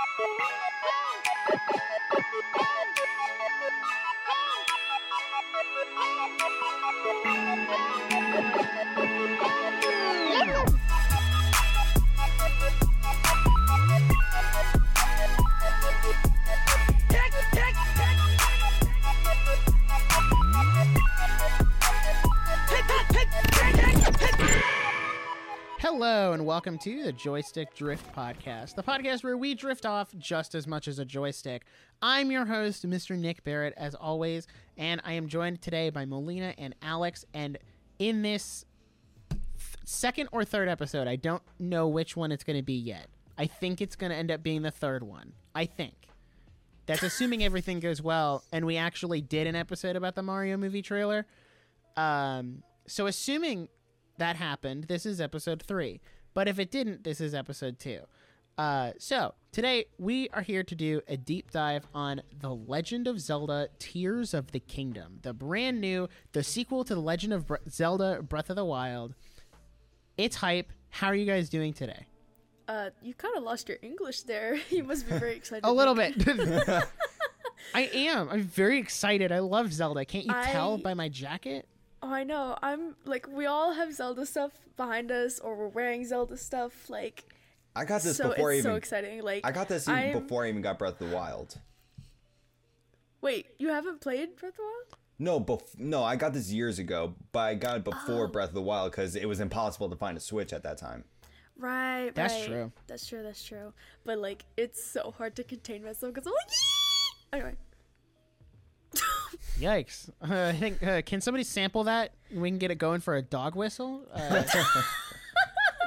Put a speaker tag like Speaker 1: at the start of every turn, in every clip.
Speaker 1: Thank you. Hello and welcome to the Joystick Drift Podcast, the podcast where we drift off just as much as a joystick. I'm your host, Mr. Nick Barrett, as always, and I am joined today by Melina and Alex. And in this th- second or third episode, I don't know which one it's going to be yet. I think it's going to end up being the third one. I think. That's assuming everything goes well, and we actually did an episode about the Mario movie trailer. Um, so assuming that happened, this is episode three. But if it didn't, this is episode two. Uh, so today we are here to do a deep dive on The Legend of Zelda: Tears of the Kingdom, the brand new, the sequel to The Legend of Bre- Zelda: Breath of the Wild. It's hype. How are you guys doing today?
Speaker 2: Uh, you kind of lost your English there. You must be very excited.
Speaker 1: A little bit. I am. I'm very excited. I love Zelda. Can't you tell by my jacket?
Speaker 2: Oh, I know. I'm like, we all have Zelda stuff behind us, or we're wearing Zelda stuff. Like,
Speaker 3: I got this
Speaker 2: so
Speaker 3: before I
Speaker 2: it's
Speaker 3: even.
Speaker 2: so exciting. Like,
Speaker 3: I got this even
Speaker 2: I'm-
Speaker 3: before I even got Breath of the Wild.
Speaker 2: Wait, you haven't played Breath of the Wild?
Speaker 3: No, bef- no, I got this years ago, but I got it before
Speaker 2: Oh.
Speaker 3: Breath of the Wild because it was impossible to find a Switch at that time.
Speaker 2: Right.
Speaker 1: That's
Speaker 2: right.
Speaker 1: true.
Speaker 2: That's true. That's true. But like, it's so hard to contain myself because I'm like, "Yee!" anyway.
Speaker 1: Yikes! Uh, I think uh, can somebody sample that? We can get it going for a dog whistle. Uh,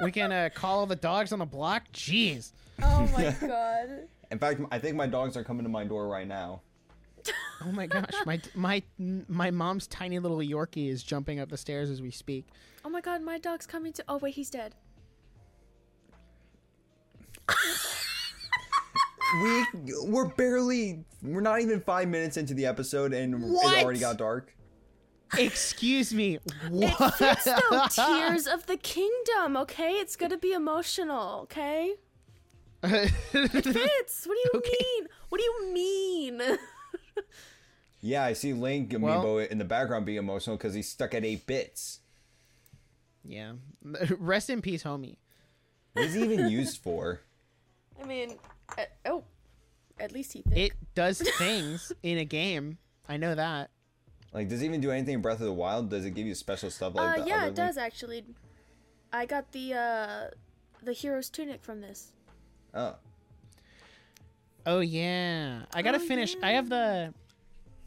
Speaker 1: we can uh, call all the dogs on the block. Jeez.
Speaker 2: Oh my god.
Speaker 3: In fact, I think my dogs are coming to my door right now.
Speaker 1: Oh my gosh, my my my mom's tiny little Yorkie is jumping up the stairs as we speak.
Speaker 2: Oh my god, my dog's coming to. Oh wait, he's dead.
Speaker 3: We we're barely we're not even five minutes into the episode and
Speaker 1: What?
Speaker 3: it already got dark.
Speaker 1: Excuse me.
Speaker 2: It
Speaker 1: What?
Speaker 2: fits though. Tears of the Kingdom. Okay, it's gonna be emotional. Okay. It fits. What do you
Speaker 1: Okay.
Speaker 2: mean? What do you mean?
Speaker 3: Yeah, I see Link amiibo
Speaker 1: Well-
Speaker 3: in the background being emotional because he's stuck at eight bits.
Speaker 1: yeah. Rest in peace, homie.
Speaker 3: What is he even used for?
Speaker 2: I mean, uh, oh, at least he thinks.
Speaker 1: It does things in a game. I know that.
Speaker 3: Like, does it even do anything in Breath of the Wild? Does it give you special stuff like
Speaker 2: uh,
Speaker 3: the
Speaker 2: yeah,
Speaker 3: other
Speaker 2: it does actually. I got the uh, the hero's tunic from this.
Speaker 3: Oh,
Speaker 1: Oh yeah, I gotta
Speaker 2: Oh,
Speaker 1: finish. I have the.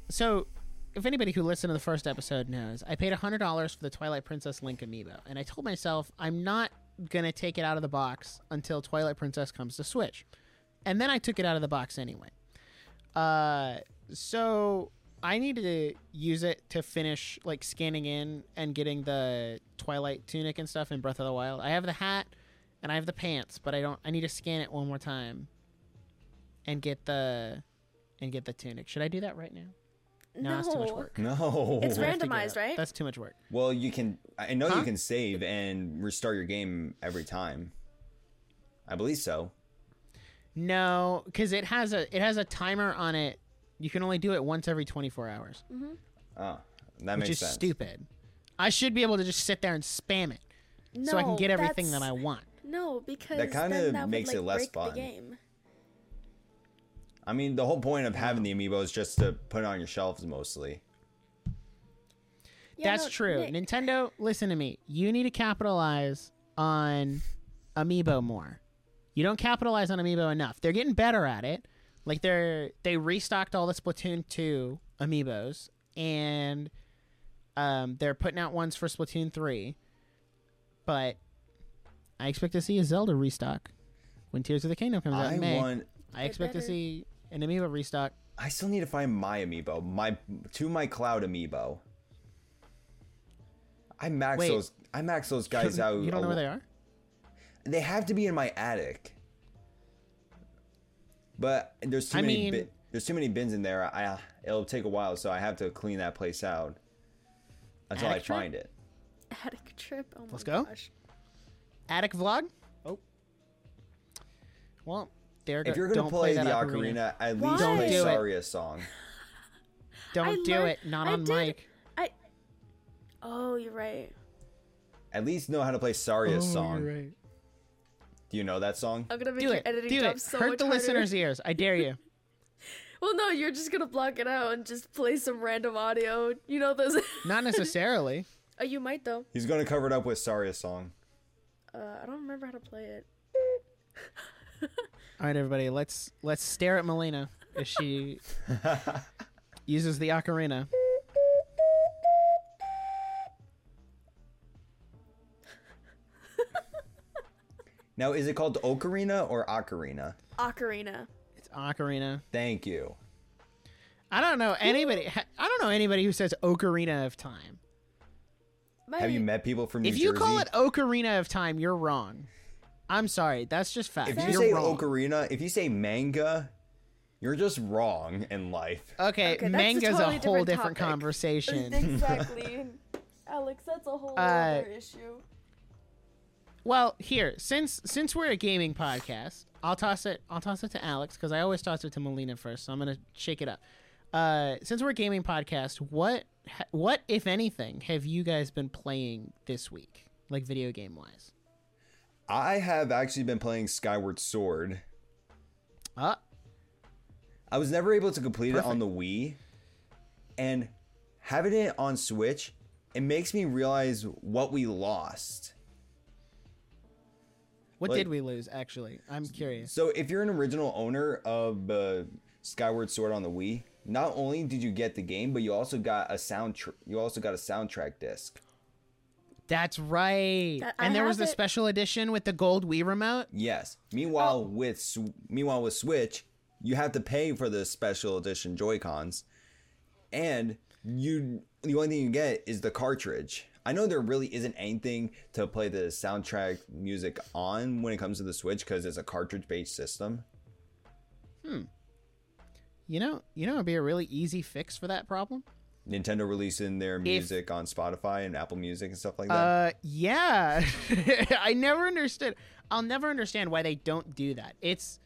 Speaker 1: So, if anybody who listened to the first episode knows, I paid hundred dollars for the Twilight Princess Link amiibo, and I told myself I'm not gonna take it out of the box until Twilight Princess comes to Switch, and then I took it out of the box anyway. Uh, so I needed to use it to finish like scanning in and getting the Twilight tunic and stuff in Breath of the Wild. I have the hat and I have the pants, but I don't. I need to scan it one more time and get the and get the tunic. Should I do that right now? No, that's too much work.
Speaker 3: no.
Speaker 2: It's
Speaker 1: I have to get
Speaker 2: randomized, right?
Speaker 1: That's too much work.
Speaker 3: Well, you can. I know
Speaker 1: Huh?
Speaker 3: you can save and restart your game every time. I believe so.
Speaker 1: No, because it has a it has a timer on it. You can only do it once every 24 hours, mm-hmm.
Speaker 3: Oh, that makes
Speaker 1: which
Speaker 3: makes
Speaker 1: is
Speaker 3: sense.
Speaker 1: stupid. I should be able to just sit there and spam it, so I can get everything that I want.
Speaker 2: No, because
Speaker 3: That kinda
Speaker 2: then that would,
Speaker 3: makes
Speaker 2: like,
Speaker 3: it less fun.
Speaker 2: The game.
Speaker 3: I mean, the whole point of having the amiibo is just to put it on your shelves mostly.
Speaker 2: Yeah,
Speaker 1: That's
Speaker 2: no,
Speaker 1: true.
Speaker 2: Nick,
Speaker 1: Nintendo, listen to me. You need to capitalize on Amiibo more. You don't capitalize on Amiibo enough. They're getting better at it. Like they're they restocked all the Splatoon 2 Amiibos and um, they're putting out ones for Splatoon 3. But I expect to see a Zelda restock when Tears of the Kingdom comes out
Speaker 3: I
Speaker 1: in May.
Speaker 3: want.
Speaker 1: I expect to see an Amiibo restock.
Speaker 3: I still need to find my amiibo. My to my cloud amiibo. I max
Speaker 1: Wait.
Speaker 3: those. I max those guys out.
Speaker 1: you don't know where they are?
Speaker 3: They have to be in my attic. But there's too
Speaker 1: I
Speaker 3: many.
Speaker 1: mean-
Speaker 3: bi- there's too many bins in there. I uh, it'll take a while, so I have to clean that place out until I
Speaker 1: Attic trip?
Speaker 3: find it.
Speaker 2: attic trip. Oh my
Speaker 1: Let's go.
Speaker 2: gosh.
Speaker 1: Attic vlog? Oh. Well, they're
Speaker 3: If you're gonna
Speaker 1: don't
Speaker 3: play,
Speaker 1: that
Speaker 3: the
Speaker 1: ocarina.
Speaker 3: ocarina, at least
Speaker 2: Don't
Speaker 3: play
Speaker 1: do it.
Speaker 3: Saria's song.
Speaker 1: Don't
Speaker 2: I
Speaker 1: do
Speaker 2: learned-
Speaker 1: it. Not
Speaker 2: I
Speaker 1: on
Speaker 2: did-
Speaker 1: mic.
Speaker 2: I. Oh, you're right.
Speaker 3: At least know how to play Saria's
Speaker 1: Oh,
Speaker 3: song.
Speaker 1: you're right.
Speaker 3: Do you know that song?
Speaker 2: I'm gonna make
Speaker 1: Do
Speaker 2: your
Speaker 1: it.
Speaker 2: editing
Speaker 1: Do
Speaker 2: job
Speaker 1: it.
Speaker 2: so
Speaker 1: Hurt
Speaker 2: much
Speaker 1: the
Speaker 2: harder.
Speaker 1: listeners' ears. I dare you.
Speaker 2: Well, no, you're just gonna block it out and just play some random audio. You know those.
Speaker 1: Not necessarily.
Speaker 2: oh, you might though.
Speaker 3: He's gonna cover it up with Saria's song.
Speaker 2: Uh, I don't remember how to play it.
Speaker 1: All right, everybody. Let's let's stare at Melina as she uses the ocarina.
Speaker 3: Now, is it called Ocarina or Ocarina?
Speaker 2: Ocarina.
Speaker 1: It's ocarina.
Speaker 3: Thank you.
Speaker 1: I don't know anybody. I don't know anybody who says Ocarina of Time.
Speaker 2: My,
Speaker 3: Have you met people from New
Speaker 1: if you
Speaker 3: Jersey?
Speaker 1: call it Ocarina of Time, you're wrong. I'm sorry. That's just fact.
Speaker 3: if you
Speaker 1: you're
Speaker 3: say
Speaker 1: wrong.
Speaker 3: Ocarina, if you say manga, you're just wrong in life.
Speaker 1: okay,
Speaker 2: Okay, that's a
Speaker 1: manga's a, whole
Speaker 2: different
Speaker 1: different conversation.
Speaker 2: Exactly. Alex, that's a whole
Speaker 1: Uh,
Speaker 2: other issue.
Speaker 1: Well, here since since we're a gaming podcast, I'll toss it. I'll toss it to Alex because I always toss it to Melina first. So I'm gonna shake it up. Uh, since we're a gaming podcast, what what if anything have you guys been playing this week, like video game wise?
Speaker 3: I have actually been playing Skyward Sword.
Speaker 1: Uh,
Speaker 3: I was never able to complete it on the Wii, and having it on Switch, it makes me realize what we lost.
Speaker 1: What
Speaker 3: Like-
Speaker 1: did we lose? Actually, I'm curious.
Speaker 3: So, if you're an original owner of uh, Skyward Sword on the Wii, not only did you get the game, but you also got a sound. Tr- you also got a soundtrack disc.
Speaker 1: That's right.
Speaker 2: That- I
Speaker 1: and there was
Speaker 2: have
Speaker 1: the
Speaker 2: it.
Speaker 1: special edition with the gold Wii remote.
Speaker 3: Yes. Meanwhile,
Speaker 2: Oh.
Speaker 3: with meanwhile with Switch, you have to pay for the special edition Joy Cons, and you the only thing you get is the cartridge. I know there really isn't anything to play the soundtrack music on when it comes to the Switch because it's a cartridge based system. Hmm.
Speaker 1: You know, you know, it'd be a really easy fix for that problem.
Speaker 3: Nintendo releasing their music on Spotify and Apple Music and stuff like that.
Speaker 1: Uh, yeah. I never understood. I'll never understand why they don't do that. It's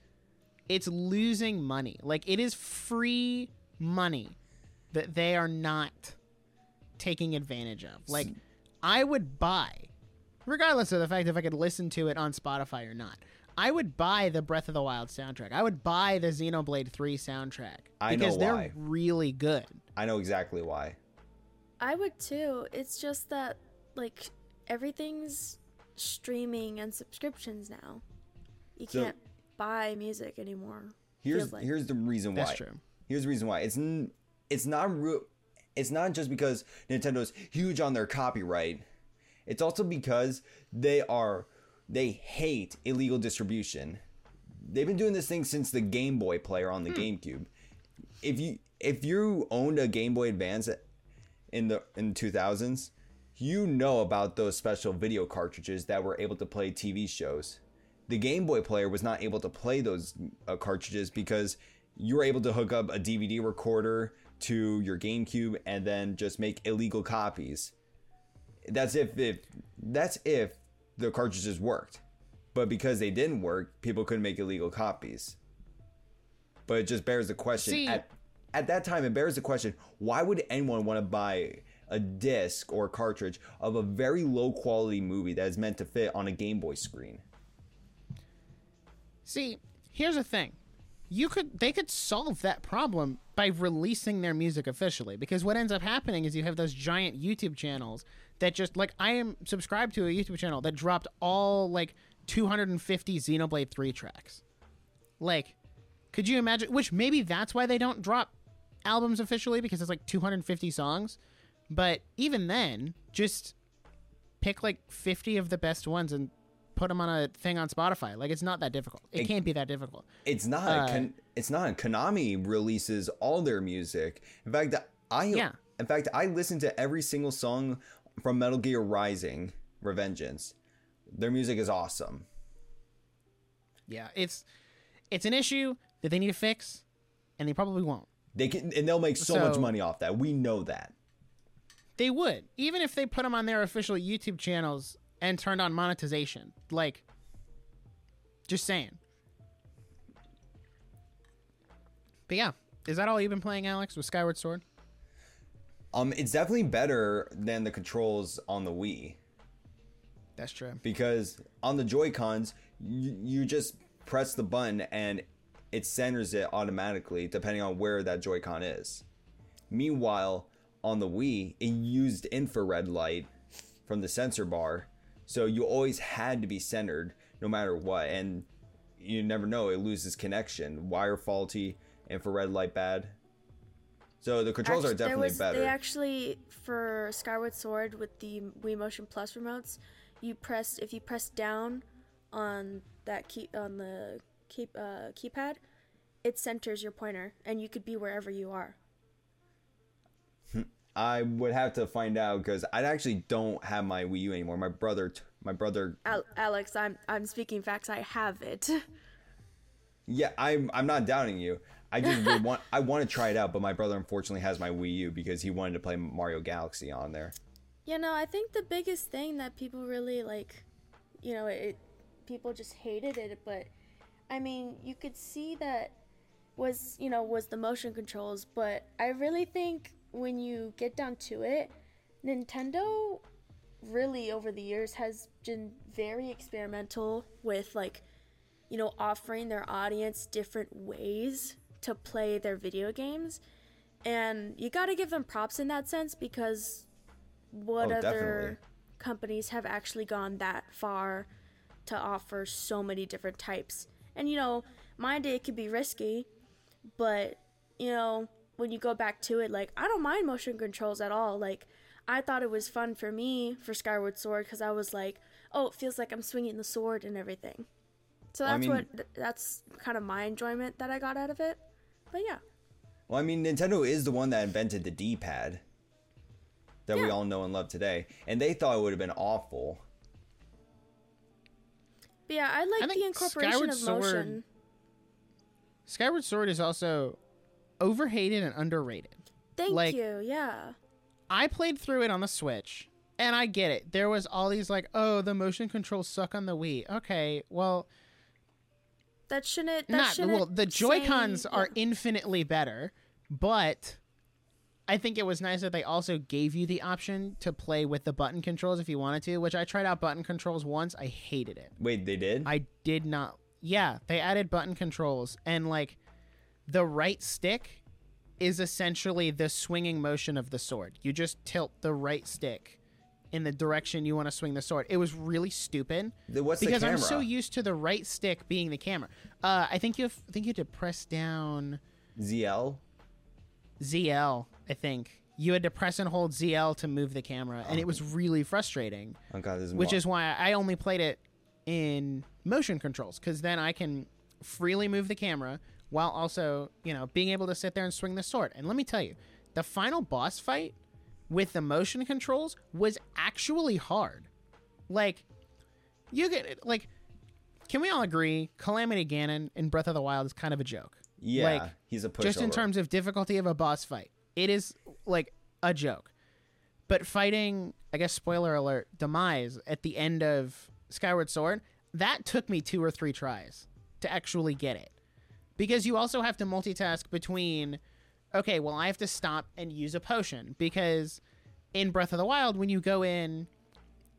Speaker 1: it's losing money. Like it is free money that they are not taking advantage of. Like I would buy regardless of the fact if I could listen to it on Spotify or not. I would buy the Breath of the Wild soundtrack. I would buy the Xenoblade 3 soundtrack
Speaker 3: I know
Speaker 1: because they're really good.
Speaker 3: I know exactly why.
Speaker 2: I would too. It's just that like everything's streaming and subscriptions now. You
Speaker 3: So-
Speaker 2: can't buy music anymore.
Speaker 3: Here's
Speaker 2: like.
Speaker 3: here's the reason why.
Speaker 1: That's true.
Speaker 3: Here's the reason why. It's n- it's not real. It's not just because Nintendo's huge on their copyright. It's also because they are they hate illegal distribution. They've been doing this thing since the Game Boy player on the GameCube. If you if you owned a Game Boy Advance in the in 2000s, you know about those special video cartridges that were able to play TV shows. The Game Boy player was not able to play those uh, cartridges because you were able to hook up a DVD recorder to your GameCube and then just make illegal copies. That's if, if that's if the cartridges worked. But because they didn't work, people couldn't make illegal copies. But it just bears the question
Speaker 1: See-
Speaker 3: at at that time it bears the question, why would anyone want to buy a disc or cartridge of a very low quality movie that is meant to fit on a Game Boy screen?
Speaker 1: See, here's the thing. You could they could solve that problem by releasing their music officially because what ends up happening is you have those giant YouTube channels that just like I am subscribed to a YouTube channel that dropped all like 250 Xenoblade 3 tracks. Like could you imagine which maybe that's why they don't drop albums officially because it's like 250 songs, but even then just pick like 50 of the best ones and put them on a thing on Spotify. Like it's not that difficult. It,
Speaker 3: It-
Speaker 1: can't be that difficult.
Speaker 3: It's not.
Speaker 1: Uh,
Speaker 3: Kon- it's not. Konami releases all their music. In fact, I
Speaker 1: Yeah.
Speaker 3: In fact, I listen to every single song from Metal Gear Rising: Revengeance. Their music is awesome.
Speaker 1: Yeah, it's it's an issue that they need to fix, and they probably won't.
Speaker 3: They can and they'll make so, much money off that. We know that.
Speaker 1: They would, even if they put them on their official YouTube channels and turned on monetization. Like, just saying. But yeah, is that all you've been playing, Alex, with Skyward Sword?
Speaker 3: Um, it's definitely better than the controls on the Wii
Speaker 1: That's true.
Speaker 3: because on the Joy Cons you, you just press the button and it centers it automatically depending on where that Joy-Con is. Meanwhile, on the Wii, it used infrared light from the sensor bar, so you always had to be centered no matter what, and you never know it loses connection. Wire faulty, infrared light bad. So the controls
Speaker 2: Actu-
Speaker 3: are definitely
Speaker 2: was,
Speaker 3: better.
Speaker 2: They actually for Skyward Sword with the Wii Motion Plus remotes, you press if you press down on that key on the key uh, keypad, it centers your pointer, and you could be wherever you are.
Speaker 3: I would have to find out because I actually don't have my Wii U anymore. My brother, t- my brother,
Speaker 2: Al- Alex, I'm I'm speaking facts. I have it.
Speaker 3: yeah, I'm I'm not doubting you. I just would want I want to try it out, but my brother unfortunately has my Wii U because he wanted to play Mario Galaxy on there.
Speaker 2: You know, I think the biggest thing that people really like, you know, it people just hated it, but I mean, you could see that was, you know, was the motion controls, but I really think when you get down to it, Nintendo really over the years has been very experimental with like, you know, offering their audience different ways to play their video games. And you got to give them props in that sense because what
Speaker 3: Oh,
Speaker 2: other
Speaker 3: definitely.
Speaker 2: companies have actually gone that far to offer so many different types. And you know, mind it, it could be risky, but you know, when you go back to it, like I don't mind motion controls at all. Like I thought it was fun for me for Skyward Sword because I was like, oh, it feels like I'm swinging the sword and everything. So
Speaker 3: I
Speaker 2: that's
Speaker 3: mean-
Speaker 2: what that's kind of my enjoyment that I got out of it. But yeah,
Speaker 3: Well, I mean, Nintendo is the one that invented the D-pad that we all know and love today, and they thought it would have been awful.
Speaker 2: but yeah, I like
Speaker 1: I
Speaker 2: the
Speaker 1: think
Speaker 2: incorporation
Speaker 1: Skyward
Speaker 2: of
Speaker 1: Sword-
Speaker 2: motion.
Speaker 1: Skyward Sword is also overhated and underrated.
Speaker 2: Thank
Speaker 1: like-
Speaker 2: you. Yeah.
Speaker 1: I played through it on the Switch, and I get it. There was all these like, oh, the motion controls suck on the Wii. Okay, well,
Speaker 2: That shouldn't. That
Speaker 1: not
Speaker 2: shouldn't
Speaker 1: well. The Joy Cons are
Speaker 2: yeah.
Speaker 1: infinitely better, but I think it was nice that they also gave you the option to play with the button controls if you wanted to. Which I tried out button controls once. I hated it.
Speaker 3: Wait, they did?
Speaker 1: I did not. Yeah, they added button controls and like the right stick is essentially the swinging motion of the sword. You just tilt the right stick in the direction you want to swing the sword. It was really stupid
Speaker 3: What's
Speaker 1: because? I'm so used to the right stick being the camera. Uh, I think you have, I think you had to press down
Speaker 3: ZL?
Speaker 1: ZL. I think you had to press and hold ZL to move the camera, and it was really frustrating
Speaker 3: Oh god, this is
Speaker 1: which is why I only played it in motion controls because then I can freely move the camera while also, you know, being able to sit there and swing the sword. And let me tell you, the final boss fight with the motion controls was actually hard. Like, you get like, can we all agree Calamity Ganon in Breath of the Wild is kind of a joke?
Speaker 3: yeah,
Speaker 1: like,
Speaker 3: he's a pushover.
Speaker 1: just in terms of difficulty of a boss fight. It is like a joke. But fighting, I guess spoiler alert, demise at the end of Skyward Sword, that took me two or three tries to actually get it. Because you also have to multitask between okay, well I have to stop and use a potion because in Breath of the Wild when you go in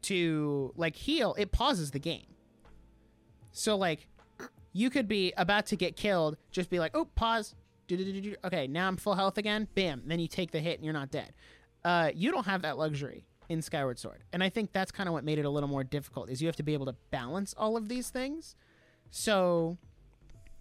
Speaker 1: to like heal, it pauses the game. So like you could be about to get killed, just be like, oh, pause. Okay, now I'm full health again. Bam. Then you take the hit and you're not dead. Uh, you don't have that luxury in Skyward Sword. And I think that's kind of what made it a little more difficult is you have to be able to balance all of these things. So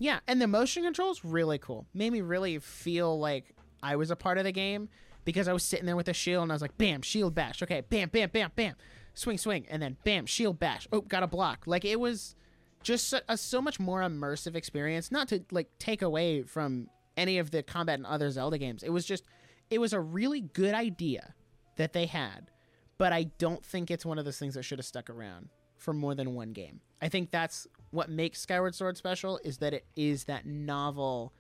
Speaker 1: yeah, and the motion controls really cool. Made me really feel like I was a part of the game because I was sitting there with a shield and I was like, bam, shield bash. Okay, bam, bam, bam, bam. Swing, swing, and then bam, shield bash. Oh, got a block. Like it was just a so much more immersive experience. Not to like take away from any of the combat in other Zelda games. It was just it was a really good idea that they had, but I don't think it's one of those things that should have stuck around for more than one game. I think that's what makes Skyward Sword special is that it is that novel,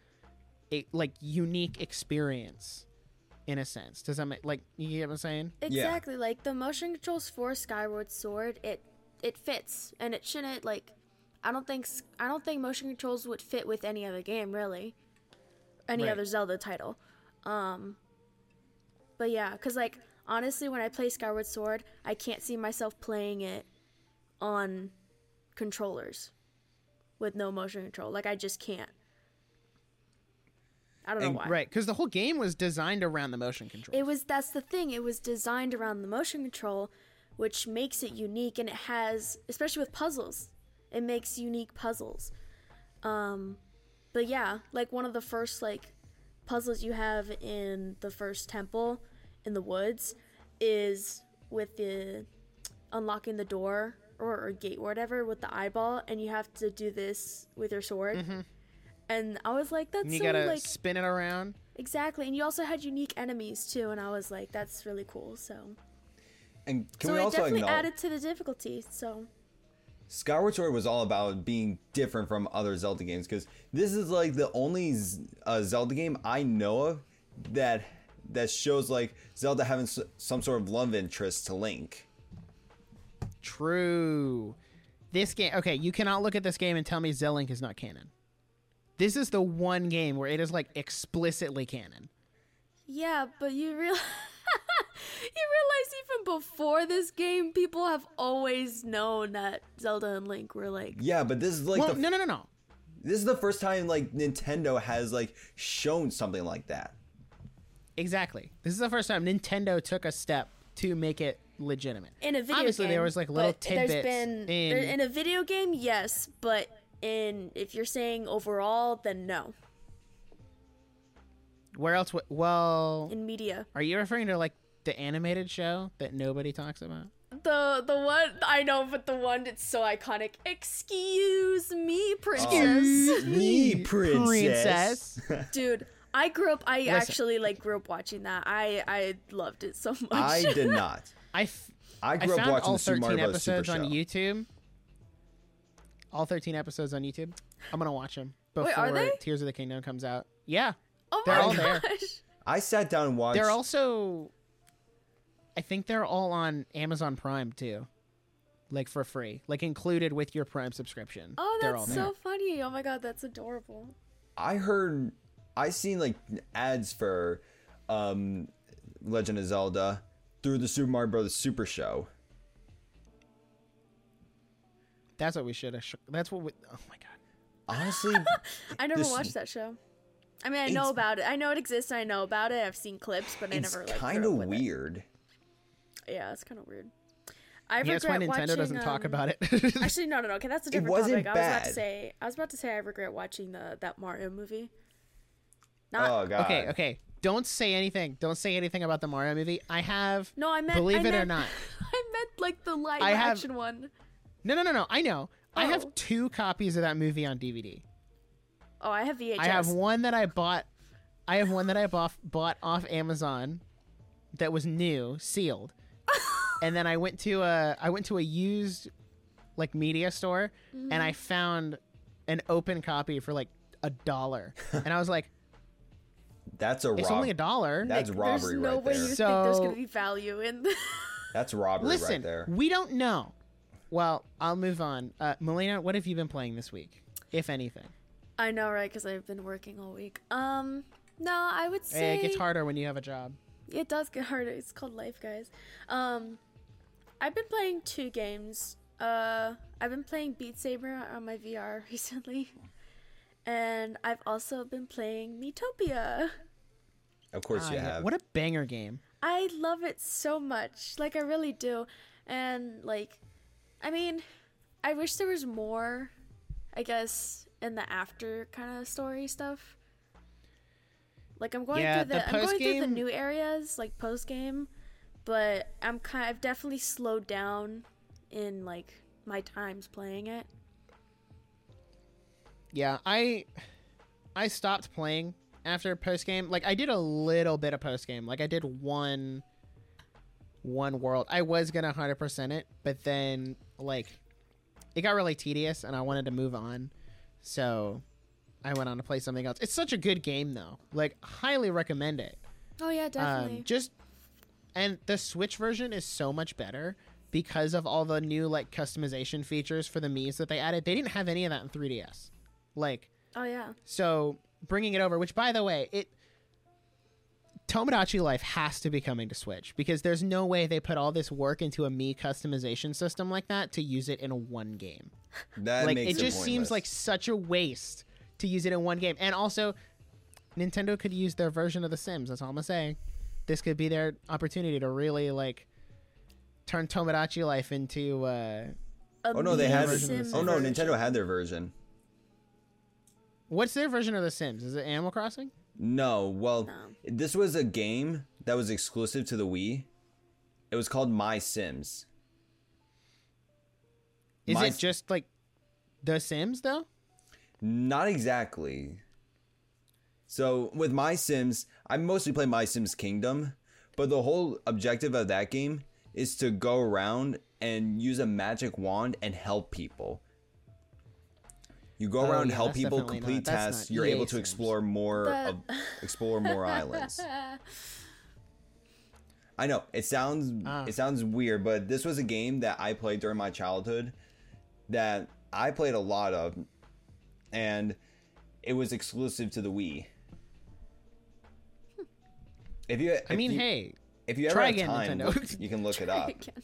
Speaker 1: it, like unique experience, in a sense. Does that make like you get what I'm saying?
Speaker 2: Exactly. Like the motion controls for Skyward Sword, it it fits, and it shouldn't like. I don't think I don't think motion controls would fit with any other game really. any
Speaker 1: Right.
Speaker 2: other Zelda title. Um, but yeah, because like honestly, when I play Skyward Sword, I can't see myself playing it on controllers with no motion control. Like I just can't. I don't know why.
Speaker 1: Right, because the whole game was designed around the motion control.
Speaker 2: It was that's the thing. It was designed around the motion control, which makes it unique and it has especially with puzzles. It makes unique puzzles. Um but yeah, like one of the first like puzzles you have in the first temple in the woods is with the unlocking the door or, or gate or whatever with the eyeball and you have to do this with your sword. And I was like, that's
Speaker 1: and you
Speaker 2: so
Speaker 1: gotta
Speaker 2: like
Speaker 1: spin it around.
Speaker 2: Exactly, and you also had unique enemies too, and I was like, "That's really cool." So,
Speaker 3: And can
Speaker 2: so
Speaker 3: we
Speaker 2: it
Speaker 3: also
Speaker 2: definitely
Speaker 3: acknowledge
Speaker 2: added to the difficulty. So,
Speaker 3: Skyward Sword was all about being different from other Zelda games because this is like the only uh, Zelda game I know of that that shows like Zelda having s- some sort of love interest to Link.
Speaker 1: True. This game. Okay, you cannot look at this game and tell me Zelink is not canon. This is the one game where it is like explicitly canon.
Speaker 2: yeah, but you real you realize even before this game, people have always known that Zelda and Link were like,
Speaker 3: Yeah, but this is like
Speaker 1: well,
Speaker 3: the
Speaker 1: no, no, no, no.
Speaker 3: this is the first time like Nintendo has like shown something like that.
Speaker 1: Exactly. This is the first time Nintendo took a step to make it legitimate.
Speaker 2: in a video
Speaker 1: Obviously,
Speaker 2: game.
Speaker 1: there was like little
Speaker 2: but there's
Speaker 1: tidbits
Speaker 2: been
Speaker 1: in-
Speaker 2: in a video game, yes, but in if you're saying overall, then no.
Speaker 1: Where else? W- well,
Speaker 2: In media,
Speaker 1: are you referring to like the animated show that nobody talks about?
Speaker 2: The the one I know, but the one that's so iconic. Excuse me, princess.
Speaker 3: Oh, Me, princess.
Speaker 2: Dude, I grew up. I actually like grew up watching that. I I loved it so much.
Speaker 3: I did not.
Speaker 1: I, f-
Speaker 3: I
Speaker 1: I
Speaker 3: grew up
Speaker 1: found
Speaker 3: watching
Speaker 1: all
Speaker 3: the Super
Speaker 1: 13
Speaker 3: Mario Bros. Super
Speaker 1: episodes on
Speaker 3: Show.
Speaker 1: YouTube. All 13 episodes on YouTube. I'm gonna watch them before
Speaker 2: Wait, are they?
Speaker 1: Tears of the Kingdom comes out. Yeah,
Speaker 2: oh
Speaker 1: they're
Speaker 2: my
Speaker 1: all there.
Speaker 2: gosh.
Speaker 3: I sat down and watched.
Speaker 1: they're also. I think they're all on Amazon Prime too, like for free, like included with your Prime subscription.
Speaker 2: Oh,
Speaker 1: they're all
Speaker 2: that's
Speaker 1: there.
Speaker 2: so funny. Oh my god, that's adorable.
Speaker 3: I heard, I seen like ads for, um, Legend of Zelda through the Super Mario Brothers Super Show.
Speaker 1: That's what we should have. Sh- that's what. We, oh my god.
Speaker 3: Honestly,
Speaker 2: I never
Speaker 3: This-
Speaker 2: watched that show. I mean, I know about it. I know it exists. I know about it. I've seen clips, but I
Speaker 3: it's
Speaker 2: never like.
Speaker 3: kind of
Speaker 2: up with it.
Speaker 3: weird.
Speaker 2: Yeah, it's kind of weird. I
Speaker 1: Yeah, that's why Nintendo
Speaker 2: watching,
Speaker 1: doesn't talk
Speaker 2: um,
Speaker 1: about it.
Speaker 2: Actually, no, no, no. Okay, that's a different
Speaker 3: wasn't
Speaker 2: topic. I was about to
Speaker 3: bad.
Speaker 2: say. I was about to say I regret watching the that Mario movie. Not.
Speaker 3: oh god.
Speaker 1: okay, okay. Don't say anything. Don't say anything about the Mario movie. I have.
Speaker 2: No, I meant.
Speaker 1: Believe
Speaker 2: I
Speaker 1: it or not.
Speaker 2: I meant like the live
Speaker 1: I have-
Speaker 2: action one.
Speaker 1: No, no, no, no. I know. I have
Speaker 2: Oh.
Speaker 1: two copies of that movie on DVD.
Speaker 2: Oh, I have VHS.
Speaker 1: I have one that I bought. I have one that I bought bought off Amazon, that was new, sealed, and then I went to a I went to a used, like media store, and
Speaker 2: Mm-hmm.
Speaker 1: I found an open copy for like a dollar, and I was like,
Speaker 3: That's a
Speaker 1: it's
Speaker 3: rob-
Speaker 1: only a dollar.
Speaker 3: That's robbery.
Speaker 2: There's
Speaker 3: robbery
Speaker 2: no
Speaker 3: right
Speaker 2: way
Speaker 3: there.
Speaker 2: you think there's gonna be value in. The-
Speaker 3: That's robbery
Speaker 1: Listen,
Speaker 3: right there.
Speaker 1: we don't know. Well, I'll move on. Uh, Melina, what have you been playing this week, if anything?
Speaker 2: I know, right? Because I've been working all week. Um, no, I would
Speaker 1: Eh,
Speaker 2: say
Speaker 1: It gets harder when you have a job.
Speaker 2: It does get harder. It's called life, guys. Um, I've been playing two games. Uh, I've been playing Beat Saber on my VR recently, and I've also been playing Miitopia.
Speaker 3: Of course
Speaker 1: Ah,
Speaker 3: you have.
Speaker 1: What a banger game.
Speaker 2: I love it so much. Like I really do. And like I mean, I wish there was more I guess in the after kind of story stuff. Like I'm going
Speaker 1: Yeah,
Speaker 2: through the,
Speaker 1: the
Speaker 2: I'm going through the new areas like post game, but I'm kind of, I've definitely slowed down in like my times playing it.
Speaker 1: Yeah, I I stopped playing after post game. Like I did a little bit of post game. Like I did one one world. I was gonna hundred percent it, but then like it got really tedious, and I wanted to move on. So I went on to play something else. It's such a good game though. Like highly recommend it.
Speaker 2: Oh yeah, definitely.
Speaker 1: Um, just and the Switch version is so much better because of all the new like customization features for the Mii's that they added. They didn't have any of that in 3DS. Like
Speaker 2: oh yeah.
Speaker 1: so bringing it over. Which, by the way, it Tomodachi Life has to be coming to Switch because there's no way they put all this work into a Mii customization system like that to use it in a one game.
Speaker 3: That
Speaker 1: like
Speaker 3: makes
Speaker 1: it just seems like such a waste to use it in one game. And also, Nintendo could use their version of The Sims. That's all I'm gonna say. This could be their opportunity to really like turn Tomodachi Life into. uh
Speaker 3: Oh no, they had. Oh no. Nintendo had their version.
Speaker 1: What's their version of The Sims? Is it Animal Crossing?
Speaker 3: No, well,
Speaker 2: No.
Speaker 3: this was a game that was exclusive to the Wii. It was called My Sims.
Speaker 1: Is
Speaker 3: My-
Speaker 1: it just like The Sims though?
Speaker 3: Not exactly. So with My Sims, I mostly play My Sims Kingdom, but the whole objective of that game is to go around and use a magic wand and help people. You go
Speaker 1: Oh,
Speaker 3: around,
Speaker 1: yeah,
Speaker 3: help people complete
Speaker 1: not- that's
Speaker 3: tasks. You're
Speaker 1: EA
Speaker 3: able to
Speaker 1: Sims.
Speaker 3: explore more
Speaker 2: That-
Speaker 3: of explore more islands. I know it sounds
Speaker 1: Ah.
Speaker 3: it sounds weird, but this was a game that I played during my childhood that I played a lot of, and it was exclusive to the Wii. If you,
Speaker 1: I mean,
Speaker 3: you-
Speaker 1: hey,
Speaker 3: if you ever
Speaker 1: try
Speaker 3: have
Speaker 1: again,
Speaker 3: time,
Speaker 1: Nintendo.
Speaker 3: look- you can look it up.
Speaker 2: again.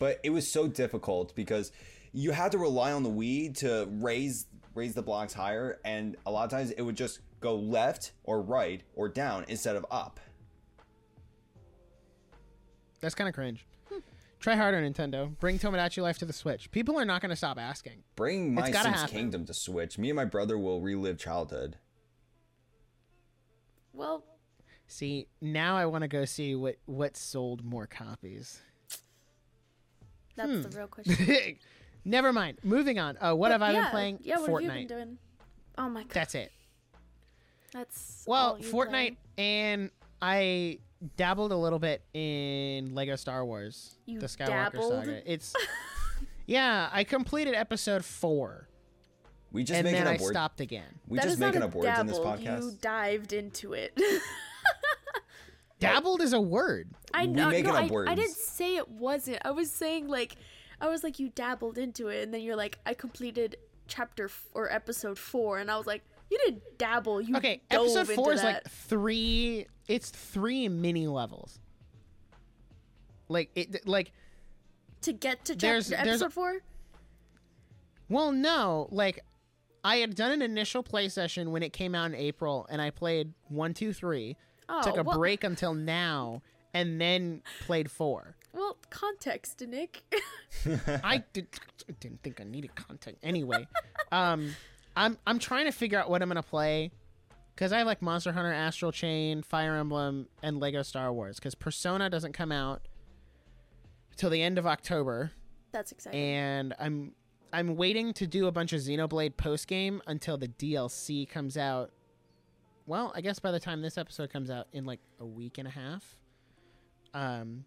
Speaker 3: But it was so difficult because you had to rely on the Wii to raise raise the blocks higher, and a lot of times it would just go left or right or down instead of up.
Speaker 1: that's kind of cringe. Try harder, Nintendo. Bring Tomodachi Life to the Switch. People are not going to stop asking.
Speaker 3: Bring My Sims
Speaker 1: happen.
Speaker 3: Kingdom to Switch. Me and my brother will relive childhood.
Speaker 2: Well,
Speaker 1: See, now I want to go see what what sold more copies.
Speaker 2: that's
Speaker 1: Hmm.
Speaker 2: the real question.
Speaker 1: Never mind. Moving on. Uh, what
Speaker 2: But
Speaker 1: have I
Speaker 2: yeah,
Speaker 1: been playing?
Speaker 2: Yeah, what
Speaker 1: Fortnite.
Speaker 2: have you been doing? Oh my god,
Speaker 1: That's it.
Speaker 2: that's
Speaker 1: Well,
Speaker 2: all
Speaker 1: Fortnite,
Speaker 2: play?
Speaker 1: and I dabbled a little bit in Lego Star Wars:
Speaker 2: You
Speaker 1: The Skywalker
Speaker 2: dabbled?
Speaker 1: Saga. It's yeah, I completed episode four,
Speaker 3: We just
Speaker 1: and
Speaker 3: making
Speaker 1: then I
Speaker 3: up words.
Speaker 1: stopped again.
Speaker 3: We
Speaker 2: That
Speaker 3: just
Speaker 2: is not
Speaker 3: making
Speaker 2: a
Speaker 3: up words in this podcast.
Speaker 2: You dived into it.
Speaker 1: Dabbled is a word.
Speaker 2: I
Speaker 3: We
Speaker 2: know.
Speaker 3: making
Speaker 2: no,
Speaker 3: up
Speaker 2: I, I didn't say it wasn't. I was saying like, I was like you dabbled into it, and then you're like, I completed chapter f- or episode four, and I was like, you didn't dabble. You
Speaker 1: Okay, episode four is like three. It's three mini levels. Like it, like
Speaker 2: to get to chapter
Speaker 1: there's
Speaker 2: episode four.
Speaker 1: Well, no, like I had done an initial play session when it came out in April, and I played one, two, three.
Speaker 2: Oh,
Speaker 1: took a
Speaker 2: well,
Speaker 1: break until now, and then played four.
Speaker 2: Well, context, Nick.
Speaker 1: I did, didn't think I needed content anyway. um, I'm I'm trying to figure out what I'm gonna play because I have like Monster Hunter, Astral Chain, Fire Emblem, and Lego Star Wars. Because Persona doesn't come out till the end of October.
Speaker 2: That's exciting.
Speaker 1: and I'm I'm waiting to do a bunch of Xenoblade post game until the DLC comes out. Well, I guess by the time this episode comes out in like a week and a half. Um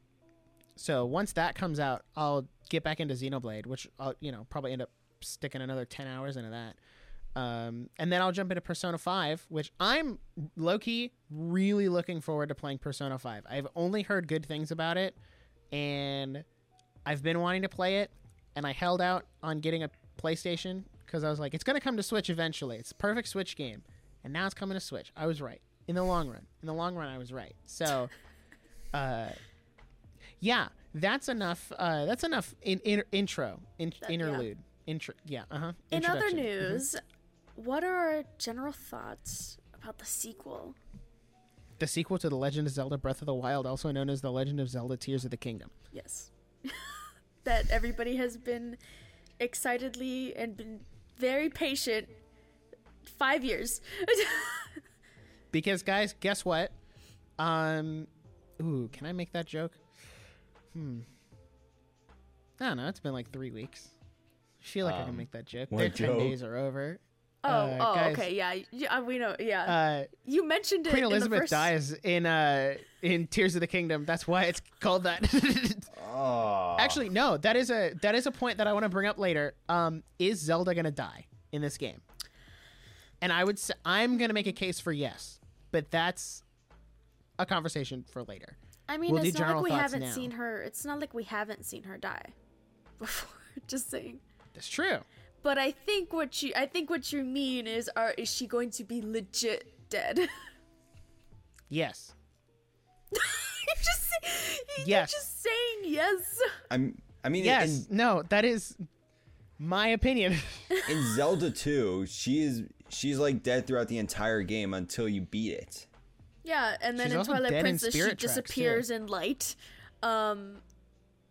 Speaker 1: so once that comes out, I'll get back into Xenoblade, which I'll, you know, probably end up sticking another 10 hours into that. Um, and then I'll jump into Persona 5, which I'm low key really looking forward to playing Persona 5. I've only heard good things about it, and I've been wanting to play it, and I held out on getting a PlayStation because I was like, it's going to come to Switch eventually. It's a perfect Switch game, and now it's coming to Switch. I was right in the long run. In the long run, I was right. So, uh, yeah, that's enough. Uh, that's enough in, in intro, in,
Speaker 2: That- yeah.
Speaker 1: interlude, intro. Yeah, uh huh.
Speaker 2: In other news, what are our general thoughts about the sequel?
Speaker 1: the sequel to The Legend of Zelda: Breath of the Wild, also known as The Legend of Zelda: Tears of the Kingdom.
Speaker 2: Yes. that everybody has been excitedly and been very patient. Five years.
Speaker 1: Because guys, guess what? Um, ooh, can I make that joke? Hmm. I don't know. It's been like three weeks. I feel like I can
Speaker 3: Um,
Speaker 1: make that joke.
Speaker 3: what
Speaker 1: Their ten days are over.
Speaker 2: oh,
Speaker 1: Uh,
Speaker 2: oh,
Speaker 1: guys,
Speaker 2: okay, yeah, yeah, we know, yeah.
Speaker 1: Uh,
Speaker 2: you mentioned it.
Speaker 1: Queen
Speaker 2: in the
Speaker 1: Elizabeth
Speaker 2: first...
Speaker 1: dies in uh in Tears of the Kingdom. That's why it's called that.
Speaker 3: Oh.
Speaker 1: Actually, no. That is a that is a point that I want to bring up later. Um, is Zelda gonna die in this game? And I would say I'm gonna make a case for yes, but that's a conversation for later.
Speaker 2: I mean,
Speaker 1: We'll
Speaker 2: it's not like we haven't
Speaker 1: now.
Speaker 2: seen her. It's not like we haven't seen her die before. Just saying.
Speaker 1: That's true.
Speaker 2: but I think what you I think what you mean is are is she going to be legit dead?
Speaker 1: Yes.
Speaker 2: you're just say- you're
Speaker 1: Yes.
Speaker 2: just saying yes.
Speaker 3: I'm. I mean,
Speaker 1: Yes.
Speaker 3: in,
Speaker 1: No, that is my opinion.
Speaker 3: in Zelda 2, she is she's like dead throughout the entire game until you beat it.
Speaker 2: Yeah, and then
Speaker 1: She's
Speaker 2: in Twilight
Speaker 1: dead in
Speaker 2: Princess she
Speaker 1: Tracks, too.
Speaker 2: disappears in light. Um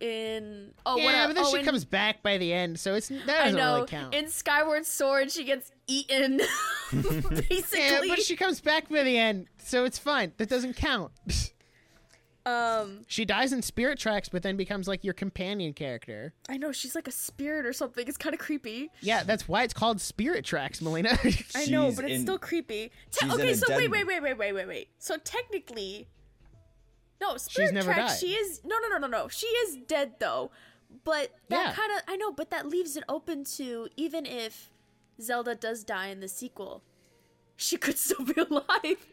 Speaker 2: in oh
Speaker 1: yeah,
Speaker 2: what
Speaker 1: but then
Speaker 2: oh,
Speaker 1: she
Speaker 2: in-
Speaker 1: comes back by the end, so it's that
Speaker 2: I
Speaker 1: doesn't
Speaker 2: know
Speaker 1: really count.
Speaker 2: in Skyward Sword she gets eaten basically.
Speaker 1: yeah, but she comes back by the end, so it's fine. That doesn't count.
Speaker 2: um
Speaker 1: she dies in Spirit Tracks, but then becomes like your companion character.
Speaker 2: I know she's like a spirit or something. It's kind of creepy.
Speaker 1: Yeah, that's why it's called Spirit Tracks, Melina.
Speaker 2: I know,
Speaker 3: She's
Speaker 2: but it's
Speaker 3: in-
Speaker 2: still creepy. Te-
Speaker 3: she's in
Speaker 2: okay,
Speaker 3: a
Speaker 2: so
Speaker 3: dead-
Speaker 2: wait, wait, wait, wait, wait, wait, wait. So technically, no, Spirit
Speaker 1: never
Speaker 2: Tracks.
Speaker 1: died.
Speaker 2: She is no, no, no, no, no. She is dead though. But that
Speaker 1: Yeah.
Speaker 2: kind of I know, but that leaves it open to even if Zelda does die in the sequel, she could still be alive.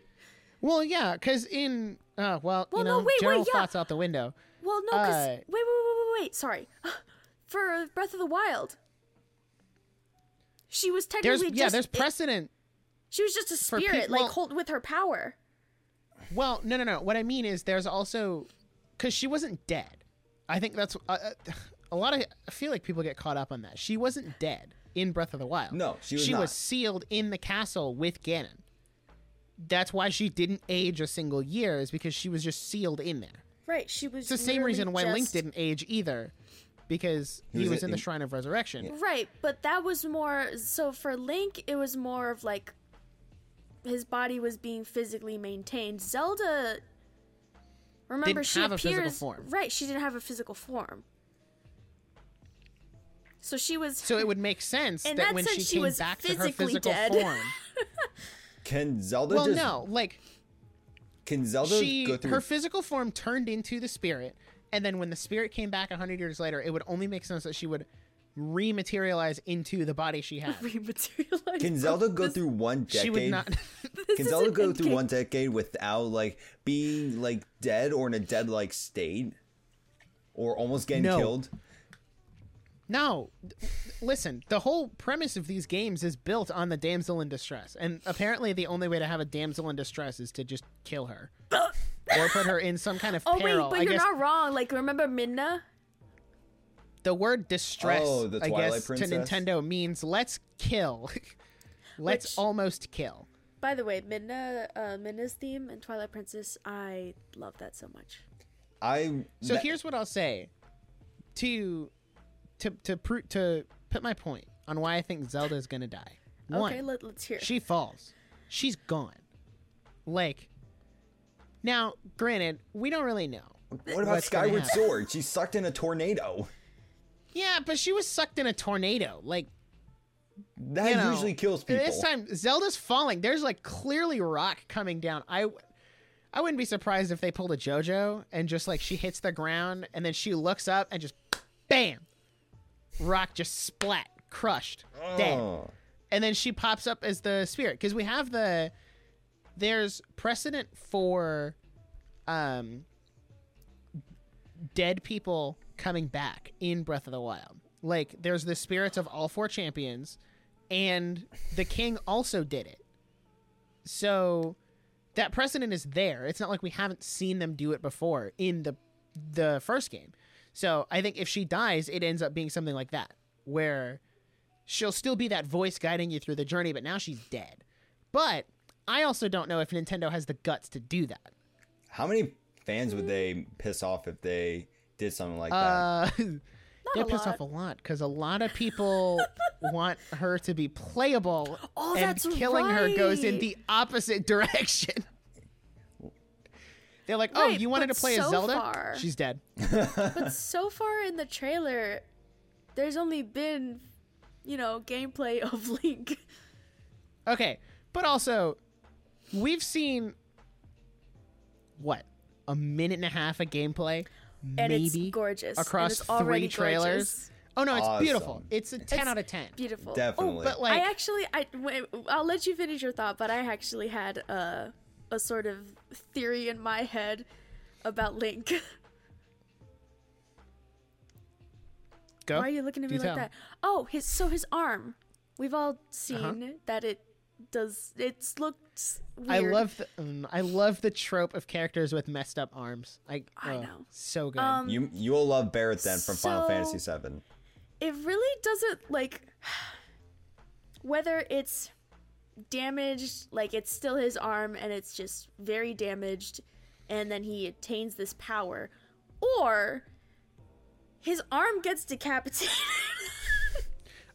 Speaker 1: well, yeah, because in uh, well,
Speaker 2: Well,
Speaker 1: you
Speaker 2: no,
Speaker 1: know,
Speaker 2: wait, wait,
Speaker 1: general
Speaker 2: yeah.
Speaker 1: thoughts out the window.
Speaker 2: Well, no, because
Speaker 1: Uh,
Speaker 2: wait, wait, wait, wait, wait, wait. Sorry, for Breath of the Wild, she was
Speaker 1: There's
Speaker 2: technically
Speaker 1: yeah,
Speaker 2: just
Speaker 1: there's
Speaker 2: it-
Speaker 1: precedent.
Speaker 2: she was just a
Speaker 1: for peop-
Speaker 2: spirit,
Speaker 1: well-
Speaker 2: like hold with her power.
Speaker 1: Well, no, no, no. What I mean is, there's also because she wasn't dead. I think that's uh, uh, a lot of. I feel like people get caught up on that. She wasn't dead in Breath of the Wild.
Speaker 3: No, she was
Speaker 1: She
Speaker 3: not.
Speaker 1: was sealed in the castle with Ganon. That's why she didn't age a single year, is because she was just sealed in there.
Speaker 2: Right, she was.
Speaker 1: It's the same reason why Link didn't age either, because he,
Speaker 3: He
Speaker 1: was,
Speaker 3: was
Speaker 1: in the Shrine of Resurrection.
Speaker 2: Right, but that was more so for Link. It was more of like his body was being physically maintained. Zelda, remember
Speaker 1: Didn't
Speaker 2: she
Speaker 1: have a physical
Speaker 2: appears
Speaker 1: form.
Speaker 2: right. She didn't have a physical form, so she was.
Speaker 1: So it would make sense that,
Speaker 2: that
Speaker 1: when
Speaker 2: sense,
Speaker 1: she
Speaker 2: she
Speaker 1: came
Speaker 2: was
Speaker 1: back to her physical
Speaker 2: dead.
Speaker 1: form.
Speaker 3: Can Zelda
Speaker 1: well,
Speaker 3: just
Speaker 1: no, like
Speaker 3: can Zelda
Speaker 1: she
Speaker 3: go through
Speaker 1: her physical form turned into the spirit and then when the spirit came back 100 years later it would only make sense that she would rematerialize into the body she had
Speaker 2: rematerialized.
Speaker 3: Can Zelda go
Speaker 2: This-
Speaker 3: through one decade?
Speaker 1: she would not
Speaker 3: Can Zelda
Speaker 2: isn't
Speaker 3: go through
Speaker 2: Endgame.
Speaker 3: one decade without like being like dead or in a dead like state? Or almost getting
Speaker 1: No.
Speaker 3: killed?
Speaker 1: No listen the whole premise of these games is built on the damsel in distress and apparently the only way to have a damsel in distress is to just kill her or put her in some kind of
Speaker 2: Oh
Speaker 1: peril
Speaker 2: wait, but
Speaker 1: i
Speaker 2: you're
Speaker 1: guess
Speaker 2: not wrong. Like remember Midna?
Speaker 1: the word distress
Speaker 3: Oh, the
Speaker 1: i guess
Speaker 3: Princess?
Speaker 1: to nintendo means let's kill let's
Speaker 2: Which-
Speaker 1: almost kill
Speaker 2: By the way, Midna, uh, Midna's theme in Twilight Princess, I love that so much.
Speaker 3: I
Speaker 1: So
Speaker 3: that-
Speaker 1: here's what I'll say to to to pro- to put my point on why I think Zelda is gonna die. One,
Speaker 2: Okay, let, let's hear. it.
Speaker 1: she falls. She's gone. Like now, granted, we don't really know.
Speaker 3: what about Skyward. Sword? She's sucked in a tornado.
Speaker 1: Yeah, but she was sucked in a tornado. Like
Speaker 3: That
Speaker 1: you know,
Speaker 3: usually kills people.
Speaker 1: This time, Zelda's falling. There's like clearly rock coming down. I, I wouldn't be surprised if they pulled a JoJo and just like she hits the ground and then she looks up and just, bam, rock just splat, crushed, dead,
Speaker 3: Oh.
Speaker 1: and then she pops up as the spirit because we have the, there's precedent for, um, dead people coming back in Breath of the Wild. Like there's the spirits of all four champions and the king also did it. So that precedent is there. It's not like we haven't seen them do it before in the the first game. So I think if she dies, it ends up being something like that, where she'll still be that voice guiding you through the journey, but now she's dead. But I also don't know if Nintendo has the guts to do that.
Speaker 3: How many fans would they piss off if they did something like that?
Speaker 1: Uh, they
Speaker 2: a
Speaker 1: piss
Speaker 2: lot.
Speaker 1: off a lot because a lot of people want her to be playable,
Speaker 2: Oh,
Speaker 1: and
Speaker 2: that's
Speaker 1: killing her goes in the opposite direction. They're like, "Oh,
Speaker 2: Right,
Speaker 1: you wanted to
Speaker 2: but
Speaker 1: play as
Speaker 2: so
Speaker 1: Zelda?
Speaker 2: far-
Speaker 1: She's dead."
Speaker 2: but so far in the trailer, there's only been, you know, gameplay of Link.
Speaker 1: Okay, but also, we've seen what a minute and a half of gameplay,
Speaker 2: And
Speaker 1: maybe
Speaker 2: it's gorgeous. and
Speaker 1: across
Speaker 2: it's
Speaker 1: three trailers.
Speaker 2: gorgeous.
Speaker 1: Oh no, it's beautiful. It's a ten
Speaker 2: It's
Speaker 1: out of ten.
Speaker 2: Beautiful.
Speaker 3: Definitely.
Speaker 1: Oh, but like,
Speaker 2: I actually, I wait, I'll let you finish your thought, but I actually had a a sort of theory in my head about Link.
Speaker 1: Go.
Speaker 2: Why are you looking at
Speaker 1: Do
Speaker 2: me like
Speaker 1: tell.
Speaker 2: that? Oh, his so his arm. We've all seen that it does. It's looks
Speaker 1: I love the um, I love the trope of characters with messed up arms. I,
Speaker 2: I
Speaker 1: oh,
Speaker 2: know.
Speaker 1: so good.
Speaker 2: Um,
Speaker 3: You you'll love Barret then from Final Fantasy VII.
Speaker 2: it really doesn't like whether it's damaged like it's still his arm and it's just very damaged and then he attains this power or his arm gets decapitated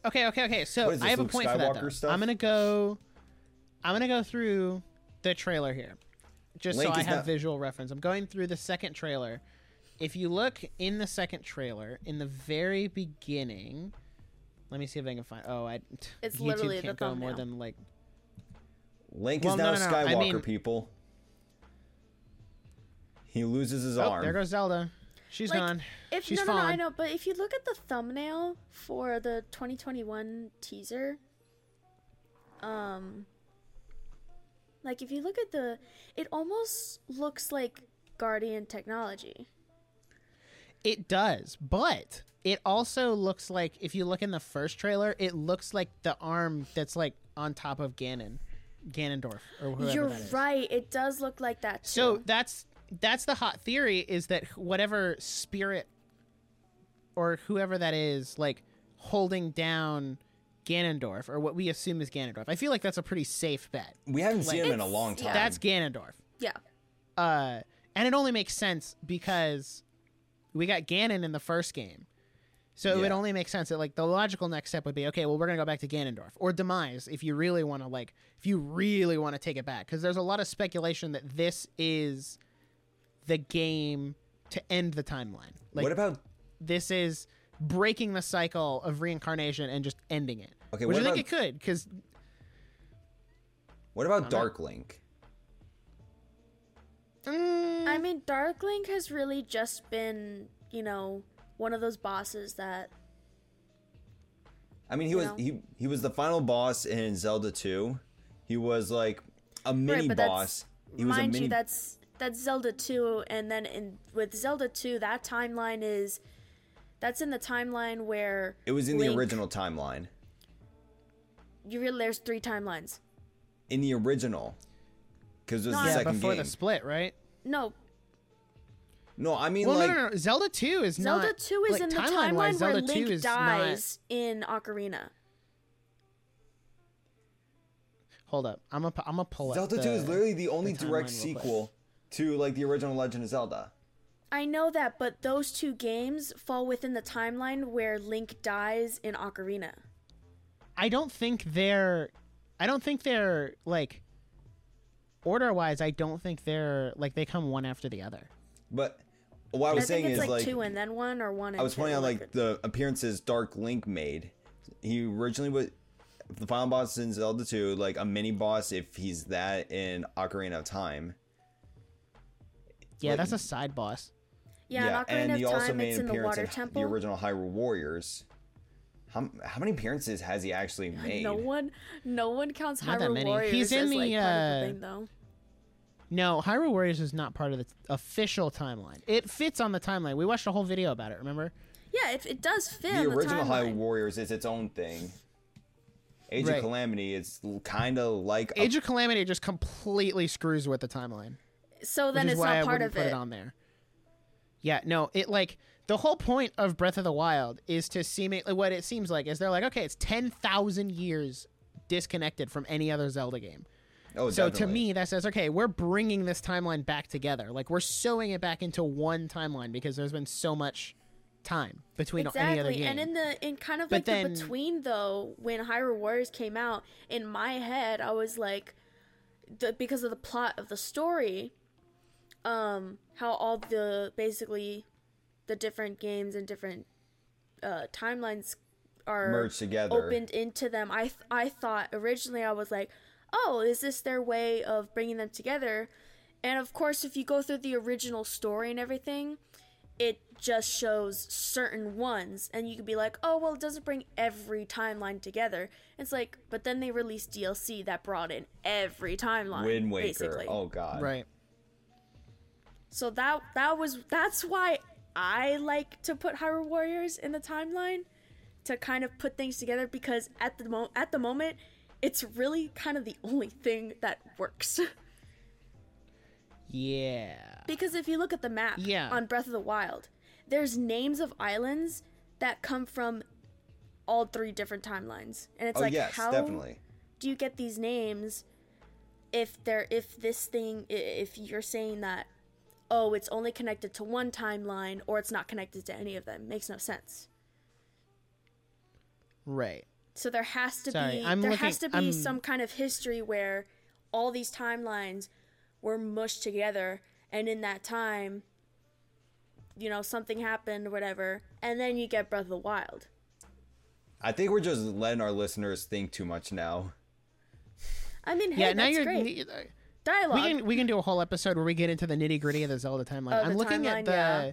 Speaker 1: Okay, okay, okay. So
Speaker 3: What is
Speaker 1: I have
Speaker 3: Luke
Speaker 1: a point for that. Though.
Speaker 3: stuff?
Speaker 1: I'm gonna go. I'm gonna go through the trailer here, just
Speaker 3: Link
Speaker 1: so I have
Speaker 3: not-
Speaker 1: visual reference. I'm going through the second trailer. If you look in the second trailer, in the very beginning, let me see if I can find. Oh, I.
Speaker 2: It's
Speaker 1: YouTube
Speaker 2: literally
Speaker 1: can't
Speaker 2: the
Speaker 1: go more than like.
Speaker 3: Link
Speaker 1: Well,
Speaker 3: is now
Speaker 1: no, no, no, I
Speaker 3: Skywalker,
Speaker 1: mean-
Speaker 3: people. He loses his
Speaker 1: Oh,
Speaker 3: arm.
Speaker 1: there goes Zelda. She's
Speaker 2: Like,
Speaker 1: gone.
Speaker 2: if
Speaker 1: She's
Speaker 2: no no no i know but if you look at the thumbnail for the 2021 teaser um like if you look at the it almost looks like guardian technology
Speaker 1: It does, but it also looks like if you look in the first trailer, it looks like the arm that's like on top of Ganon, Ganondorf, or whoever
Speaker 2: You're
Speaker 1: that is.
Speaker 2: right. It does look like that too.
Speaker 1: So that's that's the hot theory is that whatever spirit or whoever that is, like holding down Ganondorf, or what we assume is Ganondorf. I feel like that's a pretty safe bet.
Speaker 3: we haven't seen him in a long time.
Speaker 1: That's Ganondorf.
Speaker 2: yeah,
Speaker 1: Uh, and it only makes sense because we got Ganon in the first game. So it would only make sense that like the logical next step would be okay, well we're gonna go back to Ganondorf or Demise if you really want to like if you really want to take it back because there's a lot of speculation that this is the game to end the timeline. Like
Speaker 3: what about
Speaker 1: this is breaking the cycle of reincarnation and just ending it.
Speaker 3: Okay,
Speaker 1: which I
Speaker 3: what
Speaker 1: think
Speaker 3: about-
Speaker 1: it could because
Speaker 3: what about Dark Link?
Speaker 1: Mm.
Speaker 2: I mean, Dark Link has really just been, you know, one of those bosses that
Speaker 3: I mean, he was
Speaker 2: know?
Speaker 3: he he was the final boss in Zelda 2. He was like a mini
Speaker 2: but
Speaker 3: boss.
Speaker 2: that's
Speaker 3: He was a
Speaker 2: mind
Speaker 3: mini
Speaker 2: you, that's that's Zelda 2, and then in with Zelda 2, that timeline is that's in the timeline where
Speaker 3: It was in
Speaker 2: Link-
Speaker 3: the original timeline.
Speaker 2: You realize there's three timelines.
Speaker 3: In the original. Cuz it was
Speaker 2: No,
Speaker 3: the
Speaker 1: yeah,
Speaker 3: second
Speaker 1: before
Speaker 3: game.
Speaker 1: the split, right?
Speaker 2: No,
Speaker 3: No, I mean
Speaker 1: Well,
Speaker 3: like
Speaker 1: no, no, no. Zelda Two is not.
Speaker 2: Zelda
Speaker 1: not.
Speaker 2: 2 is
Speaker 1: like,
Speaker 2: in the
Speaker 1: timeline-wise,
Speaker 2: where
Speaker 1: Zelda
Speaker 2: Link
Speaker 1: is
Speaker 2: dies in Ocarina.
Speaker 1: Hold up, I'm a, I'm a pull up.
Speaker 3: Zelda
Speaker 1: the,
Speaker 3: 2 is literally the only
Speaker 1: the
Speaker 3: direct sequel to like the original Legend of Zelda.
Speaker 2: I know that, but those two games fall within the timeline where Link dies in Ocarina.
Speaker 1: I don't think they're. I don't think they're like. Order wise, I don't think they're like they come one after the other.
Speaker 3: But what I was
Speaker 2: I
Speaker 3: saying
Speaker 2: it's
Speaker 3: is
Speaker 2: like,
Speaker 3: like
Speaker 2: two and then one or one and
Speaker 3: I was
Speaker 2: two.
Speaker 3: pointing out like the appearances Dark Link made. He originally was the final boss in Zelda 2, like a mini boss if he's that in Ocarina of Time.
Speaker 1: Yeah,
Speaker 3: Like-
Speaker 1: that's a side boss.
Speaker 2: yeah, in
Speaker 3: and
Speaker 2: Ocarina
Speaker 3: he
Speaker 2: of
Speaker 3: also
Speaker 2: Time,
Speaker 3: made
Speaker 2: it's
Speaker 3: an
Speaker 2: in the
Speaker 3: appearance
Speaker 2: water
Speaker 3: in the original Hyrule Warriors. How, how many appearances has he actually made?
Speaker 2: No one, no one counts
Speaker 1: Not
Speaker 2: Hyrule. Warriors
Speaker 1: He's in
Speaker 2: as
Speaker 1: the,
Speaker 2: like part of
Speaker 1: uh,
Speaker 2: the thing, though.
Speaker 1: No, Hyrule Warriors is not part of the t- official timeline. It fits on the timeline. We watched a whole video about it. Remember?
Speaker 2: Yeah, if it does fit
Speaker 3: the
Speaker 2: on the
Speaker 3: original Hyrule. Warriors is its own thing. Age
Speaker 1: Right.
Speaker 3: of Calamity is kind of like a-
Speaker 1: Age of Calamity just completely screws with the timeline.
Speaker 2: so
Speaker 1: which
Speaker 2: then
Speaker 1: is
Speaker 2: it's
Speaker 1: why
Speaker 2: not part
Speaker 1: wouldn't
Speaker 2: of
Speaker 1: put
Speaker 2: it.
Speaker 1: it on there. Yeah, no, it like the whole point of Breath of the Wild is to seem what it seems like is they're like, okay, it's ten thousand years disconnected from any other Zelda game.
Speaker 3: Oh,
Speaker 1: So to me, that says, okay, we're bringing this timeline back together. Like we're sewing it back into one timeline because there's been so much time between any other
Speaker 2: Exactly,
Speaker 1: game.
Speaker 2: and in the in kind of
Speaker 1: But
Speaker 2: like
Speaker 1: then-
Speaker 2: the between though, when Hyrule Warriors came out, in my head I was like, the because of the plot of the story, um, how all the basically the different games and different uh, timelines are
Speaker 3: merged together.
Speaker 2: opened into them. I th- I thought originally I was like, oh, is this their way of bringing them together? And of course, if you go through the original story and everything, it just shows certain ones, and you could be like, oh, well, it doesn't bring every timeline together. It's like, but then they released DLC that brought in every timeline.
Speaker 3: Wind Waker.
Speaker 2: Basically.
Speaker 3: Oh god.
Speaker 1: right.
Speaker 2: So that that was that's why I like to put Hyrule Warriors in the timeline to kind of put things together because at the mo- at the moment it's really kind of the only thing that works.
Speaker 1: Yeah.
Speaker 2: because if you look at the map
Speaker 1: Yeah.
Speaker 2: on Breath of the Wild, there's names of islands that come from all three different timelines. And it's
Speaker 3: oh
Speaker 2: like
Speaker 3: yes,
Speaker 2: how
Speaker 3: definitely.
Speaker 2: do you get these names if they're if this thing if you're saying that oh it's only connected to one timeline or it's not connected to any of them makes no sense
Speaker 1: Right.
Speaker 2: So there has to
Speaker 1: Sorry,
Speaker 2: be
Speaker 1: I'm
Speaker 2: there
Speaker 1: looking-
Speaker 2: has to be
Speaker 1: I'm-
Speaker 2: some kind of history where all these timelines were mushed together and in that time you know something happened or whatever and then you get breath of the wild
Speaker 3: I think we're just letting our listeners think too much now.
Speaker 2: i mean hey
Speaker 1: Yeah. Now
Speaker 2: that's
Speaker 1: you're.
Speaker 2: great dialogue
Speaker 1: We can we can do a whole episode where we get into the nitty gritty of the Zelda timeline.
Speaker 2: Oh,
Speaker 1: I'm
Speaker 2: the
Speaker 1: looking
Speaker 2: timeline,
Speaker 1: at the
Speaker 2: yeah.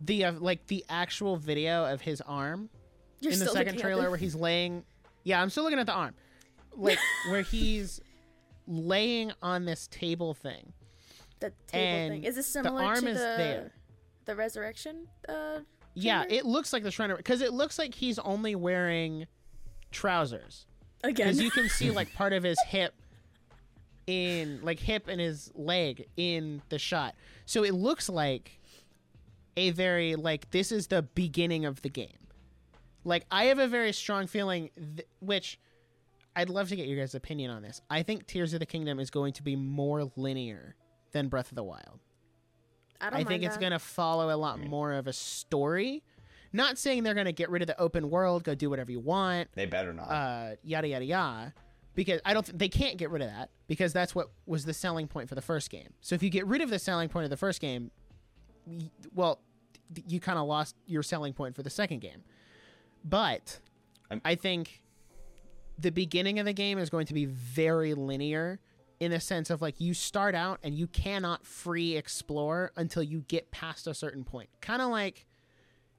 Speaker 1: the uh, like the actual video of his arm
Speaker 2: You're
Speaker 1: in the second trailer where he's laying. Yeah, I'm still looking at the arm, like where he's laying on this table thing.
Speaker 2: the table
Speaker 1: and
Speaker 2: thing. Is this
Speaker 1: the
Speaker 2: similar
Speaker 1: arm
Speaker 2: to
Speaker 1: is
Speaker 2: the
Speaker 1: there.
Speaker 2: the resurrection? Uh,
Speaker 1: Yeah, it looks like the Shrine because it looks like he's only wearing trousers
Speaker 2: again.
Speaker 1: because you can see like part of his hip in like hip and his leg in the shot. So it looks like a very like this is the beginning of the game. Like I have a very strong feeling th- which I'd love to get your guys' opinion on this. I think Tears of the Kingdom is going to be more linear than Breath of the Wild.
Speaker 2: I, don't
Speaker 1: I
Speaker 2: mind
Speaker 1: think it's going to follow a lot more of a story. Not saying they're going to get rid of the open world, go do whatever you want,
Speaker 3: They better not.
Speaker 1: uh, yada yada yada, because I don't. Th- they can't get rid of that because that's what was the selling point for the first game. So if you get rid of the selling point of the first game, y- well, th- you kind of lost your selling point for the second game. But
Speaker 3: I'm-
Speaker 1: I think the beginning of the game is going to be very linear in the sense of like you start out and you cannot free explore until you get past a certain point. Kind of like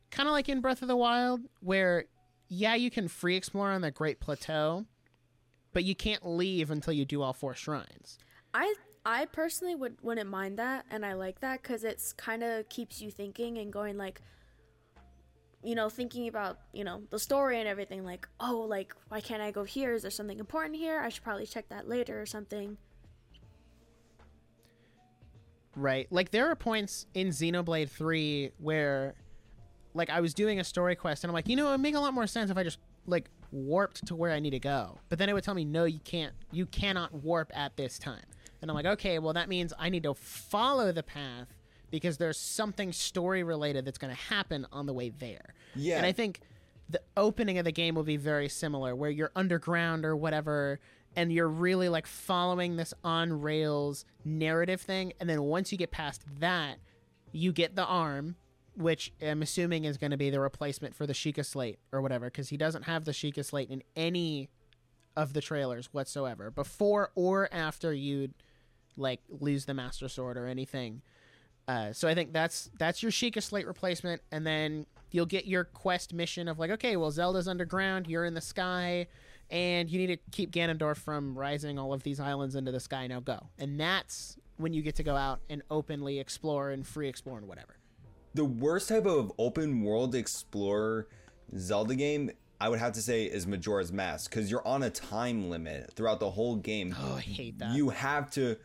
Speaker 1: kind of like in Breath of the Wild where yeah, you can free explore on the Great Plateau, but you can't leave until you do all four shrines.
Speaker 2: I I personally would wouldn't mind that, and I like that because it's kind of keeps you thinking and going like, you know, thinking about you know the story and everything. Like, oh, like why can't I go here? Is there something important here? I should probably check that later or something.
Speaker 1: Right. Like there are points in Xenoblade 3 where like I was doing a story quest and I'm like, you know, it would make a lot more sense if I just like warped to where I need to go. But then it would tell me, no, you can't you cannot warp at this time. And I'm like, okay, well that means I need to follow the path because there's something story related that's going to happen on the way there.
Speaker 3: Yeah.
Speaker 1: And I think the opening of the game will be very similar where you're underground or whatever and you're really like following this on rails narrative thing and then once you get past that you get the arm which i'm assuming is going to be the replacement for the Sheikah slate or whatever because he doesn't have the Sheikah slate in any of the trailers whatsoever before or after you like lose the master sword or anything uh, so I think that's that's your Sheikah Slate replacement, and then you'll get your quest mission of like, okay, well Zelda's underground, you're in the sky, and you need to keep Ganondorf from rising all of these islands into the sky. Now go, and that's when you get to go out and openly explore and free explore and whatever.
Speaker 3: the worst type of open world explorer Zelda game, I would have to say, is Majora's Mask because you're on a time limit throughout the whole game.
Speaker 1: Oh, I hate that.
Speaker 3: You have to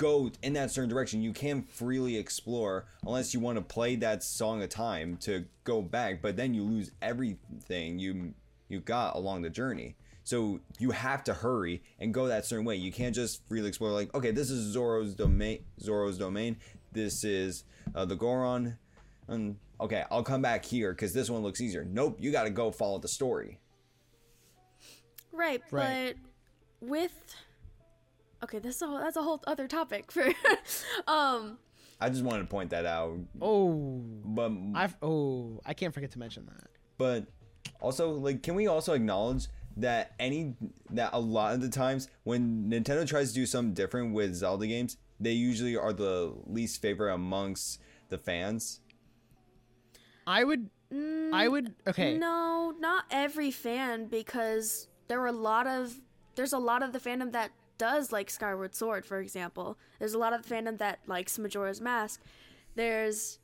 Speaker 3: go in that certain direction. You can't freely explore unless you want to play that song of time to go back, but then you lose everything you you got along the journey. So you have to hurry and go that certain way. You can't just freely explore like, okay, this is Zora's domain. Zora's domain. This is uh, the Goron. And okay, I'll come back here because this one looks easier. Nope, you got to go follow the story.
Speaker 2: Right,
Speaker 1: Right.
Speaker 2: but with okay, that's a whole, that's a whole other topic for um
Speaker 3: I just wanted to point that out.
Speaker 1: Oh,
Speaker 3: But
Speaker 1: I've oh, I can't forget to mention that.
Speaker 3: but also like can we also acknowledge that any that a lot of the times when Nintendo tries to do something different with Zelda games, they usually are the least favorite amongst the fans.
Speaker 1: I would, I would. Okay,
Speaker 2: No, not every fan because there were a lot of there's a lot of the fandom that does like Skyward Sword, for example. There's a lot of fandom that likes Majora's Mask. There's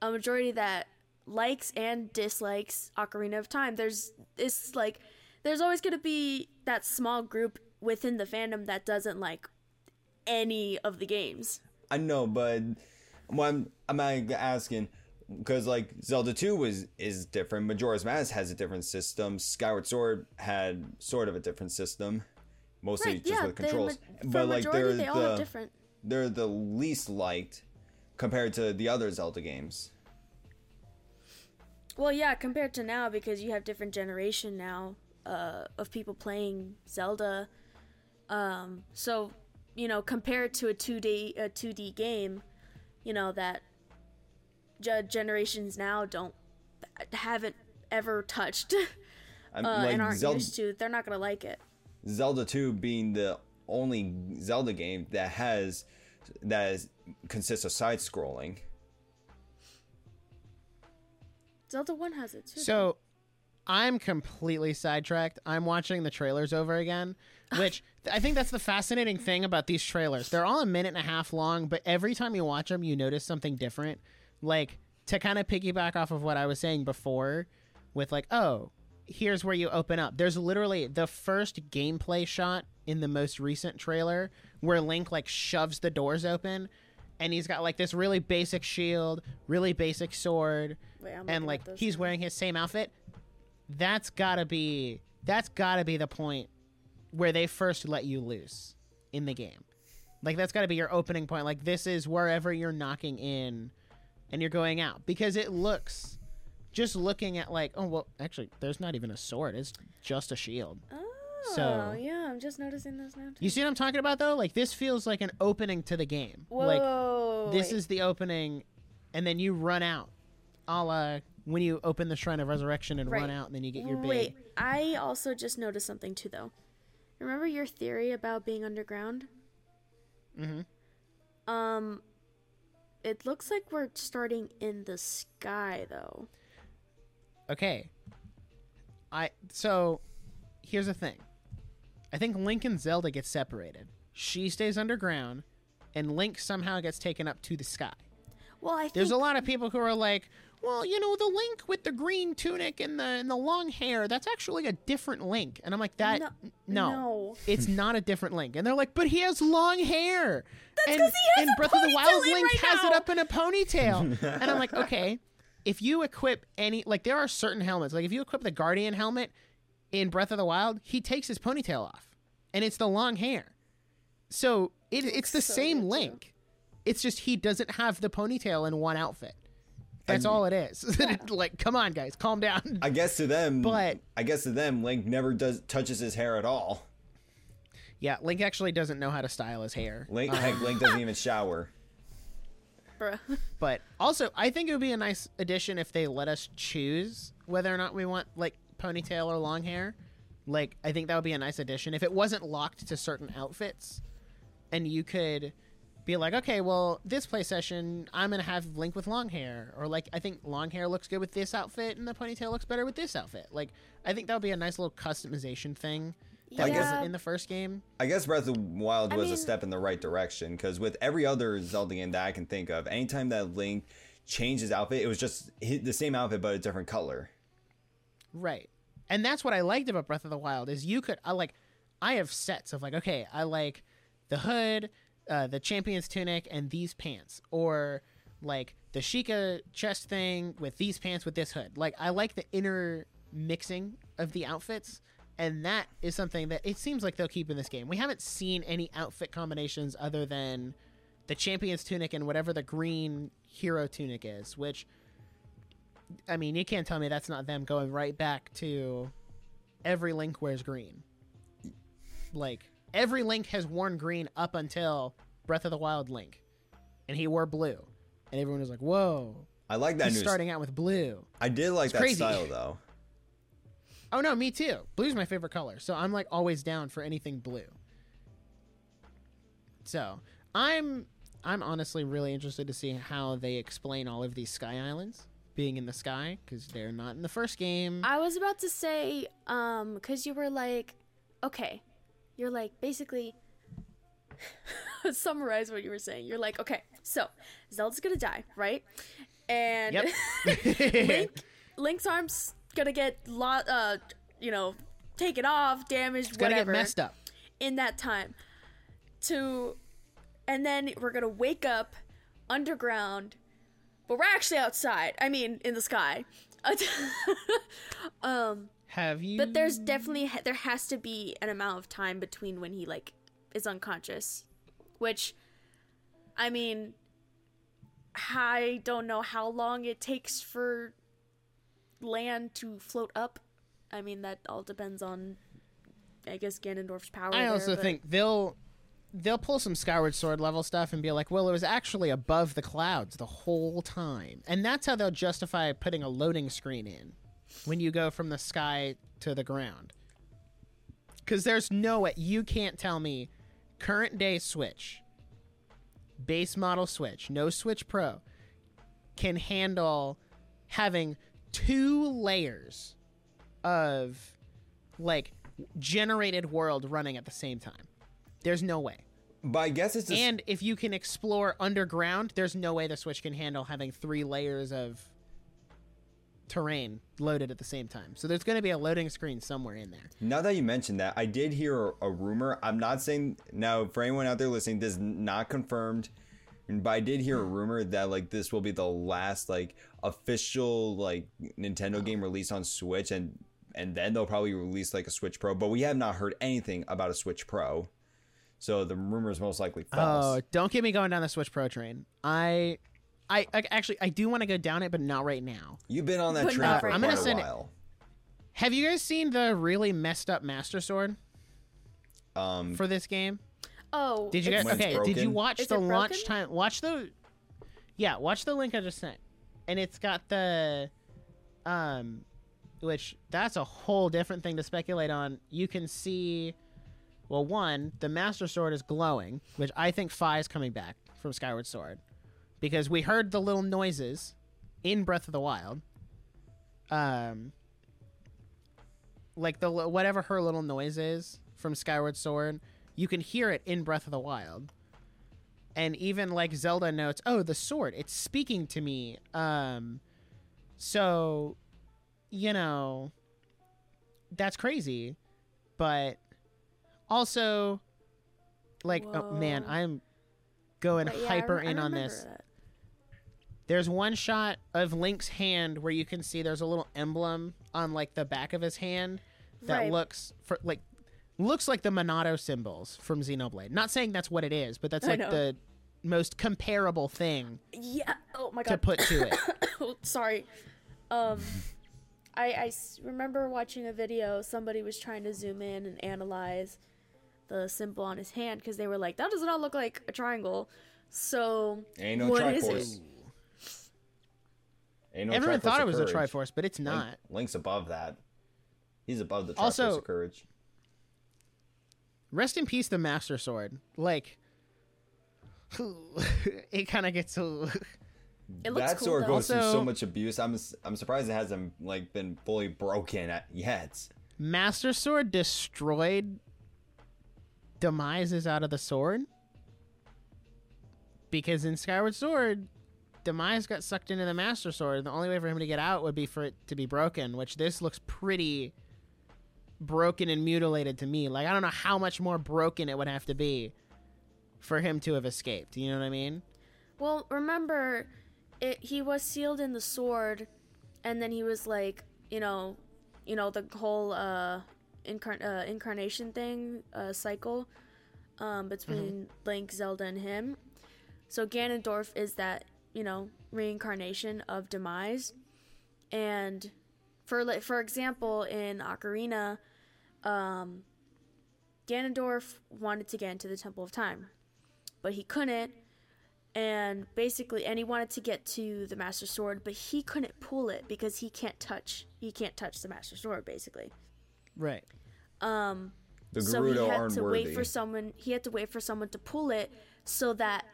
Speaker 2: a majority that likes and dislikes Ocarina of Time. There's it's like there's always going to be that small group within the fandom that doesn't like any of the games.
Speaker 3: I know, but what I'm I'm asking because like Zelda 2 was is different. Majora's Mask has a different system. Skyward Sword had sort of a different system, mostly
Speaker 2: Right,
Speaker 3: just
Speaker 2: yeah,
Speaker 3: with controls.
Speaker 2: ma-
Speaker 3: but like
Speaker 2: majority,
Speaker 3: they're
Speaker 2: they
Speaker 3: the they're the least liked compared to the other Zelda games.
Speaker 2: Well, yeah, compared to now because you have different generation now uh, of people playing Zelda. Um, so, you know, compared to a 2D a 2D game, you know that ge- generations now don't haven't ever touched uh,
Speaker 3: like
Speaker 2: and aren't
Speaker 3: Zelda,
Speaker 2: used to. They're not going to like it.
Speaker 3: Zelda 2 being the only Zelda game that has that is, consists of side scrolling.
Speaker 2: Zelda 1 has it too.
Speaker 1: So I'm completely sidetracked. I'm watching the trailers over again, which I think that's the fascinating thing about these trailers. They're all a minute and a half long, but every time you watch them, you notice something different. Like to kind of piggyback off of what I was saying before with like, oh, here's where you open up. There's literally the first gameplay shot in the most recent trailer where Link like shoves the doors open and he's got like this really basic shield, really basic sword,
Speaker 2: Wait,
Speaker 1: and like he's
Speaker 2: now.
Speaker 1: wearing his same outfit. That's gotta be that's gotta be the point where they first let you loose in the game. Like that's gotta be your opening point. Like this is wherever you're knocking in and you're going out. Because it looks just looking at like oh well actually there's not even a sword, it's just a shield.
Speaker 2: Oh,
Speaker 1: So-
Speaker 2: yeah, I'm just noticing this now. Too.
Speaker 1: You see what I'm talking about though? Like this feels like an opening to the game. Like
Speaker 2: Whoa.
Speaker 1: this
Speaker 2: wait.
Speaker 1: is the opening and then you run out. A la when you open the Shrine of Resurrection and run out and then you get your big
Speaker 2: Wait, I also just noticed something too, though. Remember your theory about being underground?
Speaker 1: Mm-hmm.
Speaker 2: Um, it looks like we're starting in the sky, though.
Speaker 1: Okay. I so here's the thing. I think link and zelda get separated. She stays underground and link somehow gets taken up to the sky.
Speaker 2: Well, I think
Speaker 1: there's a lot of people who are like well you know the link with the green tunic and the and the long hair that's actually a different link. And i'm like that
Speaker 2: No-
Speaker 1: no,
Speaker 2: no.
Speaker 1: it's not a different link. And they're like but he has long hair. And,
Speaker 2: 'cause he has
Speaker 1: and
Speaker 2: a
Speaker 1: breath of the wild link
Speaker 2: right
Speaker 1: has it up in a ponytail. And i'm like okay if you equip any like there are certain helmets. Like if you equip the guardian helmet in breath of the wild he takes his ponytail off and it's the long hair. So it, it's the
Speaker 2: so
Speaker 1: same
Speaker 2: good, too.
Speaker 1: link it's just he doesn't have the ponytail in one outfit. That's all it is. Like come on guys calm down.
Speaker 3: I guess to them,
Speaker 1: But-
Speaker 3: I guess to them, Link never does touches his hair at all.
Speaker 1: yeah link actually doesn't know how to style his hair.
Speaker 3: Link, um, heck, Link doesn't even shower.
Speaker 2: Bruh.
Speaker 1: But also, I think it would be a nice addition if they let us choose whether or not we want like ponytail or long hair. Like, I think that would be a nice addition if it wasn't locked to certain outfits, and you could be like, okay, well, this play session, I'm gonna have Link with long hair, or like, I think long hair looks good with this outfit, and the ponytail looks better with this outfit. Like, I think that would be a nice little customization thing that
Speaker 2: Yeah.
Speaker 1: wasn't in the first game.
Speaker 3: I guess Breath of the Wild
Speaker 2: I
Speaker 3: was a step in the right direction because with every other Zelda game that I can think of, anytime that Link changed his outfit, it was just the same outfit but a different color.
Speaker 1: Right. And that's what I liked about Breath of the Wild is you could I like I have sets of like okay, I like the hood, uh, the champion's tunic and these pants or like the Sheikah chest thing with these pants with this hood. Like I like the inner mixing of the outfits and that is something that it seems like they'll keep in this game. We haven't seen any outfit combinations other than the champion's tunic and whatever the green hero tunic is, which I mean, you can't tell me that's not them going right back to every Link wears green. Like every Link has worn green up until Breath of the Wild Link, and he wore blue, and everyone was like, "Whoa,
Speaker 3: I like that
Speaker 1: he's
Speaker 3: new.
Speaker 1: starting out with blue."
Speaker 3: I did like that
Speaker 1: crazy.
Speaker 3: style though.
Speaker 1: Oh no, me too. Blue's my favorite color, so I'm like always down for anything blue. So I'm I'm honestly really interested to see how they explain all of these sky islands being in the sky because they're not in the first game.
Speaker 2: I was about to say, um, because you were like, okay, you're like basically summarize what you were saying. You're like, okay, so Zelda's gonna die, right? and
Speaker 1: Yep.
Speaker 2: Link Link's arms gonna get lot uh you know taken off, damaged,
Speaker 1: It's gonna
Speaker 2: whatever
Speaker 1: get messed up.
Speaker 2: in that time. To and then we're gonna wake up underground, but we're actually outside. I mean, in the sky. um,
Speaker 1: Have you?
Speaker 2: but there's definitely there has to be an amount of time between when he like is unconscious, which, I mean, I don't know how long it takes for land to float up. I mean, that all depends on, I guess, Ganondorf's power.
Speaker 1: I
Speaker 2: there,
Speaker 1: also
Speaker 2: but-
Speaker 1: think they'll they'll pull some Skyward Sword level stuff and be like, well, it was actually above the clouds the whole time, and that's how they'll justify putting a loading screen in when you go from the sky to the ground. Because there's no way you can't tell me current day Switch, base model Switch, no Switch Pro, can handle having two layers of like generated world running at the same time. There's no way.
Speaker 3: But I guess it's just,
Speaker 1: And if you can explore underground, there's no way the Switch can handle having three layers of terrain loaded at the same time. So there's going to be a loading screen somewhere in there.
Speaker 3: now that you mentioned that, I did hear a, a rumor. I'm not saying now for anyone out there listening, this is not confirmed. But I did hear a rumor that like this will be the last like official like Nintendo game released on Switch, and and then they'll probably release like a Switch Pro. But we have not heard anything about a Switch Pro, so the rumor is most likely false.
Speaker 1: Oh, don't get me going down the Switch Pro train. I, I, I actually I do want to go down it, but not right now.
Speaker 3: You've been on that
Speaker 2: But
Speaker 3: train
Speaker 2: not
Speaker 3: for
Speaker 1: I'm
Speaker 3: quite
Speaker 1: gonna
Speaker 3: a
Speaker 1: send it-
Speaker 3: while.
Speaker 1: Have you guys seen the really messed up Master Sword
Speaker 3: Um,
Speaker 1: for this game?
Speaker 2: Oh,
Speaker 1: Did you guys? Okay, did you watch
Speaker 2: Is
Speaker 1: the launch time? Watch the, yeah, watch the link I just sent, and it's got the, um, which that's a whole different thing to speculate on. You can see, well, one, the Master Sword is glowing, which I think Fi is coming back from Skyward Sword, because we heard the little noises in Breath of the Wild. Um, like the whatever her little noise is from Skyward Sword, you can hear it in Breath of the Wild. And even like Zelda notes, oh, the sword, it's speaking to me. Um so you know that's crazy. But also like oh, man, I'm going
Speaker 2: yeah,
Speaker 1: hyper in on this.
Speaker 2: that.
Speaker 1: There's one shot of Link's hand where you can see there's a little emblem on like the back of his hand that
Speaker 2: Right.
Speaker 1: looks for like looks like the Monado symbols from Xenoblade. Not saying that's what it is, but that's like the most comparable thing
Speaker 2: Yeah. Oh my
Speaker 1: to put to it.
Speaker 2: Oh, Sorry. Um, I, I s- remember watching a video. Somebody was trying to zoom in and analyze the symbol on his hand because they were like, "That does not look like a triangle." So
Speaker 3: Ain't no
Speaker 2: what is
Speaker 3: Triforce.
Speaker 2: it?
Speaker 3: Ain't no
Speaker 1: Everyone
Speaker 3: Triforce
Speaker 1: thought it
Speaker 3: of
Speaker 1: was a Triforce, but it's
Speaker 3: Link-
Speaker 1: not.
Speaker 3: Link's above that. He's above the Triforce
Speaker 1: Also-
Speaker 3: of Courage.
Speaker 1: Rest in peace, the Master Sword. Like, it kind of gets a.
Speaker 2: It looks
Speaker 3: that
Speaker 2: cool,
Speaker 3: sword
Speaker 2: though.
Speaker 3: goes through so much abuse. I'm s- I'm surprised it hasn't like been fully broken yet.
Speaker 1: Master Sword destroyed Demises out of the sword because in Skyward Sword, Demise got sucked into the Master Sword. and The only way for him to get out would be for it to be broken, which this looks pretty broken and mutilated to me. Like I don't know how much more broken it would have to be for him to have escaped. You know what I mean?
Speaker 2: Well, remember, it, he was sealed in the sword, and then he was like, you know, you know the whole uh, incarn- uh incarnation thing uh, cycle um, between Link, Zelda, and him. So Ganondorf is that you know reincarnation of Demise, and for like for example in Ocarina, um, Ganondorf wanted to get into the Temple of Time, but he couldn't and basically and he wanted to get to the master sword but he couldn't pull it because he can't touch he can't touch the master sword basically
Speaker 1: Right.
Speaker 2: um
Speaker 3: The
Speaker 2: so he had
Speaker 3: aren't
Speaker 2: to
Speaker 3: worthy.
Speaker 2: wait for someone he had to wait for someone to pull it so that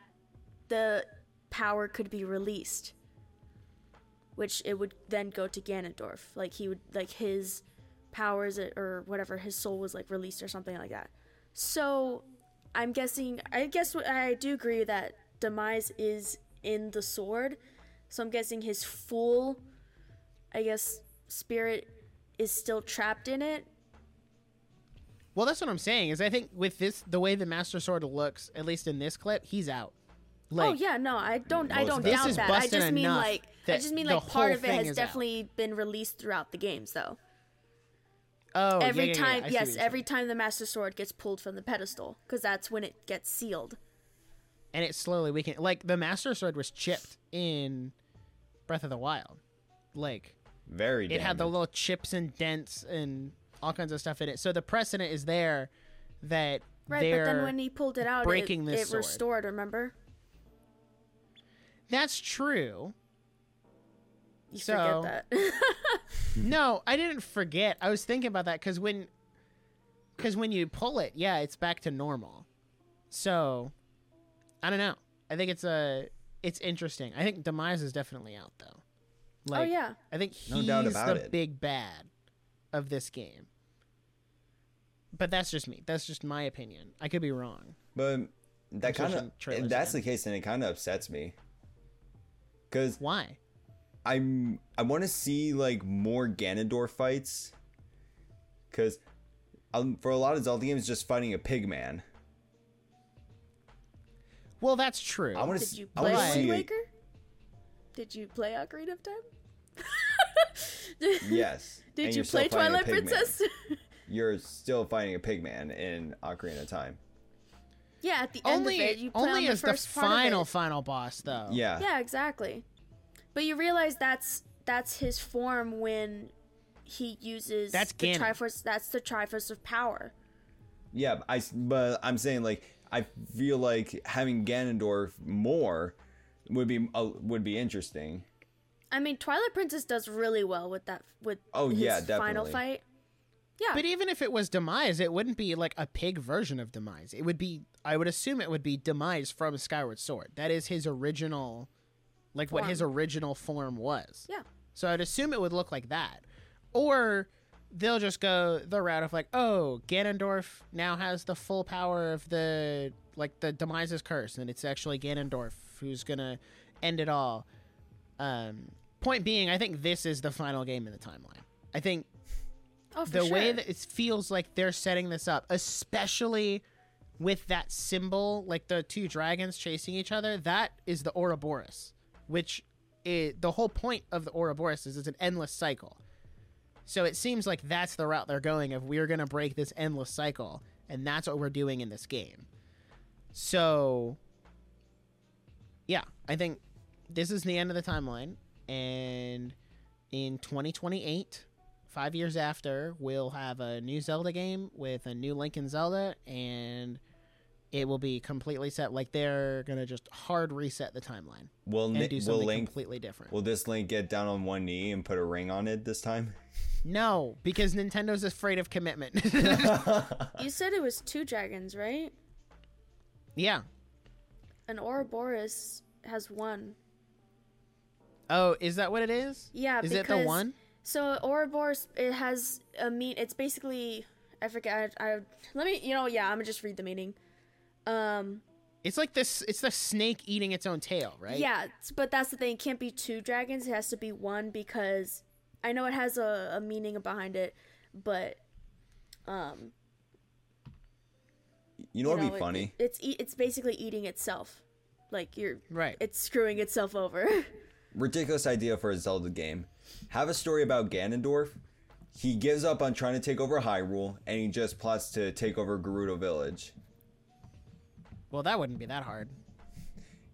Speaker 2: the power could be released which it would then go to Ganondorf like he would like his powers uh, or whatever his soul was like released or something like that so I'm guessing I guess I do agree that demise is in the sword So I'm guessing his full, I guess, spirit is still trapped in it.
Speaker 1: Well, that's what I'm saying. Is I think with this, the way the Master Sword looks, at least in this clip, he's out. Oh, like,
Speaker 2: oh yeah, no, I don't. I don't
Speaker 3: This
Speaker 2: doubt
Speaker 1: is
Speaker 2: that. I just mean like. I just mean like part of it has
Speaker 1: is out.
Speaker 2: definitely been released throughout the games, though.
Speaker 1: oh,
Speaker 2: every
Speaker 1: yeah, yeah,
Speaker 2: time,
Speaker 1: I see
Speaker 2: yes, every
Speaker 1: saying.
Speaker 2: time the Master Sword gets pulled from the pedestal, because that's when it gets sealed.
Speaker 1: and it slowly weakened. Like the Master Sword was chipped in Breath of the Wild. Like
Speaker 3: Very.
Speaker 1: it had the little chips and dents and all kinds of stuff in it. So the precedent is there that
Speaker 2: Right, but then when he pulled it out,
Speaker 1: breaking
Speaker 2: it,
Speaker 1: this
Speaker 2: it
Speaker 1: sword.
Speaker 2: restored. Remember?
Speaker 1: That's true.
Speaker 2: You
Speaker 1: So-
Speaker 2: forget that.
Speaker 1: No, I didn't forget. I was thinking about that because when, because when you pull it, yeah, it's back to normal. So, I don't know. I think it's a, it's interesting. I think Demise is definitely out though. Oh, like,
Speaker 2: oh yeah.
Speaker 1: I think
Speaker 3: No
Speaker 1: he's
Speaker 3: doubt about
Speaker 1: the
Speaker 3: it.
Speaker 1: big bad of this game. But that's just me. That's just my opinion. I could be wrong.
Speaker 3: But that kind of if that's
Speaker 1: again.
Speaker 3: the case, then it kind of upsets me. Cause
Speaker 1: Why?
Speaker 3: I'm I want to see like more Ganondorf fights. Cause um, for a lot of Zelda games, just fighting a pig man.
Speaker 1: Well, that's true.
Speaker 3: I want to.
Speaker 2: Did you
Speaker 3: I
Speaker 2: play
Speaker 3: want to see.
Speaker 2: Waker? Did you play Ocarina of Time?
Speaker 3: Yes.
Speaker 2: Did
Speaker 3: and
Speaker 2: you play
Speaker 3: fighting a
Speaker 2: Twilight. Princess?
Speaker 3: You're still fighting a pig man in Ocarina of Time.
Speaker 2: Yeah, at the end
Speaker 1: only
Speaker 2: of it, you play
Speaker 1: only
Speaker 2: on
Speaker 1: as
Speaker 2: the
Speaker 1: the
Speaker 2: first part of
Speaker 1: final
Speaker 2: it.
Speaker 1: final boss though.
Speaker 3: Yeah.
Speaker 2: Yeah, exactly. But you realize that's that's his form when he uses
Speaker 1: That's
Speaker 2: the
Speaker 1: Ganon.
Speaker 2: Triforce. That's the Triforce of Power.
Speaker 3: Yeah, I s- but I'm saying like I feel like having Ganondorf more would be uh, would be interesting.
Speaker 2: I mean, Twilight Princess does really well with that with
Speaker 3: Oh,
Speaker 2: his
Speaker 3: yeah,
Speaker 2: final fight. Yeah,
Speaker 1: But even if it was Demise, it wouldn't be like a pig version of Demise. It would be I would assume it would be Demise from Skyward Sword. That is his original like what his original form was.
Speaker 2: yeah.
Speaker 1: So I'd assume it would look like that. Or they'll just go the route of like, oh, Ganondorf now has the full power of the like the Demise's curse, and it's actually Ganondorf who's gonna end it all. Um, point being, I think this is the final game in the timeline. I think
Speaker 2: Oh,
Speaker 1: the
Speaker 2: sure.
Speaker 1: way that it feels like they're setting this up, especially with that symbol, like the two dragons chasing each other, that is the Ouroboros, which is, the whole point of the Ouroboros is it's an endless cycle. So it seems like that's the route they're going of we're going to break this endless cycle, and that's what we're doing in this game. So, yeah, I think this is the end of the timeline, and in 2028, five years after, we'll have a new Zelda game with a new Link and Zelda, and it will be completely set. Like they're gonna just hard reset the timeline
Speaker 3: Will
Speaker 1: and
Speaker 3: Ni-
Speaker 1: do
Speaker 3: will Link
Speaker 1: completely different.
Speaker 3: will this Link get down on one knee and put a ring on it this time?
Speaker 1: no, because Nintendo's afraid of commitment.
Speaker 2: you said it was two dragons, right?
Speaker 1: yeah.
Speaker 2: And Ouroboros has one.
Speaker 1: Oh, is that what it is?
Speaker 2: Yeah,
Speaker 1: Is it the one?
Speaker 2: So Ouroboros, it has a mean. It's basically I forget. I, I let me. You know, yeah. I'm gonna just read the meaning. Um.
Speaker 1: It's like this. It's the snake eating its own tail, right?
Speaker 2: Yeah, but that's the thing. It can't be two dragons. It has to be one because I know it has a, a meaning behind it, but um,
Speaker 3: You know what'd
Speaker 2: know,
Speaker 3: be
Speaker 2: it-
Speaker 3: funny?
Speaker 2: it's e- it's basically eating itself. Like you're,
Speaker 1: Right.
Speaker 2: it's screwing itself over.
Speaker 3: Ridiculous idea for a Zelda game. Have a story about Ganondorf. He gives up on trying to take over Hyrule, and he just plots to take over Gerudo Village
Speaker 1: Well, that wouldn't be that hard.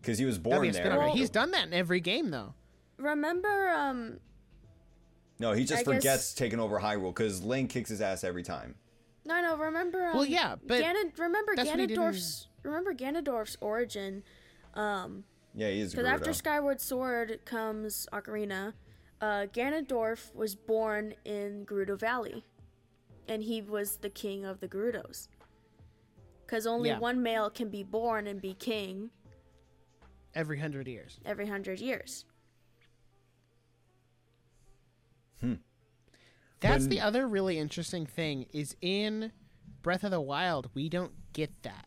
Speaker 3: because he was
Speaker 1: That'd be
Speaker 3: born there.
Speaker 2: Well-
Speaker 1: He's done that in every game, though.
Speaker 2: Remember, um,
Speaker 3: No, he just
Speaker 2: I guess-
Speaker 3: forgets taking over Hyrule because Link kicks his ass every time.
Speaker 2: no, no, remember. Um,
Speaker 1: Well, yeah, but
Speaker 2: Ganon, remember
Speaker 1: that's what he didn't-
Speaker 2: Ganondorf's. Remember Ganondorf's origin. Um,
Speaker 3: Yeah, he is
Speaker 2: Because after Skyward Sword comes Ocarina, uh, Ganondorf was born in Gerudo Valley, and he was the king of the Gerudos. Because only
Speaker 1: Yeah.
Speaker 2: one male can be born and be king
Speaker 1: Every hundred years.
Speaker 2: every hundred years.
Speaker 1: That's
Speaker 3: When-
Speaker 1: the other really interesting thing is in Breath of the Wild, we don't get that.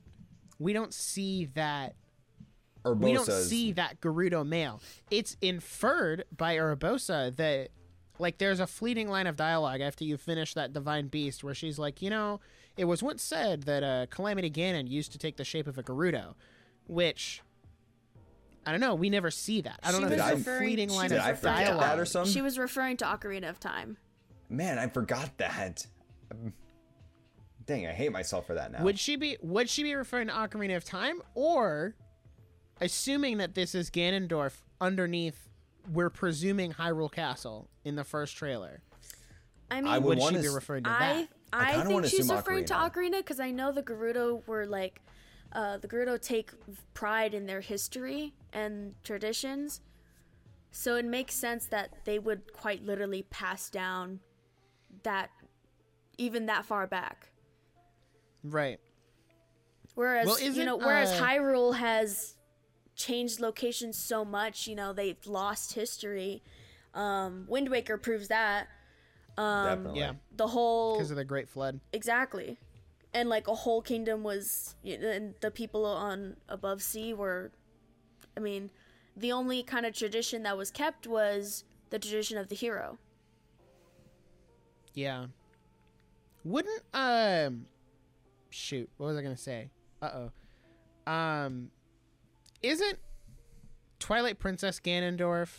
Speaker 1: We don't see that we don't see that Gerudo male. It's inferred by Urbosa that like there's a fleeting line of dialogue after you finish that divine beast where she's like, you know, it was once said that uh, Calamity Ganon used to take the shape of a Gerudo, which I don't know. We never see that. I don't
Speaker 2: She
Speaker 1: know if
Speaker 2: was
Speaker 1: there's a fleeting line
Speaker 3: Did
Speaker 1: of
Speaker 3: I forget
Speaker 1: dialogue.
Speaker 3: that or something?
Speaker 2: She was referring to Ocarina of Time.
Speaker 3: Man, I forgot that. Um, Dang, I hate myself for that now.
Speaker 1: Would she be would she be referring to Ocarina of Time or assuming that this is Ganondorf underneath we're presuming Hyrule Castle in the first trailer.
Speaker 2: I mean,
Speaker 3: I would
Speaker 1: Would she be referring to
Speaker 2: I
Speaker 1: that?
Speaker 3: I
Speaker 2: I,
Speaker 3: kinda
Speaker 2: think
Speaker 3: wanna
Speaker 2: she's
Speaker 3: assume
Speaker 2: referring to
Speaker 3: Ocarina.
Speaker 2: Ocarina because I know the Gerudo were like, uh, the Gerudo take pride in their history and traditions, so it makes sense that they would quite literally pass down that, even that far back.
Speaker 1: Right.
Speaker 2: Whereas
Speaker 1: Well,
Speaker 2: you know, whereas
Speaker 1: uh,
Speaker 2: Hyrule has changed locations so much, you know, they've lost history. Um, Wind Waker proves that.
Speaker 3: Definitely.
Speaker 1: Yeah.
Speaker 2: The whole
Speaker 1: Because of the Great Flood.
Speaker 2: Exactly. And like a whole kingdom was, y- and the people on above sea were, I mean, the only kind of tradition that was kept was the tradition of the hero.
Speaker 1: Yeah. Wouldn't um shoot, what was I gonna say? Uh oh. Um isn't Twilight Princess Ganondorf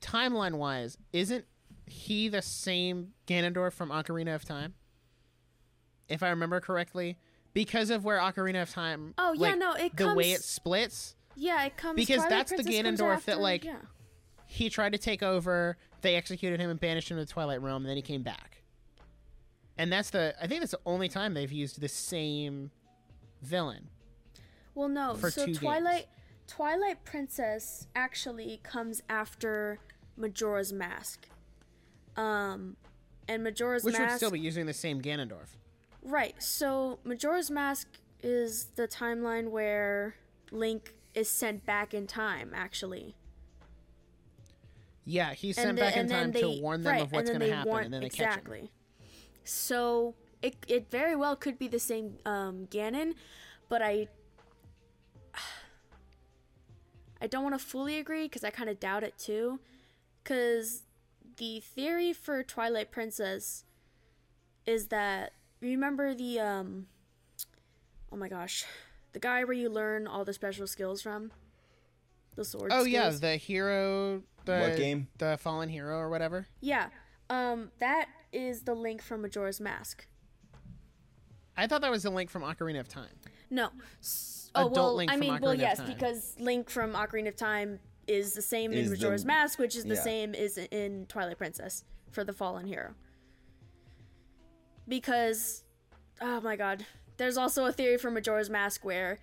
Speaker 1: timeline wise, isn't he the same Ganondorf from Ocarina of Time? If I remember correctly. Because of where Ocarina of Time
Speaker 2: Oh, yeah,
Speaker 1: like,
Speaker 2: no, it
Speaker 1: the way it splits,
Speaker 2: Yeah, it comes
Speaker 1: Because
Speaker 2: Twilight
Speaker 1: that's the
Speaker 2: Princess comes
Speaker 1: Ganondorf that, like,
Speaker 2: yeah.
Speaker 1: he tried to take over, they executed him and banished him to the Twilight Realm, and then he came back. And that's the I think that's the only time they've used the same villain.
Speaker 2: Well, no. so Twilight, Twilight Princess actually comes after Majora's Mask. Um, and Majora's
Speaker 1: Which would still be using the same Ganondorf.
Speaker 2: Right. So Majora's Mask is the timeline where Link is sent back in time, actually.
Speaker 1: Yeah, he's sent
Speaker 2: And
Speaker 1: back in time
Speaker 2: they-
Speaker 1: to warn them
Speaker 2: right,
Speaker 1: of what's going to happen,
Speaker 2: warn-
Speaker 1: and then they catch him.
Speaker 2: exactly. So it it very well could be the same um, Ganon, but I I don't want to fully agree because I kind of doubt it too, because the theory for Twilight Princess is that remember the um oh my gosh the guy where you learn all the special skills from the sword
Speaker 1: Oh yeah, the hero, the
Speaker 3: What game?
Speaker 1: the fallen hero or whatever.
Speaker 2: Yeah. Um, that is the link from Majora's Mask.
Speaker 1: I thought that was the link from Ocarina of Time.
Speaker 2: No. S- Oh
Speaker 1: Adult
Speaker 2: well,
Speaker 1: Link
Speaker 2: I mean,
Speaker 1: Ocarina
Speaker 2: well, yes, because Link from Ocarina of Time is the same in
Speaker 3: Is the-
Speaker 2: Majora's Mask, which is the
Speaker 3: yeah.
Speaker 2: same is in Twilight Princess for the fallen hero. Because, oh my god, there's also a theory for Majora's Mask where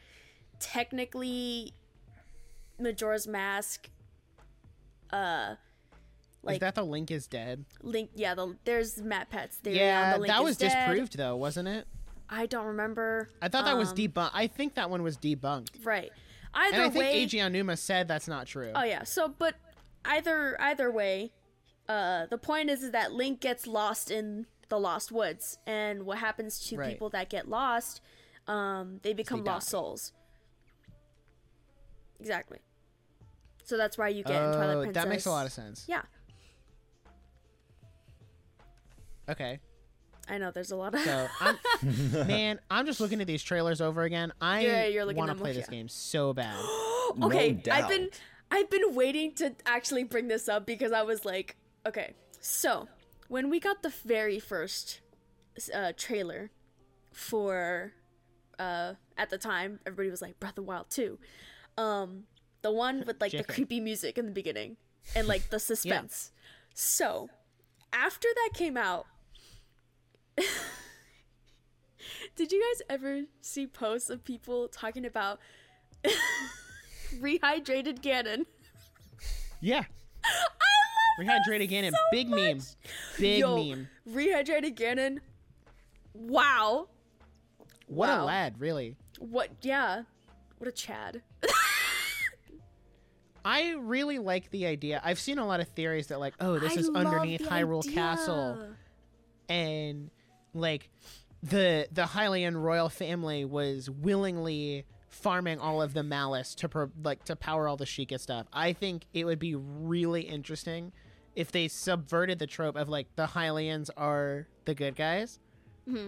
Speaker 2: technically Majora's Mask, uh,
Speaker 1: Is
Speaker 2: like
Speaker 1: that the link is dead?
Speaker 2: Link, yeah, the, there's MatPat's theory
Speaker 1: Yeah,
Speaker 2: on the Link
Speaker 1: that
Speaker 2: is
Speaker 1: was
Speaker 2: dead.
Speaker 1: disproved though, wasn't it?
Speaker 2: I don't remember.
Speaker 1: I thought that was
Speaker 2: Um,
Speaker 1: debunked. I think that one was debunked.
Speaker 2: Right. Either
Speaker 1: And I think
Speaker 2: way.
Speaker 1: Eiji Aonuma said that's not true.
Speaker 2: oh yeah. So, but either either way, uh, the point is, is that Link gets lost in the Lost Woods, and what happens to
Speaker 1: Right.
Speaker 2: people that get lost? Um, they become
Speaker 1: die.
Speaker 2: lost souls. Exactly. So that's why you get in
Speaker 1: Oh,
Speaker 2: Twilight Princess.
Speaker 1: that makes a lot of sense.
Speaker 2: Yeah,
Speaker 1: Okay.
Speaker 2: I know. There's a lot of.
Speaker 1: So, I'm, man, I'm just looking at these trailers over again. I
Speaker 2: Yeah, you're looking
Speaker 1: want to
Speaker 2: at them,
Speaker 1: play this
Speaker 2: yeah.
Speaker 1: game so bad.
Speaker 2: okay,
Speaker 3: No
Speaker 2: I've been. I've been waiting to actually bring this up because I was like, okay, so when we got the very first uh, trailer for uh, at the time, everybody was like Breath of Wild 2. Um, the one with like the creepy music in the beginning and like the suspense. So after that came out, did you guys ever see posts of people talking about rehydrated Ganon?
Speaker 1: Yeah. Rehydrate again and big meme. Big
Speaker 2: Yo,
Speaker 1: meme.
Speaker 2: rehydrated Ganon. Wow.
Speaker 1: What a lad, really.
Speaker 2: What? Yeah. What a Chad.
Speaker 1: I really like the idea. I've seen a lot of theories that like, oh, this
Speaker 2: I
Speaker 1: is underneath Hyrule
Speaker 2: idea.
Speaker 1: Castle, and like the the Hylian royal family was willingly farming all of the malice to pro- like to power all the Sheikah stuff. I think it would be really interesting if they subverted the trope of like the Hylians are the good guys,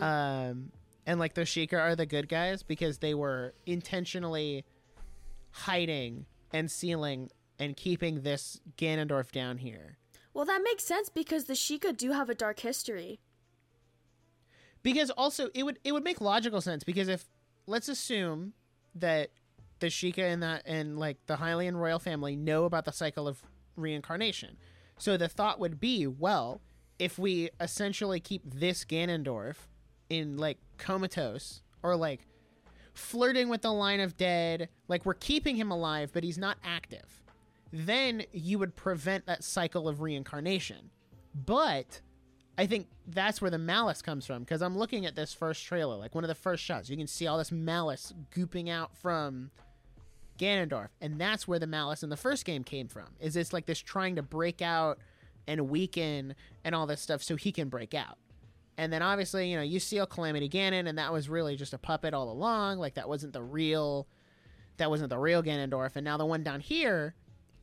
Speaker 1: um, and like the Sheikah are the good guys because they were intentionally hiding and sealing and keeping this Ganondorf down here.
Speaker 2: Well, that makes sense because the Sheikah do have a dark history.
Speaker 1: Because also it would it would make logical sense because if let's assume that the Sheikah and that and like the Hylian royal family know about the cycle of reincarnation. So the thought would be, well, if we essentially keep this Ganondorf in like comatose or like flirting with the line of dead, like we're keeping him alive but he's not active, then you would prevent that cycle of reincarnation. But I think that's where the malice comes from because I'm looking at this first trailer, like one of the first shots. You can see all this malice gooping out from Ganondorf, and that's where the malice in the first game came from. Is it's like this trying to break out and weaken and all this stuff so he can break out. And then obviously, you know, you seal Calamity Ganon, and that was really just a puppet all along. Like that wasn't the real, that wasn't the real Ganondorf. And now the one down here,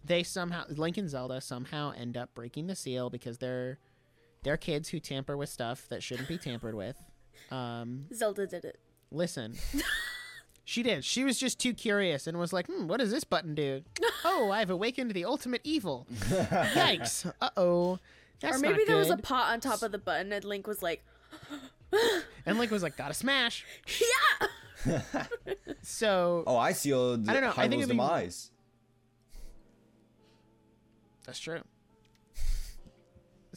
Speaker 1: they somehow Link and Zelda somehow end up breaking the seal because they're they're kids who tamper with stuff that shouldn't be tampered with. Um,
Speaker 2: Zelda did it.
Speaker 1: listen, she did. She was just too curious and was like, "Hmm, what does this button do? oh, I've awakened the ultimate evil. Yikes! Uh oh." That's
Speaker 2: or maybe there was a pot on top of the button and Link was like,
Speaker 1: and Link was like, "Gotta smash."
Speaker 2: "Yeah."
Speaker 1: So
Speaker 3: Oh, I sealed
Speaker 1: I don't know, I think
Speaker 3: Hyrule's
Speaker 1: it'd be-
Speaker 3: demise.
Speaker 1: That's true.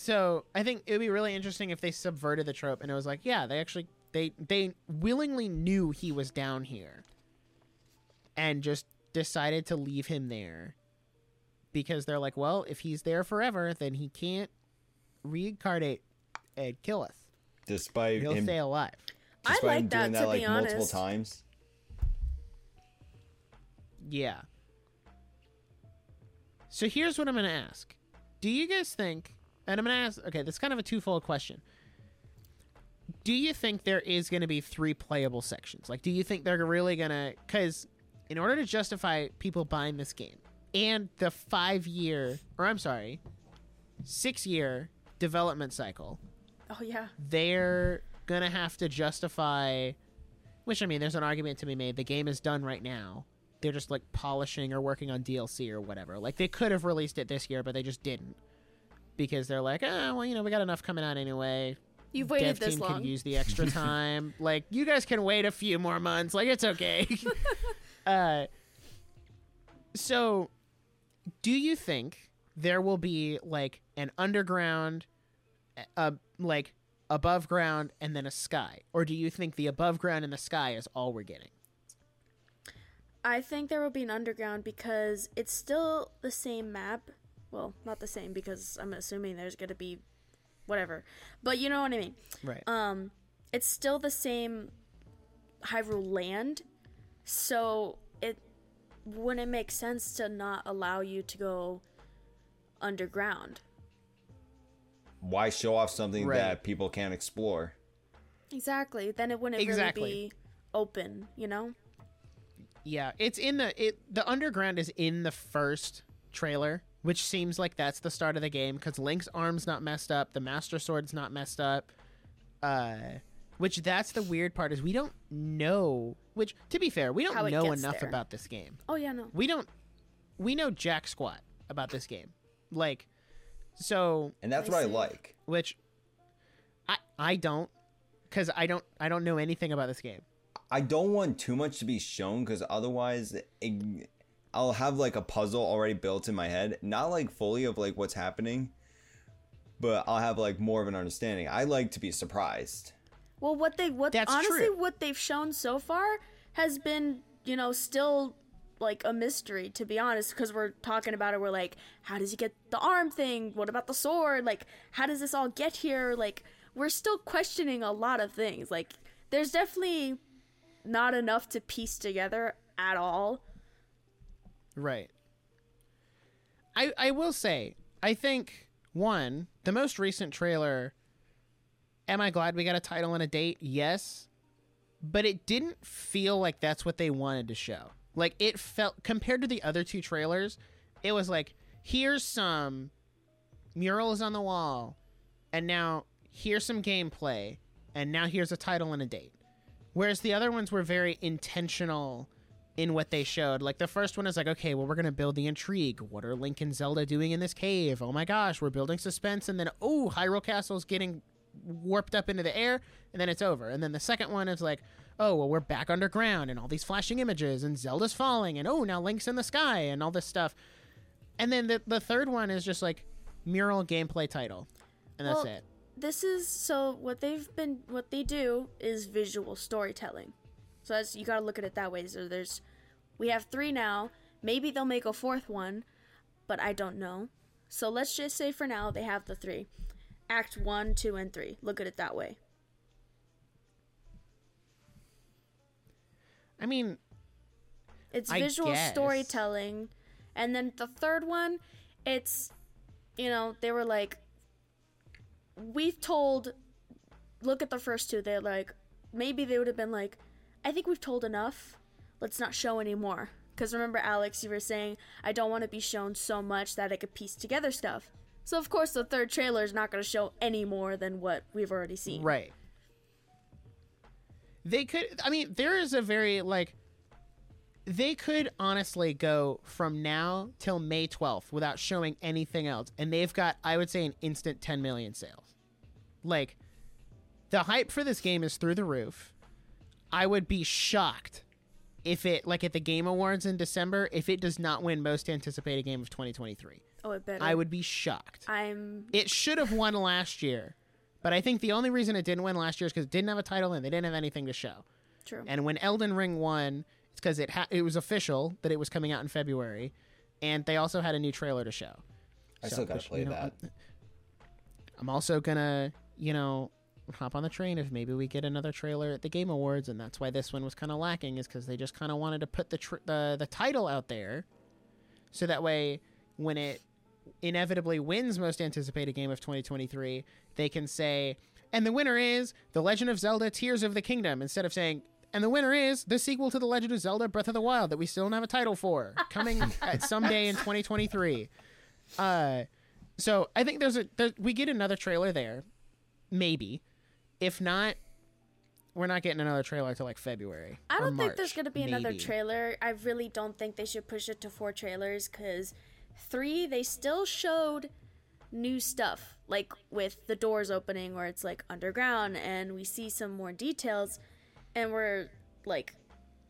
Speaker 1: So I think it would be really interesting if they subverted the trope and it was like, yeah, they actually they they willingly knew he was down here, and just decided to leave him there, because they're like, well, if he's there forever, then he can't reincarnate and kill us.
Speaker 3: Despite
Speaker 1: He'll
Speaker 3: him,
Speaker 1: stay alive.
Speaker 2: I
Speaker 3: despite him
Speaker 2: like that,
Speaker 3: doing that
Speaker 2: to
Speaker 3: like
Speaker 2: be
Speaker 3: multiple times.
Speaker 1: Yeah. So here's what I'm going to ask. Do you guys think, and I'm going to ask, okay, that's kind of a twofold question. Do you think there is going to be three playable sections? Like, do you think they're really going to, because in order to justify people buying this game and the five year, or I'm sorry, six year development cycle,
Speaker 2: Oh yeah.
Speaker 1: they're gonna have to justify which i mean there's an argument to be made the game is done right now they're just like polishing or working on dlc or whatever like they could have released it this year but they just didn't because they're like ah well you know we got enough coming out anyway.
Speaker 2: You've waited
Speaker 1: dev
Speaker 2: this
Speaker 1: team
Speaker 2: long.
Speaker 1: can use the extra time. Like you guys can wait a few more months. Like it's okay. Uh so do you think there will be like an underground uh, like above ground and then a sky? Or do you think the above ground and the sky is all we're getting?
Speaker 2: I think there will be an underground because it's still the same map. Well, not the same because I'm assuming there's gonna be whatever. But you know what I mean.
Speaker 1: right
Speaker 2: Um it's still the same Hyrule land. So it wouldn't make sense to not allow you to go underground.
Speaker 3: Why show off something
Speaker 1: Right.
Speaker 3: that people can't explore?
Speaker 2: Exactly. Then it wouldn't
Speaker 1: Exactly.
Speaker 2: really be open, you know?
Speaker 1: yeah it's in the it the underground is in the first trailer which seems like that's the start of the game because link's arm's not messed up the master sword's not messed up uh which that's the weird part is we don't know which to be fair we don't
Speaker 2: it
Speaker 1: know enough
Speaker 2: there.
Speaker 1: about this game
Speaker 2: Oh yeah, no.
Speaker 1: we don't we know jack squat about this game like so
Speaker 3: And that's
Speaker 2: I
Speaker 3: what I like.
Speaker 1: which i i don't because i don't i don't know anything about this game
Speaker 3: I don't want too much to be shown because otherwise, it, I'll have like a puzzle already built in my head, not like fully of like what's happening, but I'll have like more of an understanding. I like to be surprised.
Speaker 2: Well, what they what
Speaker 1: That's
Speaker 2: honestly
Speaker 1: true.
Speaker 2: what they've shown so far has been, you know, still like a mystery to be honest because we're talking about it we're like how does he get the arm thing what about the sword like how does this all get here like we're still questioning a lot of things like there's definitely not enough to piece together at all
Speaker 1: Right. I I will say, I think one, the most recent trailer Am I glad we got a title and a date? Yes. but it didn't feel like that's what they wanted to show. Like it felt compared to the other two trailers, it was like here's some murals on the wall, and now here's some gameplay, and now here's a title and a date. Whereas the other ones were very intentional in what they showed. Like the first one is like, okay, well, we're gonna build the intrigue. What are Link and Zelda doing in this cave? Oh my gosh, we're building suspense, and then oh, Hyrule Castle's getting warped up into the air, and then it's over. And then the second one is like, oh, well, we're back underground, and all these flashing images, and Zelda's falling, and oh, now Link's in the sky, and all this stuff. And then the the third one is just like mural gameplay title, and that's
Speaker 2: Well,
Speaker 1: it.
Speaker 2: This is so what they've been what they do is visual storytelling. So that's you got to look at it that way. So there's we have 3 now. Maybe they'll make a fourth one, but I don't know. So let's just say for now they have the 3. Act 1, 2 and 3. Look at it that way.
Speaker 1: I mean,
Speaker 2: It's visual storytelling. And then the third one, it's, you know, they were like, we've told, look at the first two. They're like, maybe they would have been like, I think we've told enough. Let's not show anymore. Because remember, Alex, you were saying, I don't want to be shown so much that I could piece together stuff. So, of course, the third trailer is not going to show any more than what we've already seen.
Speaker 1: Right. They could I mean, there is a very like they could honestly go from now till May 12th without showing anything else and they've got I would say an instant 10 million sales. Like the hype for this game is through the roof. I would be shocked if it like at the Game Awards in December if it does not win most anticipated game of 2023.
Speaker 2: Oh, it better.
Speaker 1: I would be shocked.
Speaker 2: I'm.
Speaker 1: It should have won last year, but I think the only reason it didn't win last year is because it didn't have a title and they didn't have anything to show.
Speaker 2: True.
Speaker 1: And when Elden Ring won, it's because it ha- it was official that it was coming out in February, and they also had a new trailer to show.
Speaker 3: I
Speaker 1: So,
Speaker 3: still gotta
Speaker 1: which,
Speaker 3: play
Speaker 1: you know,
Speaker 3: that.
Speaker 1: I'm also gonna, you know, hop on the train if maybe we get another trailer at the Game Awards, and that's why this one was kind of lacking, is because they just kind of wanted to put the tr- the the title out there, so that way when it inevitably wins most anticipated game of 2023, they can say, and the winner is The Legend of Zelda: Tears of the Kingdom, instead of saying. And the winner is the sequel to The Legend of Zelda: Breath of the Wild that we still don't have a title for, coming at someday in 2023. Uh, so I think there's a there, we get another trailer there, maybe. If not, we're not getting another trailer till like February.
Speaker 2: I don't think there's going to be another trailer. I really don't think they should push it to four trailers because three, they still showed new stuff, like with the doors opening where it's like underground and we see some more details and we're like,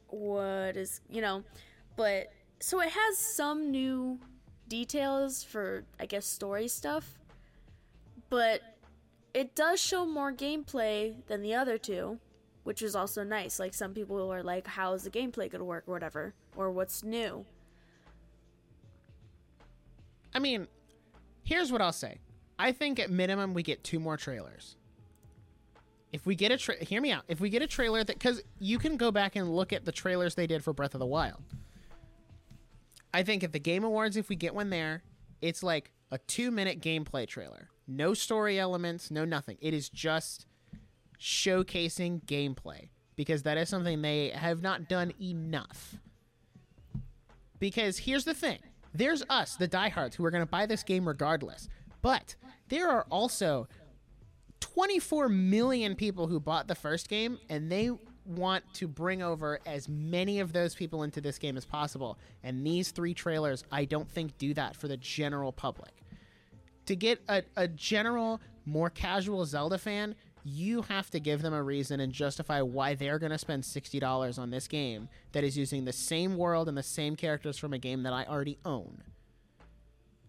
Speaker 2: what is, you know, but so it has some new details for, I guess, story stuff, but it does show more gameplay than the other two which is also nice. Like some people are like, "How is the gameplay gonna work?" or whatever, or what's new.
Speaker 1: I mean, here's what I'll say. I think at minimum we get two more trailers. If we get a tra- hear me out. If we get a trailer that cuz you can go back and look at the trailers they did for Breath of the Wild. I think at the Game Awards if we get one there, it's like a 2-minute gameplay trailer. No story elements, no nothing. It is just showcasing gameplay because that is something they have not done enough. Because here's the thing there's us, the diehards, who are going to buy this game regardless. But there are also 24 million people who bought the first game, and they want to bring over as many of those people into this game as possible. And these three trailers, I don't think, do that for the general public. To get a, a general, more casual Zelda fan, you have to give them a reason and justify why they're going to spend $60 on this game that is using the same world and the same characters from a game that I already own.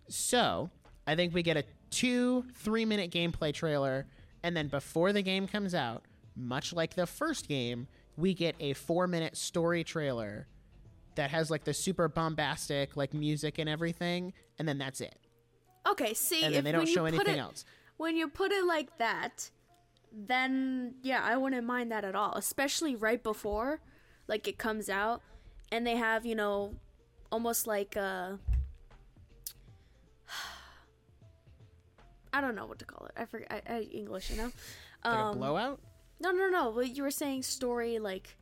Speaker 1: So, I think we get a two, three minute gameplay trailer, and then before the game comes out, much like the first game, we get a four minute story trailer that has like the super bombastic like music and everything, and then that's it.
Speaker 2: Okay, see,
Speaker 1: And
Speaker 2: if
Speaker 1: then they don't
Speaker 2: when you
Speaker 1: show
Speaker 2: put
Speaker 1: anything
Speaker 2: it,
Speaker 1: else.
Speaker 2: When you put it like that, then yeah, I wouldn't mind that at all. Especially right before, like it comes out, and they have you know, almost like a. I don't know what to call it. I forget I, I, English, you know.
Speaker 1: Like
Speaker 2: Um,
Speaker 1: a blowout?
Speaker 2: No, no, no. Well, you were saying story like,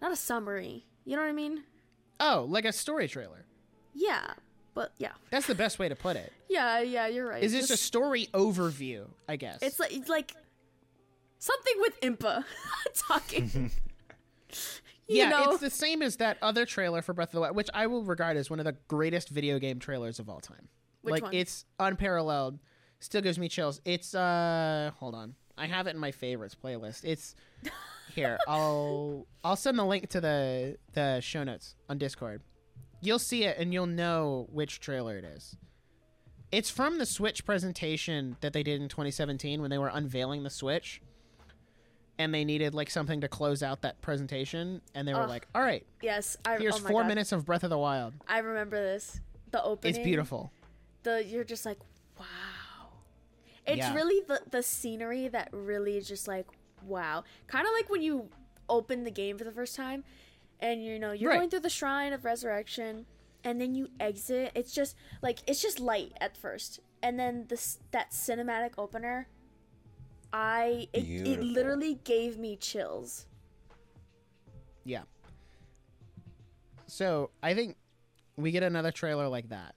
Speaker 2: not a summary. You know what I mean?
Speaker 1: Oh, like a story trailer.
Speaker 2: Yeah, but yeah,
Speaker 1: That's the best way to put it.
Speaker 2: yeah, yeah. You're right.
Speaker 1: Is this a story overview? I guess
Speaker 2: It's like it's like something with Impa talking. you
Speaker 1: yeah,
Speaker 2: know,
Speaker 1: it's the same as that other trailer for Breath of the Wild, which I will regard as one of the greatest video game trailers of all time.
Speaker 2: Which
Speaker 1: like
Speaker 2: one?
Speaker 1: it's unparalleled. Still gives me chills. It's uh hold on. I have it in my favorites playlist. It's here. I'll I'll send the link to the the show notes on Discord. You'll see it and you'll know which trailer it is. It's from the Switch presentation that they did in 2017 when they were unveiling the Switch. And they needed like something to close out that presentation and they were
Speaker 2: Ugh.
Speaker 1: like, "All right,
Speaker 2: yes. I,
Speaker 1: here's
Speaker 2: oh
Speaker 1: 4
Speaker 2: God.
Speaker 1: minutes of Breath of the Wild."
Speaker 2: I remember this. The opening.
Speaker 1: It's beautiful.
Speaker 2: The you're just like, wow. It's
Speaker 1: Yeah.
Speaker 2: really the the scenery that really is just like, wow. Kind of like when you open the game for the first time, and you know you're
Speaker 1: Right.
Speaker 2: going through the Shrine of Resurrection, and then you exit. It's just like it's just light at first, and then this that cinematic opener. I it, it literally gave me chills.
Speaker 1: Yeah. So I think we get another trailer like that,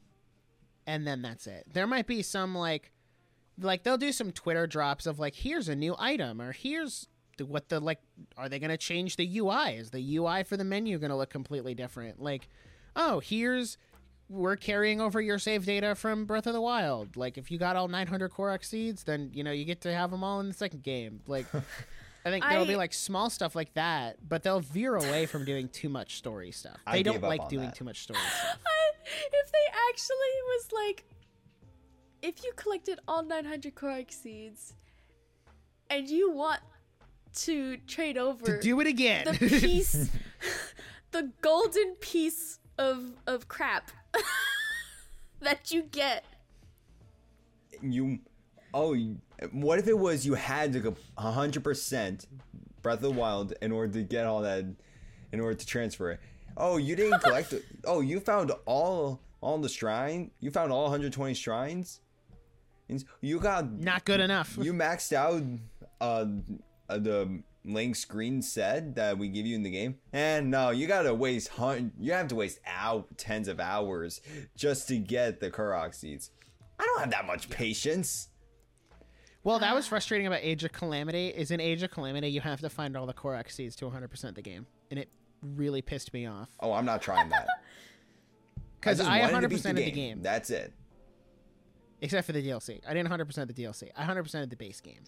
Speaker 1: and then that's it. There might be some like, like they'll do some Twitter drops of like, here's a new item, or here's what the like. Are they gonna change the UI? Is the UI for the menu gonna look completely different? Like, oh, here's we're carrying over your save data from Breath of the Wild. Like, if you got all 900 Korok seeds, then you know you get to have them all in the second game. Like. I think there'll be like small stuff like that, but they'll veer away from doing too much story stuff. They
Speaker 3: gave
Speaker 1: don't like doing
Speaker 3: that.
Speaker 1: too much story stuff.
Speaker 2: if they actually was like, if you collected all 900 Korok seeds, and you want to trade over
Speaker 1: To do it again.
Speaker 2: the piece, the golden piece of of crap that you get.
Speaker 3: you oh what if it was you had to go 100% breath of the wild in order to get all that in order to transfer it oh you didn't collect it oh you found all all the shrine you found all 120 shrines you got
Speaker 1: Not good enough.
Speaker 3: you maxed out uh Uh, the link screen said that we give you in the game and no you gotta waste hun- you have to waste out tens of hours just to get the Korok seeds i don't have that much patience
Speaker 1: well, that was frustrating about Age of Calamity. Is in Age of Calamity you have to find all the Korok seeds to 100% the game, and it really pissed me off
Speaker 3: Oh, I'm not trying that.
Speaker 1: because
Speaker 3: just
Speaker 1: I 100%
Speaker 3: to beat
Speaker 1: of the game,
Speaker 3: That's it.
Speaker 1: except for the DLC. I didn't 100% the DLC. I 100% of the base game.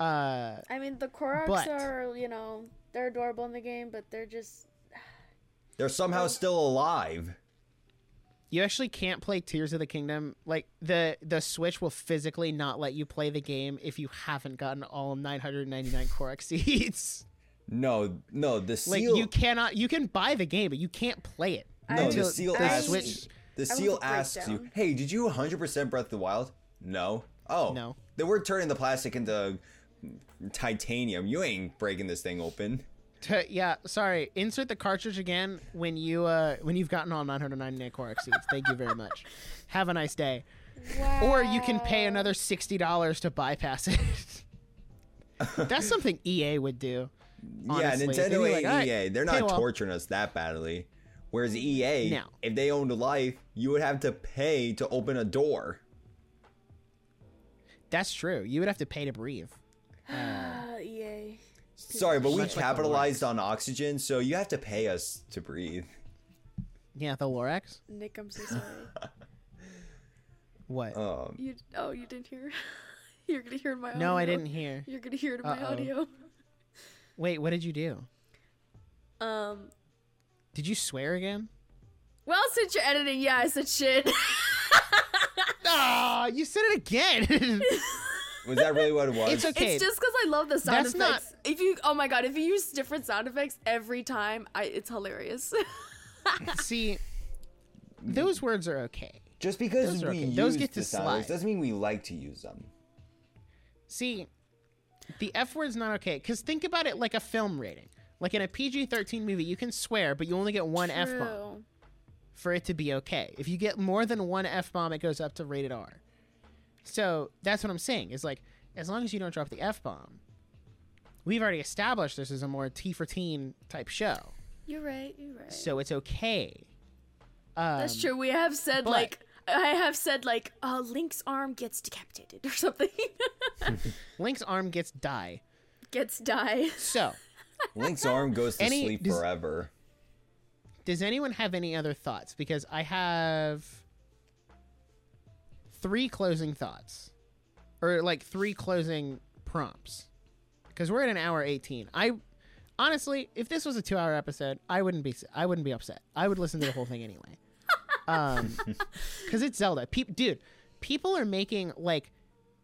Speaker 1: Uh,
Speaker 2: I mean, the Koroks
Speaker 1: But-
Speaker 2: are, you know, they're adorable in the game, but they're just.
Speaker 3: They're somehow still alive.
Speaker 1: you actually can't play Tears of the Kingdom. Like the the Switch will physically not let you play the game if you haven't gotten all 999 Korok seeds.
Speaker 3: No, no, the
Speaker 1: Like
Speaker 3: seal.
Speaker 1: you cannot, you can buy the game, but you can't play it.
Speaker 3: no, the seal
Speaker 1: the
Speaker 3: asks.
Speaker 1: Switch.
Speaker 3: The seal asks you, "Hey, did you 100% Breath of the Wild?" No. Oh,
Speaker 1: No.
Speaker 3: Then we're turning the plastic into titanium. You ain't breaking this thing open.
Speaker 1: T- yeah, sorry. Insert the cartridge again when you uh when you've gotten all 999 Korok seeds. Thank you very much. Have a nice day.
Speaker 2: Wow.
Speaker 1: Or you can pay another sixty dollars to bypass it. That's something EA would do. Honestly.
Speaker 3: yeah,
Speaker 1: They'd
Speaker 3: Nintendo
Speaker 1: be like,
Speaker 3: ain't
Speaker 1: "All right,
Speaker 3: EA. They're not
Speaker 1: paywall."
Speaker 3: torturing us that badly. Whereas EA,
Speaker 1: No.
Speaker 3: if they owned a life, you would have to pay to open a door.
Speaker 1: That's true. You would have to pay to breathe.
Speaker 2: Ah, EA.
Speaker 3: Sorry, but we
Speaker 1: Much like the
Speaker 3: capitalized on oxygen, so you have to pay us to breathe.
Speaker 1: Yeah, the Lorax.
Speaker 2: Nick, I'm so sorry.
Speaker 1: What?
Speaker 3: Um,
Speaker 2: you oh, you didn't hear? You're gonna hear my.
Speaker 1: no, I
Speaker 2: audio.
Speaker 1: didn't hear.
Speaker 2: You're gonna hear it in my
Speaker 1: Uh-oh.
Speaker 2: audio.
Speaker 1: Wait, what did you do?
Speaker 2: Um.
Speaker 1: Did you swear again?
Speaker 2: Well, since you're editing, yeah, I said shit.
Speaker 1: Ah, you said it again.
Speaker 3: Was that really what it was?
Speaker 1: It's okay.
Speaker 2: It's just because I love the sound
Speaker 1: That's
Speaker 2: effects. If you, oh my god, if you use different sound effects every time, I it's hilarious.
Speaker 1: See, those words are okay.
Speaker 3: Just because
Speaker 1: Those are
Speaker 3: we
Speaker 1: okay.
Speaker 3: use
Speaker 1: Those get to
Speaker 3: the sound effects
Speaker 1: slide.
Speaker 3: doesn't mean we like to use them.
Speaker 1: See, the F word's not okay. Because think about it like a film rating. Like in a PG 13 movie, you can swear, but you only get one F bomb for it to be okay. If you get more than one F bomb, it goes up to rated R. So that's what I'm saying. Is like, as long as you don't drop the F bomb, we've already established this is a more T for teen type show,
Speaker 2: You're right. You're right.
Speaker 1: so it's okay. Um,
Speaker 2: That's true. We have said
Speaker 1: but-
Speaker 2: like I have said like uh, Link's arm gets decapitated or something.
Speaker 1: Link's arm gets die.
Speaker 2: gets die.
Speaker 1: So,
Speaker 3: Link's arm goes to
Speaker 1: Any-
Speaker 3: sleep
Speaker 1: does-
Speaker 3: forever.
Speaker 1: does anyone have any other thoughts? Because I have three closing thoughts, or like three closing prompts. Because we're at an hour eighteen. I honestly, if this was a two-hour episode, I wouldn't be. I wouldn't be upset. I would listen to the whole thing anyway. Um, because it's Zelda. Peop dude, people are making like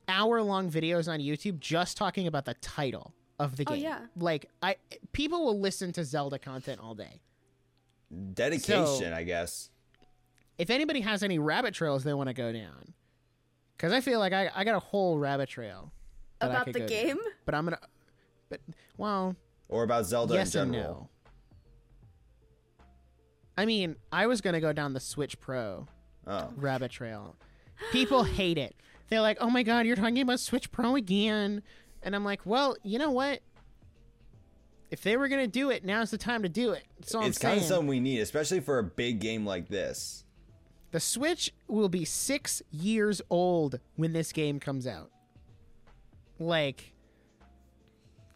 Speaker 1: hour-long videos on YouTube just talking about the title of the
Speaker 2: Oh,
Speaker 1: game.
Speaker 2: yeah.
Speaker 1: Like I, people will listen to Zelda content all day.
Speaker 3: Dedication,
Speaker 1: So-
Speaker 3: I guess.
Speaker 1: if anybody has any rabbit trails they want to go down, because I feel like I, I got a whole rabbit trail
Speaker 2: About the game?
Speaker 1: down. but I'm gonna, but well,
Speaker 3: Or about Zelda
Speaker 1: yes
Speaker 3: in
Speaker 1: and
Speaker 3: general.
Speaker 1: no. I mean, I was gonna go down the Switch Pro
Speaker 3: Oh.
Speaker 1: rabbit trail. People hate it. They're like, "Oh my god, you're talking about Switch Pro again," and I'm like, "Well, you know what? If they were gonna do it, now's the time to do it." That's all
Speaker 3: It's
Speaker 1: I'm
Speaker 3: kind
Speaker 1: saying.
Speaker 3: of something we need, especially for a big game like this.
Speaker 1: The Switch will be six years old when this game comes out. Like,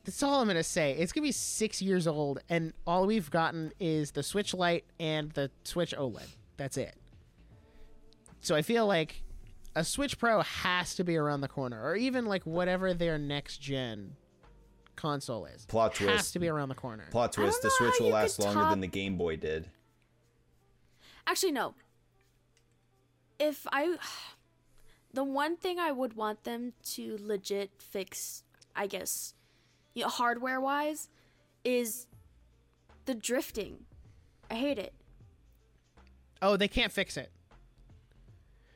Speaker 1: that's all I'm gonna say. It's gonna be six years old, and all we've gotten is the Switch Lite and the Switch OLED. That's it. So I feel like a Switch Pro has to be around the corner, or even like whatever their next gen console is.
Speaker 3: Plot twist
Speaker 1: has
Speaker 3: twist.
Speaker 1: to be around the corner.
Speaker 3: Plot twist: the Switch will last
Speaker 2: could
Speaker 3: longer
Speaker 2: top-
Speaker 3: than the Game Boy did.
Speaker 2: Actually, no. If I. The one thing I would want them to legit fix, I guess, you know, hardware wise, is the drifting. I hate it.
Speaker 1: Oh, they can't fix it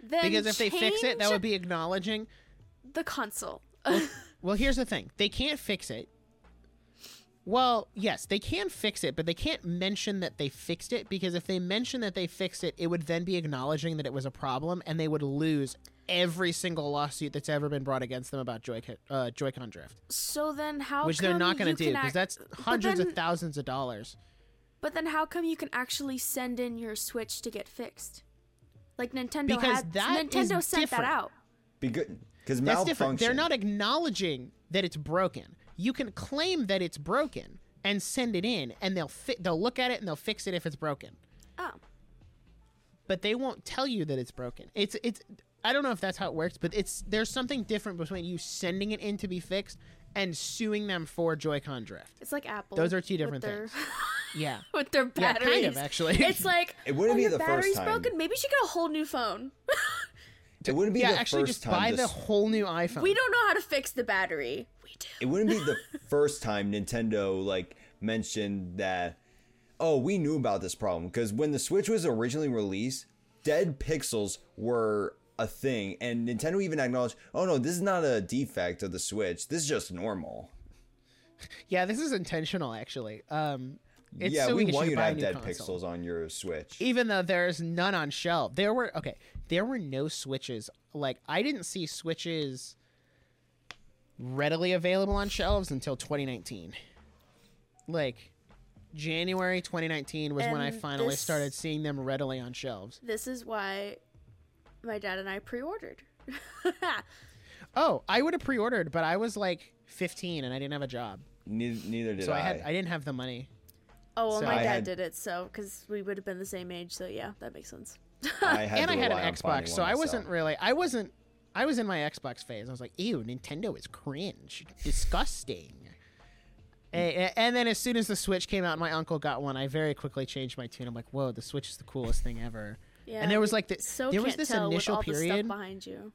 Speaker 2: Then
Speaker 1: because if they fix it, that would be acknowledging
Speaker 2: the console.
Speaker 1: Well, here's the thing. They can't fix it. Well, yes, they can fix it, but they can't mention that they fixed it because if they mention that they fixed it, it would then be acknowledging that it was a problem and they would lose every single lawsuit that's ever been brought against them about Joy uh, Joy-Con drift,
Speaker 2: so then how?
Speaker 1: which they're not going to do because
Speaker 2: ac-
Speaker 1: that's hundreds
Speaker 2: then-
Speaker 1: of thousands of dollars.
Speaker 2: But then how come you can actually send in your Switch to get fixed? Like Nintendo
Speaker 1: Because
Speaker 2: had
Speaker 1: that is
Speaker 2: Nintendo sent
Speaker 1: different.
Speaker 2: that out.
Speaker 3: Be good because
Speaker 1: That's
Speaker 3: malfunction.
Speaker 1: different. They're not acknowledging that it's broken. You can claim that it's broken and send it in, and they'll fi- they'll look at it and they'll fix it if it's broken.
Speaker 2: Oh.
Speaker 1: but they won't tell you that it's broken. It's it's I don't know if that's how it works, but it's there's something different between you sending it in to be fixed and suing them for Joy-Con drift.
Speaker 2: It's like Apple.
Speaker 1: Those are two different
Speaker 2: their-
Speaker 1: things. Yeah.
Speaker 2: with their batteries.
Speaker 1: Yeah,
Speaker 2: batteries.
Speaker 1: kind of, actually.
Speaker 2: It's like
Speaker 3: It wouldn't
Speaker 2: oh,
Speaker 3: be
Speaker 2: your
Speaker 3: the first
Speaker 2: battery's
Speaker 3: time.
Speaker 2: broken. Maybe you should get a whole new phone.
Speaker 3: It wouldn't be
Speaker 1: yeah,
Speaker 3: the
Speaker 1: actually
Speaker 3: first
Speaker 1: just buy
Speaker 3: this-
Speaker 1: the whole new iPhone.
Speaker 2: we don't know how to fix the battery. We do.
Speaker 3: it wouldn't be the first time Nintendo like mentioned that oh we knew about this problem because when the Switch was originally released dead pixels were a thing and Nintendo even acknowledged oh no this is not a defect of the Switch this is just normal
Speaker 1: Yeah, this is intentional actually. Um it's
Speaker 3: yeah
Speaker 1: so
Speaker 3: we
Speaker 1: we,
Speaker 3: want you to have dead
Speaker 1: console.
Speaker 3: pixels on your Switch
Speaker 1: Even though there's none on shelf. There were okay, there were no switches. Like I didn't see switches readily available on shelves until 2019. Like January 2019 was when I finally
Speaker 2: this-
Speaker 1: started seeing them readily on shelves.
Speaker 2: This is why my dad and I pre-ordered.
Speaker 1: Oh, I would have pre-ordered, but I was like 15 and I didn't have a job.
Speaker 3: neither, neither did
Speaker 1: So I
Speaker 3: I,
Speaker 1: had I didn't have the money.
Speaker 2: oh, well,
Speaker 1: So
Speaker 2: my dad
Speaker 3: had-
Speaker 2: did it, so because we would have been the same age. So yeah, that makes sense.
Speaker 3: I had
Speaker 1: and I had an
Speaker 3: rely on
Speaker 1: Xbox, so
Speaker 3: one
Speaker 1: I wasn't
Speaker 3: myself.
Speaker 1: really I wasn't I was in my Xbox phase. I was like, "Ew, Nintendo is cringe, disgusting." A- a- And then as soon as the Switch came out, my uncle got one. I very quickly changed my tune. I'm like, "Whoa, the Switch is the coolest thing ever."
Speaker 2: Yeah.
Speaker 1: And there was like the-
Speaker 2: so
Speaker 1: there was this initial
Speaker 2: with all the
Speaker 1: period-
Speaker 2: behind you.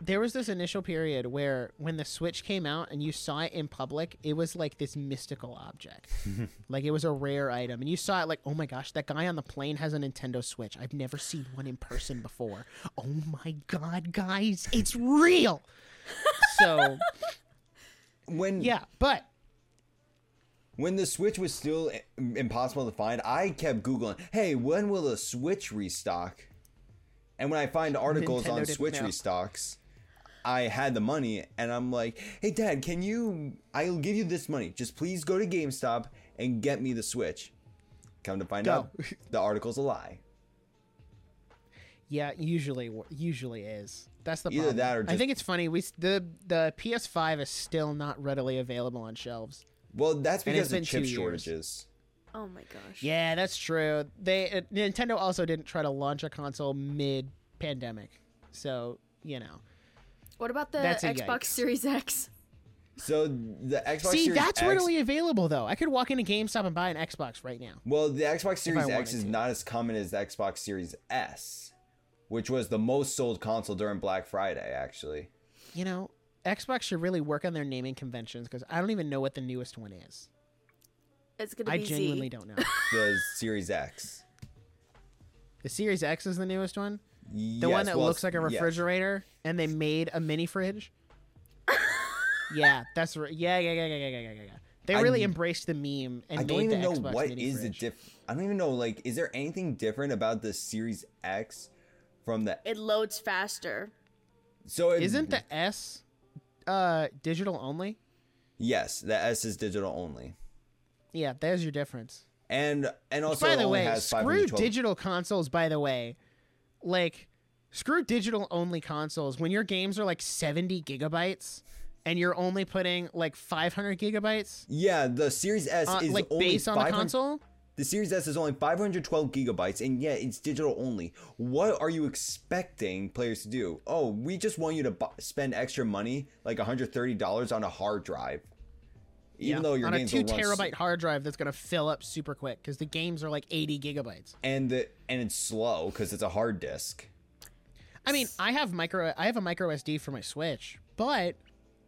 Speaker 1: There was this initial period where when the Switch came out and you saw it in public, it was like this mystical object. like it was a rare item. And you saw it like, oh my gosh, that guy on the plane has a Nintendo Switch. I've never seen one in person before. Oh my god, guys, it's real. so
Speaker 3: when
Speaker 1: yeah, but
Speaker 3: When the Switch was still impossible to find, I kept Googling, hey, when will the Switch restock? And when I find articles
Speaker 1: Nintendo
Speaker 3: on Switch
Speaker 1: know.
Speaker 3: restocks, I had the money and I'm like, "Hey dad, can you I'll give you this money. Just please go to GameStop and get me the Switch." Come to find
Speaker 1: Go.
Speaker 3: out, the article's a lie.
Speaker 1: Yeah, usually usually is. That's the
Speaker 3: Either
Speaker 1: problem.
Speaker 3: that or
Speaker 1: I think it's funny. We the the PS5 is still not readily available on shelves.
Speaker 3: Well, that's because of chip shortages.
Speaker 2: Oh my gosh.
Speaker 1: Yeah, that's true. They uh, Nintendo also didn't try to launch a console mid pandemic, so you know.
Speaker 2: What about the
Speaker 1: That's
Speaker 2: Xbox. Series X?
Speaker 3: So the Xbox
Speaker 1: See,
Speaker 3: Series
Speaker 1: that's
Speaker 3: X,
Speaker 1: readily available though. I could walk into GameStop and buy an Xbox right now.
Speaker 3: Well, the Xbox Series X is
Speaker 1: to.
Speaker 3: not as common as the Xbox Series S, which was the most sold console during Black Friday, actually.
Speaker 1: You know, Xbox should really work on their naming conventions because I don't even know what the newest one is.
Speaker 2: It's gonna
Speaker 1: I
Speaker 2: be I
Speaker 1: genuinely
Speaker 2: Z.
Speaker 1: don't know.
Speaker 3: The Series X.
Speaker 1: the Series X is the newest one. The
Speaker 3: Yes,
Speaker 1: one that
Speaker 3: well,
Speaker 1: looks like a
Speaker 3: yes.
Speaker 1: refrigerator, and they made a mini fridge. yeah, that's right. Yeah, yeah, yeah, yeah, yeah, yeah, yeah, yeah. They
Speaker 3: I-
Speaker 1: really embraced the meme and made that.
Speaker 3: I don't
Speaker 1: made
Speaker 3: even
Speaker 1: the
Speaker 3: know
Speaker 1: Xbox
Speaker 3: what
Speaker 1: mini
Speaker 3: the diff. I don't even know. Like, is there anything different about the Series X from the?
Speaker 2: It loads faster.
Speaker 3: So it,
Speaker 1: Isn't the S uh digital only?
Speaker 3: Yes, the S is digital only,
Speaker 1: Yeah, there's your difference.
Speaker 3: and and also
Speaker 1: by
Speaker 3: it
Speaker 1: the
Speaker 3: only
Speaker 1: way,
Speaker 3: has
Speaker 1: screw digital consoles. By the way, like screw digital only consoles. When your games are like 70 gigabytes and you're only putting like 500 gigabytes,
Speaker 3: Yeah, the Series S
Speaker 1: uh,
Speaker 3: is
Speaker 1: like
Speaker 3: only
Speaker 1: based on the console.
Speaker 3: The Series S is only 512 gigabytes, and yet it's digital only. What are you expecting players to do? Oh, we just want you to bu- spend extra money, like $130 on a hard drive. Even
Speaker 1: Yeah,
Speaker 3: though your
Speaker 1: on a two terabyte hard drive that's gonna fill up super quick because the games are like 80 gigabytes.
Speaker 3: and the and it's slow because it's a hard disk.
Speaker 1: I mean, I have micro, I have a micro SD for my Switch, but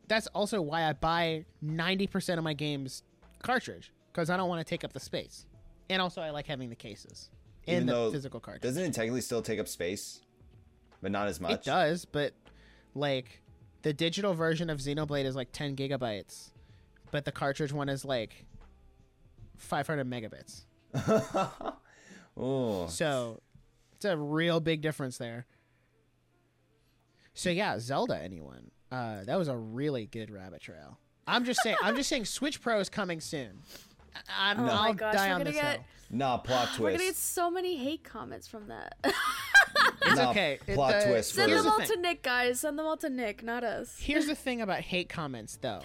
Speaker 1: that's also why I buy 90% of my games cartridge because I don't want to take up the space, and also I like having the cases
Speaker 3: Even
Speaker 1: the physical cartridge.
Speaker 3: Doesn't it technically still take up space, but not as much?
Speaker 1: It does, but like the digital version of Xenoblade is like 10 gigabytes, but the cartridge one is like 500 megabits.
Speaker 3: Oh,
Speaker 1: So it's a real big difference there. So yeah, Zelda. Anyone? Uh, that was a really good rabbit trail. I'm just saying. I'm just saying. Switch Pro is coming soon. I, I'm,
Speaker 2: Oh my
Speaker 1: I'll
Speaker 2: gosh,
Speaker 1: die on this
Speaker 2: get-
Speaker 1: hill.
Speaker 3: nah, plot twist.
Speaker 2: We're gonna
Speaker 3: twist.
Speaker 2: get so many hate comments from that.
Speaker 1: It's
Speaker 3: Nah,
Speaker 1: okay. It-
Speaker 3: plot
Speaker 1: the-
Speaker 3: twist
Speaker 2: Send them all
Speaker 1: thing.
Speaker 2: to Nick, guys. Send them all to Nick, not us.
Speaker 1: Here's the thing about hate comments, though.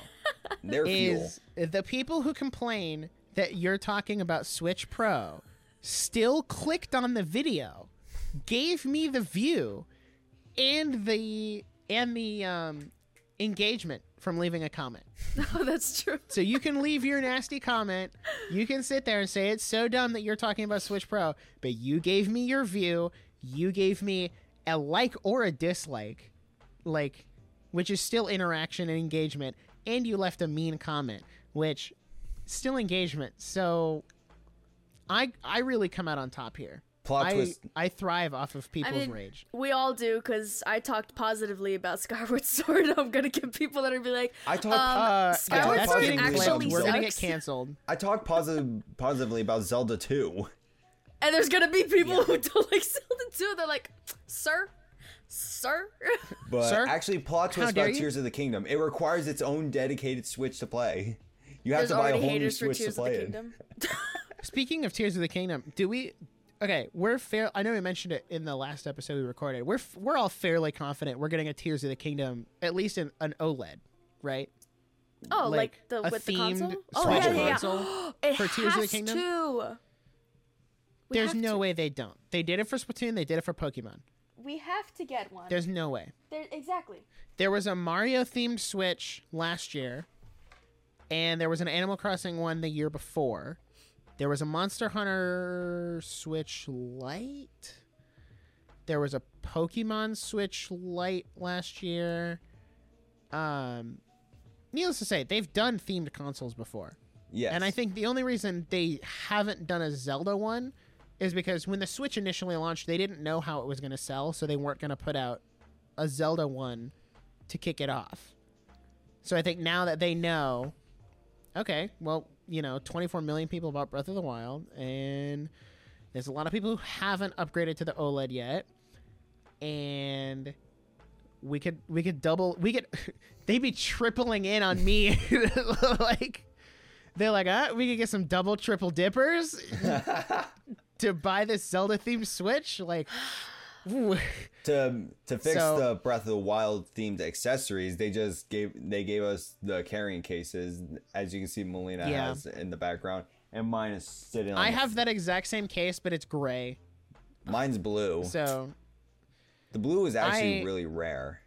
Speaker 3: Their fuel.
Speaker 1: is the people who complain that you're talking about Switch Pro still clicked on the video, gave me the view and the and the um, engagement from leaving a comment.
Speaker 2: Oh, that's true.
Speaker 1: So you can leave your nasty comment. You can sit there and say it's so dumb that you're talking about Switch Pro, but you gave me your view. You gave me a like or a dislike, like, which is still interaction and engagement, and you left a mean comment, which still engagement. So I I really come out on top here.
Speaker 3: Plot
Speaker 1: I,
Speaker 3: twist.
Speaker 1: I thrive off of
Speaker 2: I
Speaker 1: people's
Speaker 2: mean,
Speaker 1: rage.
Speaker 2: we all do because I talked positively about Skyward Sword. I'm gonna get people that are be like,
Speaker 3: I talk-
Speaker 2: um,
Speaker 1: Uh,
Speaker 2: Skyward
Speaker 1: that's
Speaker 2: Sword actually
Speaker 1: clipped. We're gonna get canceled.
Speaker 3: I talk positive positively about Zelda 2.
Speaker 2: and there's gonna be people who don't like Zelda 2. They're like, sir, sir.
Speaker 3: But
Speaker 1: Sir?
Speaker 3: actually, plot
Speaker 1: How
Speaker 3: twist
Speaker 1: dare
Speaker 3: about
Speaker 1: you?
Speaker 3: Tears of the Kingdom. It requires its own dedicated Switch to play. You have
Speaker 2: There's
Speaker 3: to buy a whole new Switch to
Speaker 2: Tears of the
Speaker 3: play it.
Speaker 2: Kingdom.
Speaker 1: Speaking of Tears of the Kingdom, do we? Okay, we're fair. I know we mentioned it in the last episode we recorded. We're f- we're all fairly confident we're getting a Tears of the Kingdom at least in an OLED, right?
Speaker 2: Oh, like,
Speaker 1: Like
Speaker 2: the
Speaker 1: a
Speaker 2: with the
Speaker 1: themed
Speaker 2: console. Oh
Speaker 1: Switch
Speaker 2: yeah, yeah,
Speaker 1: console
Speaker 2: yeah. it
Speaker 1: for Tears of the Kingdom?
Speaker 2: To. We
Speaker 1: There's no
Speaker 2: to.
Speaker 1: way they don't. They did it for Splatoon. They did it for Pokemon.
Speaker 2: We have to get one.
Speaker 1: There's no way.
Speaker 2: There, exactly.
Speaker 1: There was a Mario themed Switch last year, and there was an Animal Crossing one the year before. There was a Monster Hunter Switch Lite. There was a Pokemon Switch Lite last year. Um, needless to say, they've done themed consoles before.
Speaker 3: Yes.
Speaker 1: And I think the only reason they haven't done a Zelda one is because when the Switch initially launched, they didn't know how it was going to sell, so they weren't going to put out a Zelda one to kick it off. So I think now that they know, okay, well, you know, 24 million people bought Breath of the Wild, and there's a lot of people who haven't upgraded to the OLED yet, and we could we could double we could they'd be tripling in on me like they're like uh we could get some double triple dippers to buy this zelda themed switch like
Speaker 3: to to fix
Speaker 1: So-
Speaker 3: the Breath of the Wild themed accessories, they just gave they gave us the carrying cases, as you can see Melina
Speaker 1: Yeah.
Speaker 3: has in the background, and mine is sitting. on
Speaker 1: i have that exact same case but it's gray
Speaker 3: Mine's blue.
Speaker 1: so
Speaker 3: the blue is actually
Speaker 1: I-
Speaker 3: really rare.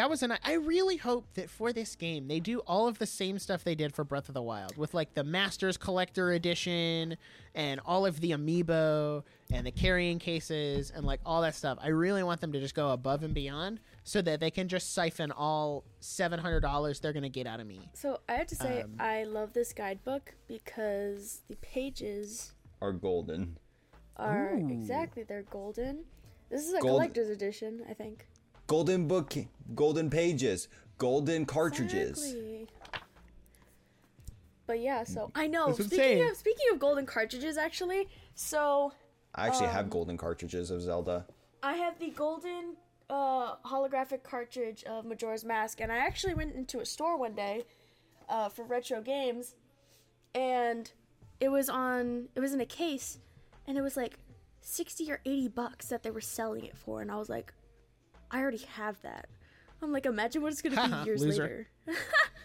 Speaker 1: That was an i really hope that for this game they do all of the same stuff they did for breath of the wild with like the masters collector edition and all of the amiibo and the carrying cases and like all that stuff i really want them to just go above and beyond so that they can just siphon all $700 they're going to get out of me
Speaker 2: So I have to say,
Speaker 1: Um,
Speaker 2: I love this guidebook because the pages
Speaker 3: Are golden.
Speaker 2: are
Speaker 1: Ooh.
Speaker 2: exactly they're golden. This is a
Speaker 3: Gold-
Speaker 2: collector's edition, I think.
Speaker 3: Golden book, golden pages, golden cartridges.
Speaker 2: Exactly. But yeah, so I know.
Speaker 1: That's
Speaker 2: Speaking of speaking of golden cartridges, actually, so
Speaker 3: I actually
Speaker 2: Um,
Speaker 3: have golden cartridges of Zelda.
Speaker 2: I have the golden uh, holographic cartridge of Majora's Mask, and I actually went into a store one day uh, for retro games, and it was on. It was in a case, and it was like sixty or eighty bucks that they were selling it for, and I was like, I already have that. I'm like, imagine what it's gonna be years
Speaker 1: loser.
Speaker 2: later.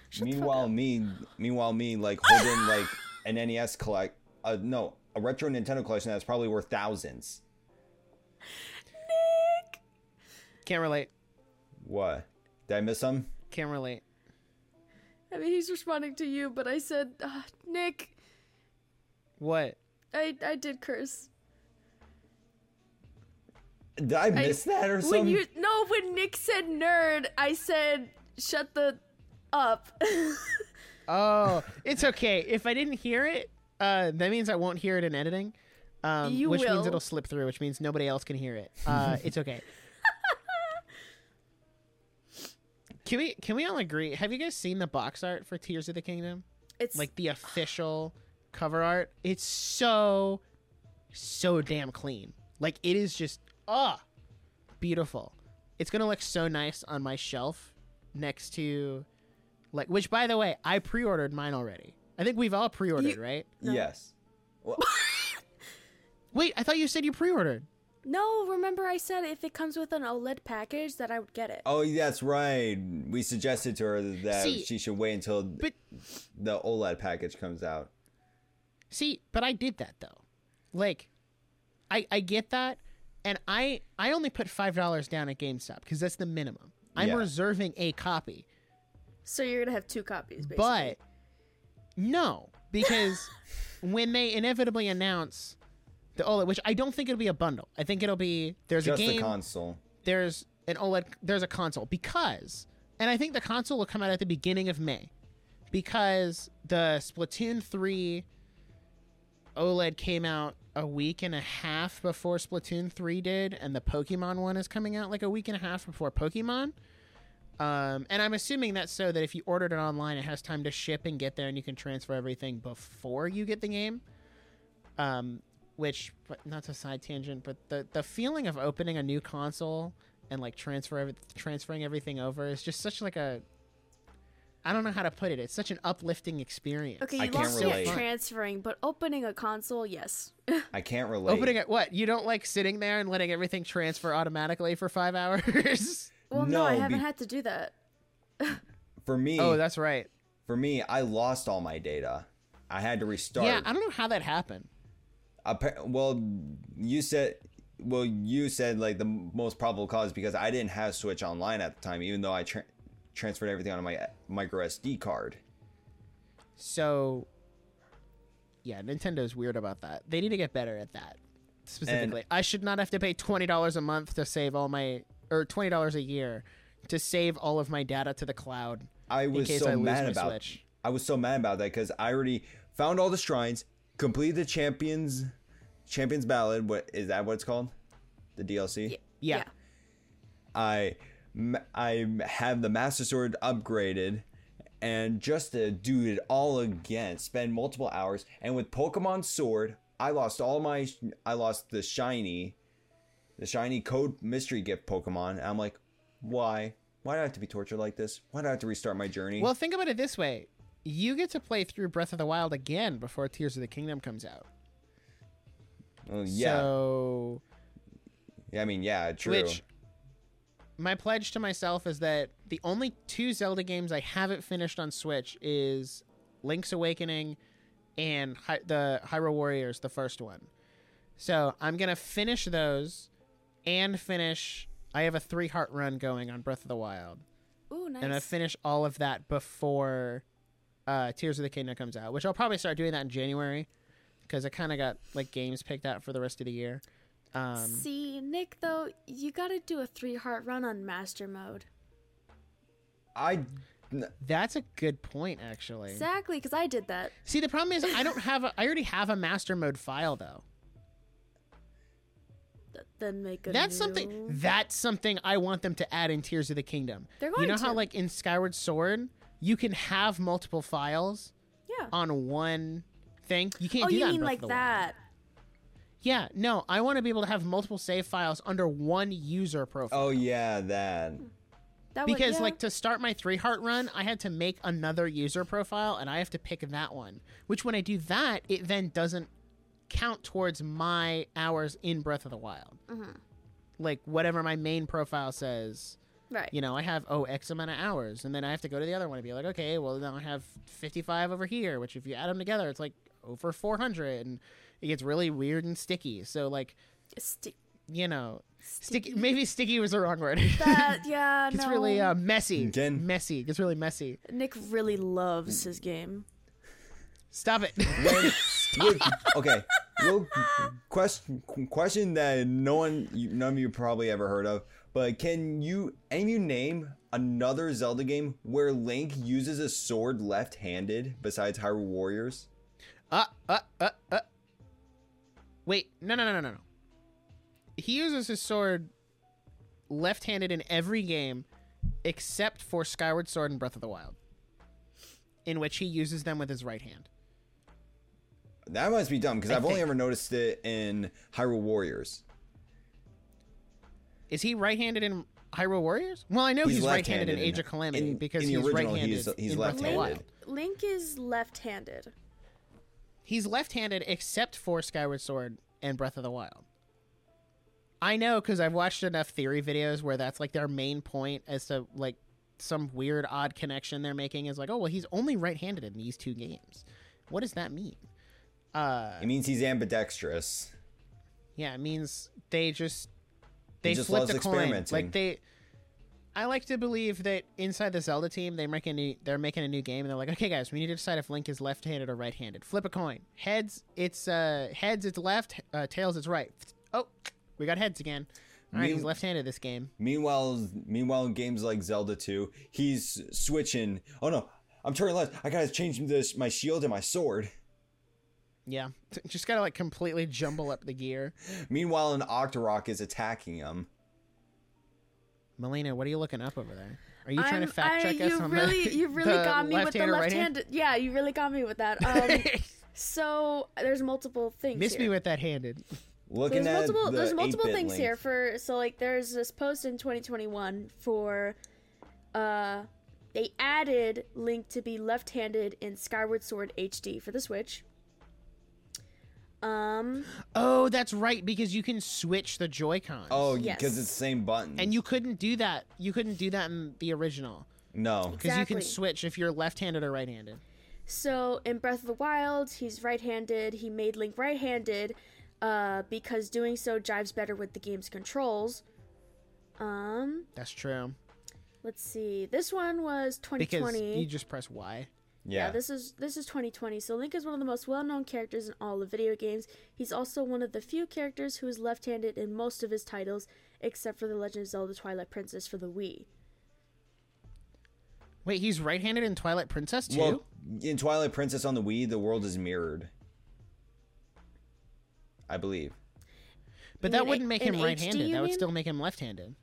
Speaker 2: Shut the fuck
Speaker 3: meanwhile, me, meanwhile, me, like holding like an NES collect, uh, no, a retro Nintendo collection that's probably worth thousands.
Speaker 2: Nick.
Speaker 1: can't relate
Speaker 3: What? Did I miss some?
Speaker 1: can't relate
Speaker 2: I mean, he's responding to you, but I said, uh, Nick,
Speaker 1: what
Speaker 2: I I did curse.
Speaker 3: Did I miss that or
Speaker 2: When
Speaker 3: something?
Speaker 2: you no, when Nick said nerd, I said shut the up.
Speaker 1: oh it's okay if i didn't hear it uh that means i won't hear it in editing um,
Speaker 2: You
Speaker 1: which means it'll slip through which means nobody else can hear it uh it's okay Can we can we all agree? Have you guys seen the box art for Tears of the Kingdom?
Speaker 2: it's
Speaker 1: Like the official cover art? It's so so damn clean. Like it is just ah beautiful. It's gonna look so nice on my shelf next to like which by the way, I pre-ordered mine already. I think we've all pre-ordered,
Speaker 2: You-
Speaker 1: right?
Speaker 3: Yes. Well,
Speaker 1: Wait, I thought you said you pre-ordered.
Speaker 2: no. Remember, I said if it comes with an OLED package, that I would get it.
Speaker 3: oh, that's right. We suggested to her that
Speaker 1: See,
Speaker 3: she should wait until
Speaker 1: But
Speaker 3: the OLED package comes out.
Speaker 1: See, but I did that though. Like, I I get that, and I I only put five dollars down at GameStop because that's the minimum. I'm
Speaker 3: Yeah.
Speaker 1: reserving a copy,
Speaker 2: So you're gonna have two copies, basically.
Speaker 1: but no, because when they inevitably announce the OLED, which I don't think it'll be a bundle. I think it'll be there's
Speaker 3: Just
Speaker 1: a
Speaker 3: the
Speaker 1: game,
Speaker 3: console.
Speaker 1: there's an OLED, there's a console because, and I think the console will come out at the beginning of May, because the Splatoon three OLED came out a week and a half before Splatoon 3 did, and the Pokemon one is coming out like a week and a half before Pokemon. Um, and I'm assuming that's so that if you ordered it online, it has time to ship and get there, and you can transfer everything before you get the game. Um, which, but not to side tangent, but the the feeling of opening a new console and like transfer transferring everything over is just such like a I don't know how to put it. It's such an uplifting experience.
Speaker 2: okay,
Speaker 3: I
Speaker 2: you
Speaker 3: can't
Speaker 2: lost
Speaker 3: relate.
Speaker 2: transferring, but opening a console, yes.
Speaker 3: I can't relate.
Speaker 1: Opening it, what? You don't like sitting there and letting everything transfer automatically for five hours?
Speaker 2: Well, no, I haven't
Speaker 3: be-
Speaker 2: had to do that.
Speaker 3: For me,
Speaker 1: oh, that's right.
Speaker 3: for me, I lost all my data. I had to restart.
Speaker 1: Yeah, I don't know how that happened.
Speaker 3: Appa- well, you said, well, you said like the most probable cause because I didn't have Switch Online at the time, even though I tra- transferred everything onto my micro SD card.
Speaker 1: So, yeah, Nintendo's weird about that. They need to get better at that. Specifically, I should not have to pay twenty dollars a month to save all my, or twenty dollars a year to save all of my data to the cloud.
Speaker 3: I was
Speaker 1: case
Speaker 3: so
Speaker 1: I lose
Speaker 3: mad about.
Speaker 1: Switch.
Speaker 3: I was so mad about that because I already found all the shrines, completed the champions, champions ballad. What is that? What it's called? The DLC.
Speaker 1: Yeah.
Speaker 2: Yeah.
Speaker 3: I m- I have the Master Sword upgraded, and just to do it all again, spend multiple hours. And with Pokemon Sword, I lost all my I lost the shiny, the shiny code mystery gift Pokemon. And I'm like, Why? Why do I have to be tortured like this? Why do I have to restart my journey?
Speaker 1: Well, think about it this way: you get to play through Breath of the Wild again before Tears of the Kingdom comes out.
Speaker 3: Well, yeah.
Speaker 1: So,
Speaker 3: yeah. I mean, yeah, true.
Speaker 1: which my pledge to myself is that the only two Zelda games I haven't finished on Switch is Link's Awakening and Hy- the Hyrule Warriors, the first one. So I'm gonna finish those and finish. I have a three heart run going on Breath of the Wild.
Speaker 2: Ooh, nice.
Speaker 1: and I finish all of that before uh, Tears of the Kingdom comes out, which I'll probably start doing that in January because I kind of got like games picked out for the rest of the year. Um,
Speaker 2: See, Nick, though, you gotta do a three heart run on master mode.
Speaker 3: I
Speaker 1: that's a good point, actually.
Speaker 2: Exactly, because I did that.
Speaker 1: See, the problem is I don't have a. I already have a master mode file though.
Speaker 2: Th- Then make a
Speaker 1: That's
Speaker 2: new-
Speaker 1: something. That's something I want them to add in Tears of the Kingdom.
Speaker 2: They're going.
Speaker 1: you
Speaker 2: going
Speaker 1: know how like in Skyward Sword, you can have multiple files
Speaker 2: Yeah.
Speaker 1: on one thing. You can't
Speaker 2: Oh,
Speaker 1: do
Speaker 2: you
Speaker 1: that. in
Speaker 2: mean
Speaker 1: Breath
Speaker 2: like
Speaker 1: of the Wild.
Speaker 2: that?
Speaker 1: Yeah, no, I want to be able to have multiple save files under one user profile.
Speaker 3: oh yeah, that.
Speaker 2: That would-
Speaker 1: because
Speaker 2: yeah.
Speaker 1: like to start my three heart run, I had to make another user profile and I have to pick that one. Which when I do that, it then doesn't count towards my hours in Breath of the Wild.
Speaker 2: Mm-hmm.
Speaker 1: Like whatever my main profile says,
Speaker 2: right.
Speaker 1: you know, I have oh X amount of hours, and then I have to go to the other one and be like, okay, well now I have fifty five over here, which if you add them together, it's like over four hundred, and it gets really weird and sticky. So like,
Speaker 2: Sti-
Speaker 1: you know, sticky. Maybe sticky was the wrong word.
Speaker 2: that yeah,
Speaker 1: It's
Speaker 2: no.
Speaker 1: really uh, messy.
Speaker 3: Again.
Speaker 1: Messy. It gets really messy.
Speaker 2: Nick really loves his game.
Speaker 1: Stop it.
Speaker 3: When- with- okay. Well, question question that no one, you- none of you probably ever heard of, but can you any you name another Zelda game where Link uses a sword left-handed besides Hyrule Warriors?
Speaker 1: uh, uh, uh, uh. Wait. No, no, no, no, no, no. He uses his sword left-handed in every game except for Skyward Sword and Breath of the Wild, in which he uses them with his right hand.
Speaker 3: That must be dumb because
Speaker 1: I
Speaker 3: I've only ever noticed it in Hyrule Warriors.
Speaker 1: Is he right-handed in Hyrule Warriors? Well, I know he's,
Speaker 3: He's
Speaker 1: right-handed in Age of Calamity
Speaker 3: in-
Speaker 1: because
Speaker 3: in
Speaker 1: he's
Speaker 3: original,
Speaker 1: right-handed
Speaker 3: he's- he's
Speaker 1: in Breath of the
Speaker 3: left-handed.
Speaker 1: Wild.
Speaker 2: Link is left-handed.
Speaker 1: He's left-handed except for Skyward Sword and Breath of the Wild. I know because I've watched enough theory videos where that's like their main point as to like some weird odd connection they're making is like, oh well, he's only right-handed in these two games. What does that mean? Uh,
Speaker 3: It means he's ambidextrous.
Speaker 1: yeah, it means they just they
Speaker 3: just
Speaker 1: flipped a coin.
Speaker 3: experimenting.
Speaker 1: Like they, I like to believe that inside the Zelda team, they make a new, they're making a new game, and they're like, okay, guys, we need to decide if Link is left-handed or right-handed. Flip a coin. Heads, it's uh, heads, it's left. Uh, tails, it's right. Oh, we got heads again. All right,
Speaker 3: Me-
Speaker 1: he's left-handed this game.
Speaker 3: Meanwhile, meanwhile, in games like Zelda 2, he's switching. Oh no, I'm turning left. I gotta change this my shield and my sword.
Speaker 1: Yeah, just gotta like completely jumble up the gear.
Speaker 3: Meanwhile, an Octorok is attacking him.
Speaker 1: Melina, what are you looking up over there? Are you trying
Speaker 2: I'm-
Speaker 1: to fact check
Speaker 2: I,
Speaker 1: us
Speaker 2: you
Speaker 1: on
Speaker 2: really,
Speaker 1: the
Speaker 2: you really
Speaker 1: the
Speaker 2: got me with the
Speaker 1: left-hand or
Speaker 2: left
Speaker 1: right-hand?
Speaker 2: hand. Yeah, you really got me with that. Um, so there's multiple things.
Speaker 1: Miss
Speaker 2: here.
Speaker 1: me with that handed.
Speaker 3: Looking
Speaker 2: there's
Speaker 3: at
Speaker 2: multiple
Speaker 3: the
Speaker 2: there's multiple things
Speaker 3: link.
Speaker 2: here for so like there's this post in 2021 for uh they added link to be left-handed in skyward sword hd for the switch um
Speaker 1: Oh, that's right, because you can switch the Joy Cons.
Speaker 3: Oh,
Speaker 2: Yes.
Speaker 3: because it's the same button.
Speaker 1: and you couldn't do that. You couldn't do that in the original
Speaker 3: no.
Speaker 1: because you can switch if you're left-handed or right-handed.
Speaker 2: so in breath of the wild he's right-handed he made link right-handed uh because doing so jives better with the game's controls um
Speaker 1: That's true
Speaker 2: let's see this one was
Speaker 1: because
Speaker 2: 2020
Speaker 1: you just press Y.
Speaker 3: Yeah.
Speaker 2: Yeah, this is this is 2020. So Link is one of the most well-known characters in all of video games. He's also one of the few characters who is left-handed in most of his titles, except for The Legend of Zelda: Twilight Princess for the Wii.
Speaker 1: Wait, he's right-handed in Twilight Princess too.
Speaker 3: well, in Twilight Princess on the Wii, the world is mirrored. I believe.
Speaker 1: but that
Speaker 2: mean
Speaker 1: wouldn't make
Speaker 2: in
Speaker 1: him right-handed.
Speaker 2: you
Speaker 1: That would
Speaker 2: mean?
Speaker 1: still make him left-handed.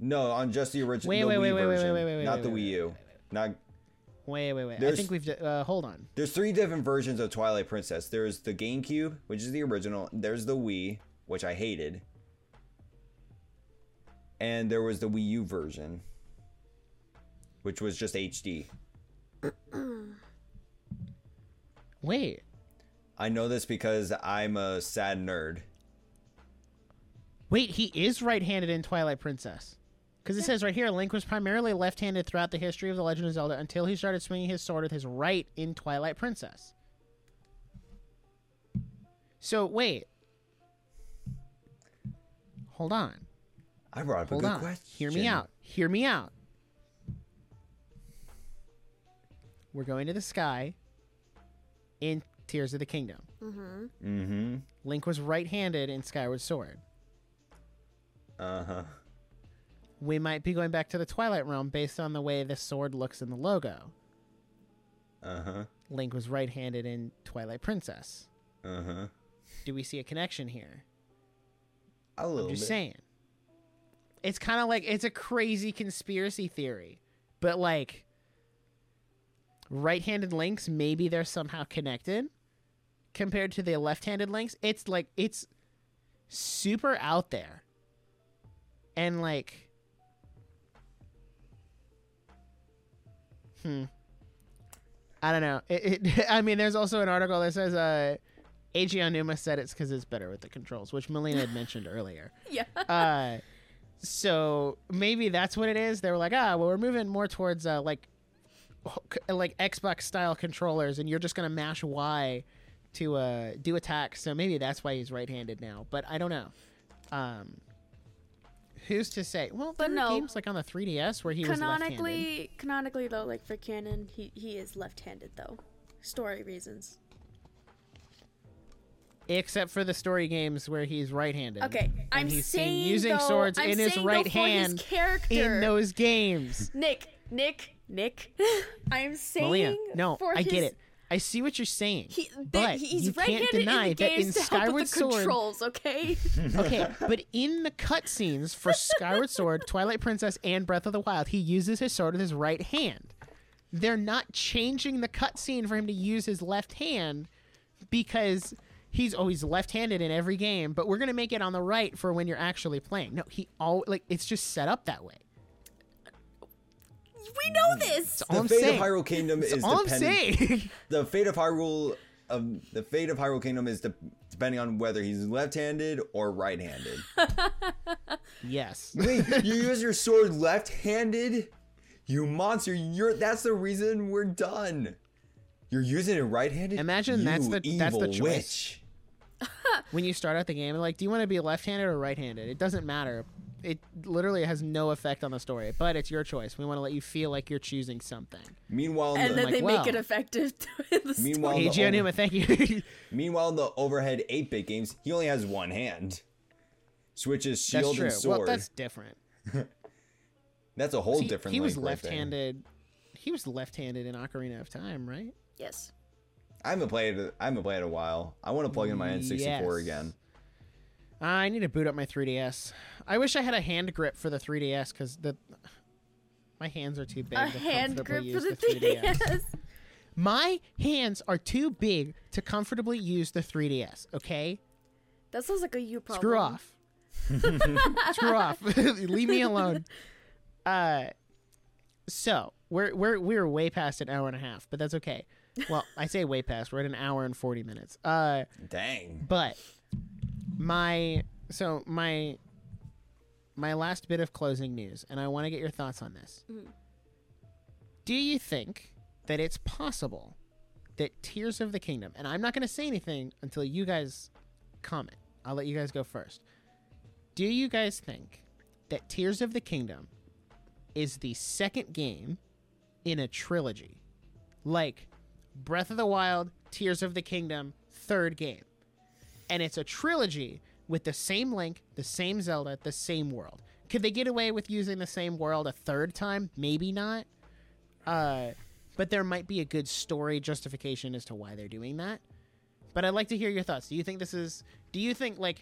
Speaker 3: No, on just the original
Speaker 1: Wait,
Speaker 3: the
Speaker 1: wait,
Speaker 3: Wii
Speaker 1: wait, wait, wait,
Speaker 3: version,
Speaker 1: wait, wait, wait,
Speaker 3: not
Speaker 1: wait,
Speaker 3: the
Speaker 1: wait,
Speaker 3: Wii U. Not
Speaker 1: Wait, wait, wait. I think we've. Uh, hold on.
Speaker 3: There's three different versions of Twilight Princess. There's the GameCube, which is the original. There's the Wii, which I hated. and there was the Wii U version, which was just HD.
Speaker 1: Wait,
Speaker 3: I know this because I'm a sad nerd.
Speaker 1: wait, he is right-handed in Twilight Princess. Because it says right here, Link was primarily left-handed throughout the history of The Legend of Zelda until he started swinging his sword with his right in Twilight Princess. So wait, hold on.
Speaker 3: I brought up
Speaker 1: Hold
Speaker 3: a good
Speaker 1: on.
Speaker 3: question.
Speaker 1: Hear me out. Hear me out. We're going to the sky in Tears of the Kingdom.
Speaker 3: Mm-hmm.
Speaker 1: Link was right-handed in Skyward Sword.
Speaker 3: Uh huh.
Speaker 1: We might be going back to the Twilight Realm based on the way the sword looks in the logo.
Speaker 3: Uh huh.
Speaker 1: Link was right-handed in Twilight Princess.
Speaker 3: Uh huh.
Speaker 1: Do we see a connection here?
Speaker 3: A little
Speaker 1: I'm just
Speaker 3: bit.
Speaker 1: saying. It's kind of like it's a crazy conspiracy theory, but like right-handed links, maybe they're somehow connected compared to the left-handed links. It's like it's super out there, and like, hmm, I don't know. It, it, I mean, there's also an article that says uh. Eiji Aonuma said it's because it's better with the controls, which Melina had mentioned earlier
Speaker 2: Yeah.
Speaker 1: uh so maybe that's what it is they were like ah well we're moving more towards uh like like xbox style controllers and you're just gonna mash y to uh do attacks so maybe that's why he's right-handed now but i don't know um who's to say well
Speaker 2: But
Speaker 1: there
Speaker 2: no.
Speaker 1: games like on the 3ds where he was left-handed.
Speaker 2: canonically, canonically though, like for canon, he he is left-handed though, story reasons.
Speaker 1: except for the story games where he's right-handed
Speaker 2: Okay, I'm
Speaker 1: he's
Speaker 2: saying
Speaker 1: using
Speaker 2: though,
Speaker 1: swords
Speaker 2: I'm
Speaker 1: in his right
Speaker 2: for his
Speaker 1: hand
Speaker 2: character
Speaker 1: in those games
Speaker 2: Nick, Nick, Nick. I'm saying
Speaker 1: Malia, no i
Speaker 2: his,
Speaker 1: get it i see what you're saying
Speaker 2: He,
Speaker 1: but
Speaker 2: he's
Speaker 1: you
Speaker 2: right-handed
Speaker 1: can't deny
Speaker 2: in the
Speaker 1: that in
Speaker 2: games to help
Speaker 1: Skyward
Speaker 2: with the
Speaker 1: Sword,
Speaker 2: controls. Okay.
Speaker 1: okay, but in the cutscenes for Skyward Sword, Twilight Princess, and Breath of the Wild, he uses his sword with his right hand. They're not changing the cutscene for him to use his left hand because he's always left-handed in every game. But we're gonna make it on the right for when you're actually playing. No, he all like it's just set up that way.
Speaker 2: We know this.
Speaker 1: All
Speaker 3: The
Speaker 1: I'm
Speaker 3: fate
Speaker 1: saying.
Speaker 3: of Hyrule Kingdom is
Speaker 1: all I'm
Speaker 3: dependent.
Speaker 1: saying.
Speaker 3: The fate of Hyrule, um, the fate of Hyrule Kingdom is de- depending on whether he's left-handed or right-handed.
Speaker 1: yes.
Speaker 3: Wait, you use your sword left-handed? You monster! You're that's the reason we're done. You're using it right-handed.
Speaker 1: Imagine
Speaker 3: You
Speaker 1: that's the- that's the
Speaker 3: evil
Speaker 1: choice.
Speaker 3: witch.
Speaker 1: when you start out the game, like, do you want to be left-handed or right-handed? It doesn't matter. It literally has no effect on the story, but it's your choice. We want to let you feel like you're choosing something.
Speaker 3: Meanwhile,
Speaker 2: and
Speaker 3: the,
Speaker 2: then
Speaker 1: like,
Speaker 2: they
Speaker 1: well.
Speaker 2: make it effective. in the story.
Speaker 3: Meanwhile, the
Speaker 1: Hey,
Speaker 3: over-
Speaker 1: thank you.
Speaker 3: meanwhile, in the overhead 8-bit games, he only has one hand. Switches
Speaker 1: that's
Speaker 3: shield
Speaker 1: true.
Speaker 3: and sword.
Speaker 1: Well, that's different.
Speaker 3: That's a whole
Speaker 1: he,
Speaker 3: different.
Speaker 1: he was
Speaker 3: Link right there.
Speaker 1: left-handed. he was left-handed in Ocarina of Time, right?
Speaker 2: yes.
Speaker 3: I haven't played. I haven't played it in a while. I want to plug in my N64
Speaker 1: Yes.
Speaker 3: again.
Speaker 1: I need to boot up my 3DS. I wish I had a hand grip for the 3DS because the my hands are too big.
Speaker 2: A
Speaker 1: to
Speaker 2: hand
Speaker 1: comfortably
Speaker 2: grip for
Speaker 1: use
Speaker 2: the
Speaker 1: 3DS.
Speaker 2: 3DS.
Speaker 1: My hands are too big to comfortably use the 3DS. Okay,
Speaker 2: That sounds like a you problem.
Speaker 1: screw off. screw off. Leave me alone. Uh, so we're we're we're way past an hour and a half, but that's okay. Well, I say way past. We're at an hour and forty minutes. Uh,
Speaker 3: Dang.
Speaker 1: but my so my my last bit of closing news, and I want to get your thoughts on this. Mm-hmm. Do you think that it's possible that Tears of the Kingdom, and I'm not going to say anything until you guys comment. I'll let you guys go first. Do you guys think that Tears of the Kingdom is the second game in a trilogy? Like Breath of the Wild, Tears of the Kingdom, third game and it's a trilogy with the same Link, the same Zelda, the same world. Could they get away with using the same world a third time? Maybe not. Uh, but there might be a good story justification as to why they're doing that. But I'd like to hear your thoughts. Do you think this is? Do you think like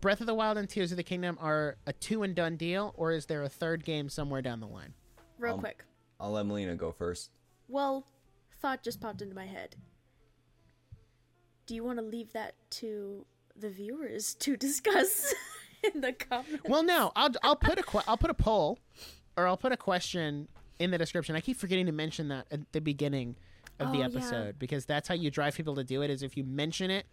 Speaker 1: Breath of the Wild and Tears of the Kingdom are a two and done deal, or is there a third game somewhere down the line?
Speaker 2: Real
Speaker 3: Um,
Speaker 2: quick.
Speaker 3: I'll let Melina go first.
Speaker 2: Well, thought just popped into my head. Do you want to leave that to the viewers to discuss? in the comments.
Speaker 1: Well, no, I'll I'll put a que- I'll put a poll, or I'll put a question in the description. I keep forgetting to mention that at the beginning of the
Speaker 2: Oh, yeah.
Speaker 1: episode because that's how you drive people to do it. Is if you mention it.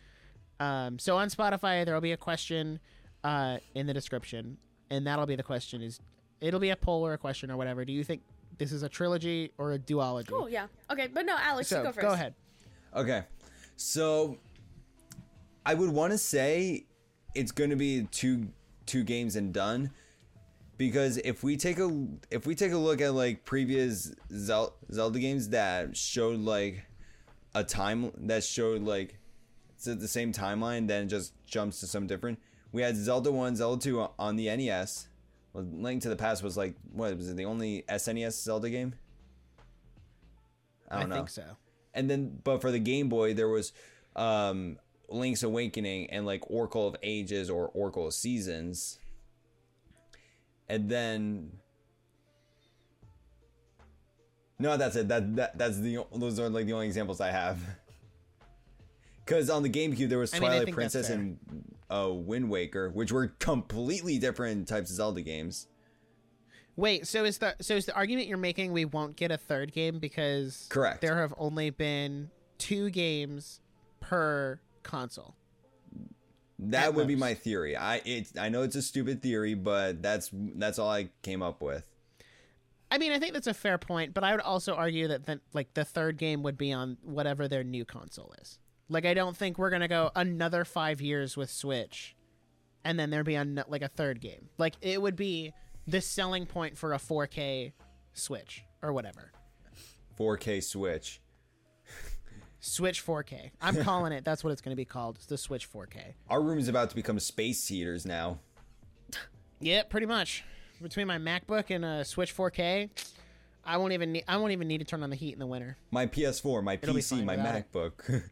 Speaker 1: Um, so on Spotify, there will be a question uh, in the description, and that'll be the question. Is it'll be a poll or a question or whatever. Do you think this is a trilogy or a duology?
Speaker 2: Cool, yeah. Okay, but no, Alex, you
Speaker 1: So
Speaker 2: go first.
Speaker 1: go ahead.
Speaker 3: Okay. So I would want to say it's going to be two two games and done because if we take a if we take a look at like previous Zel- Zelda games that showed like a time that showed like it's the same timeline then just jumps to some different. We had Zelda 1, Zelda 2 on the NES. Well, Link to the Past was like what was it the only SNES Zelda game? I
Speaker 1: I,
Speaker 3: don't know
Speaker 1: think so.
Speaker 3: and then but for the game boy there was um link's awakening and like oracle of ages or oracle of seasons. And then no that's it. That, that that's the those are like the only examples i have. Because on the gamecube there was
Speaker 1: I
Speaker 3: twilight princess and uh wind waker which were completely different types of zelda games.
Speaker 1: Wait, so is the so is the argument you're making we won't get a third game because
Speaker 3: Correct.
Speaker 1: there have only been two games per console.
Speaker 3: that
Speaker 1: At
Speaker 3: would be my theory i it's i know it's a stupid theory but that's that's all i came up with
Speaker 1: I mean, I think that's a fair point, but I would also argue that the, like the third game would be on whatever their new console is. Like, I don't think we're gonna go another five years with Switch, and then there'd be on like a third game. Like, it would be the selling point for a 4K Switch or whatever.
Speaker 3: 4k switch
Speaker 1: Switch 4K. I'm calling it. That's what it's gonna be called. It's the Switch 4K.
Speaker 3: Our room is about to become space heaters now.
Speaker 1: Yeah, pretty much. Between my MacBook and a Switch 4K, I won't even need, I won't even need to turn on the heat in the winter.
Speaker 3: My PS4, my
Speaker 1: It'll
Speaker 3: PC, my. MacBook. I-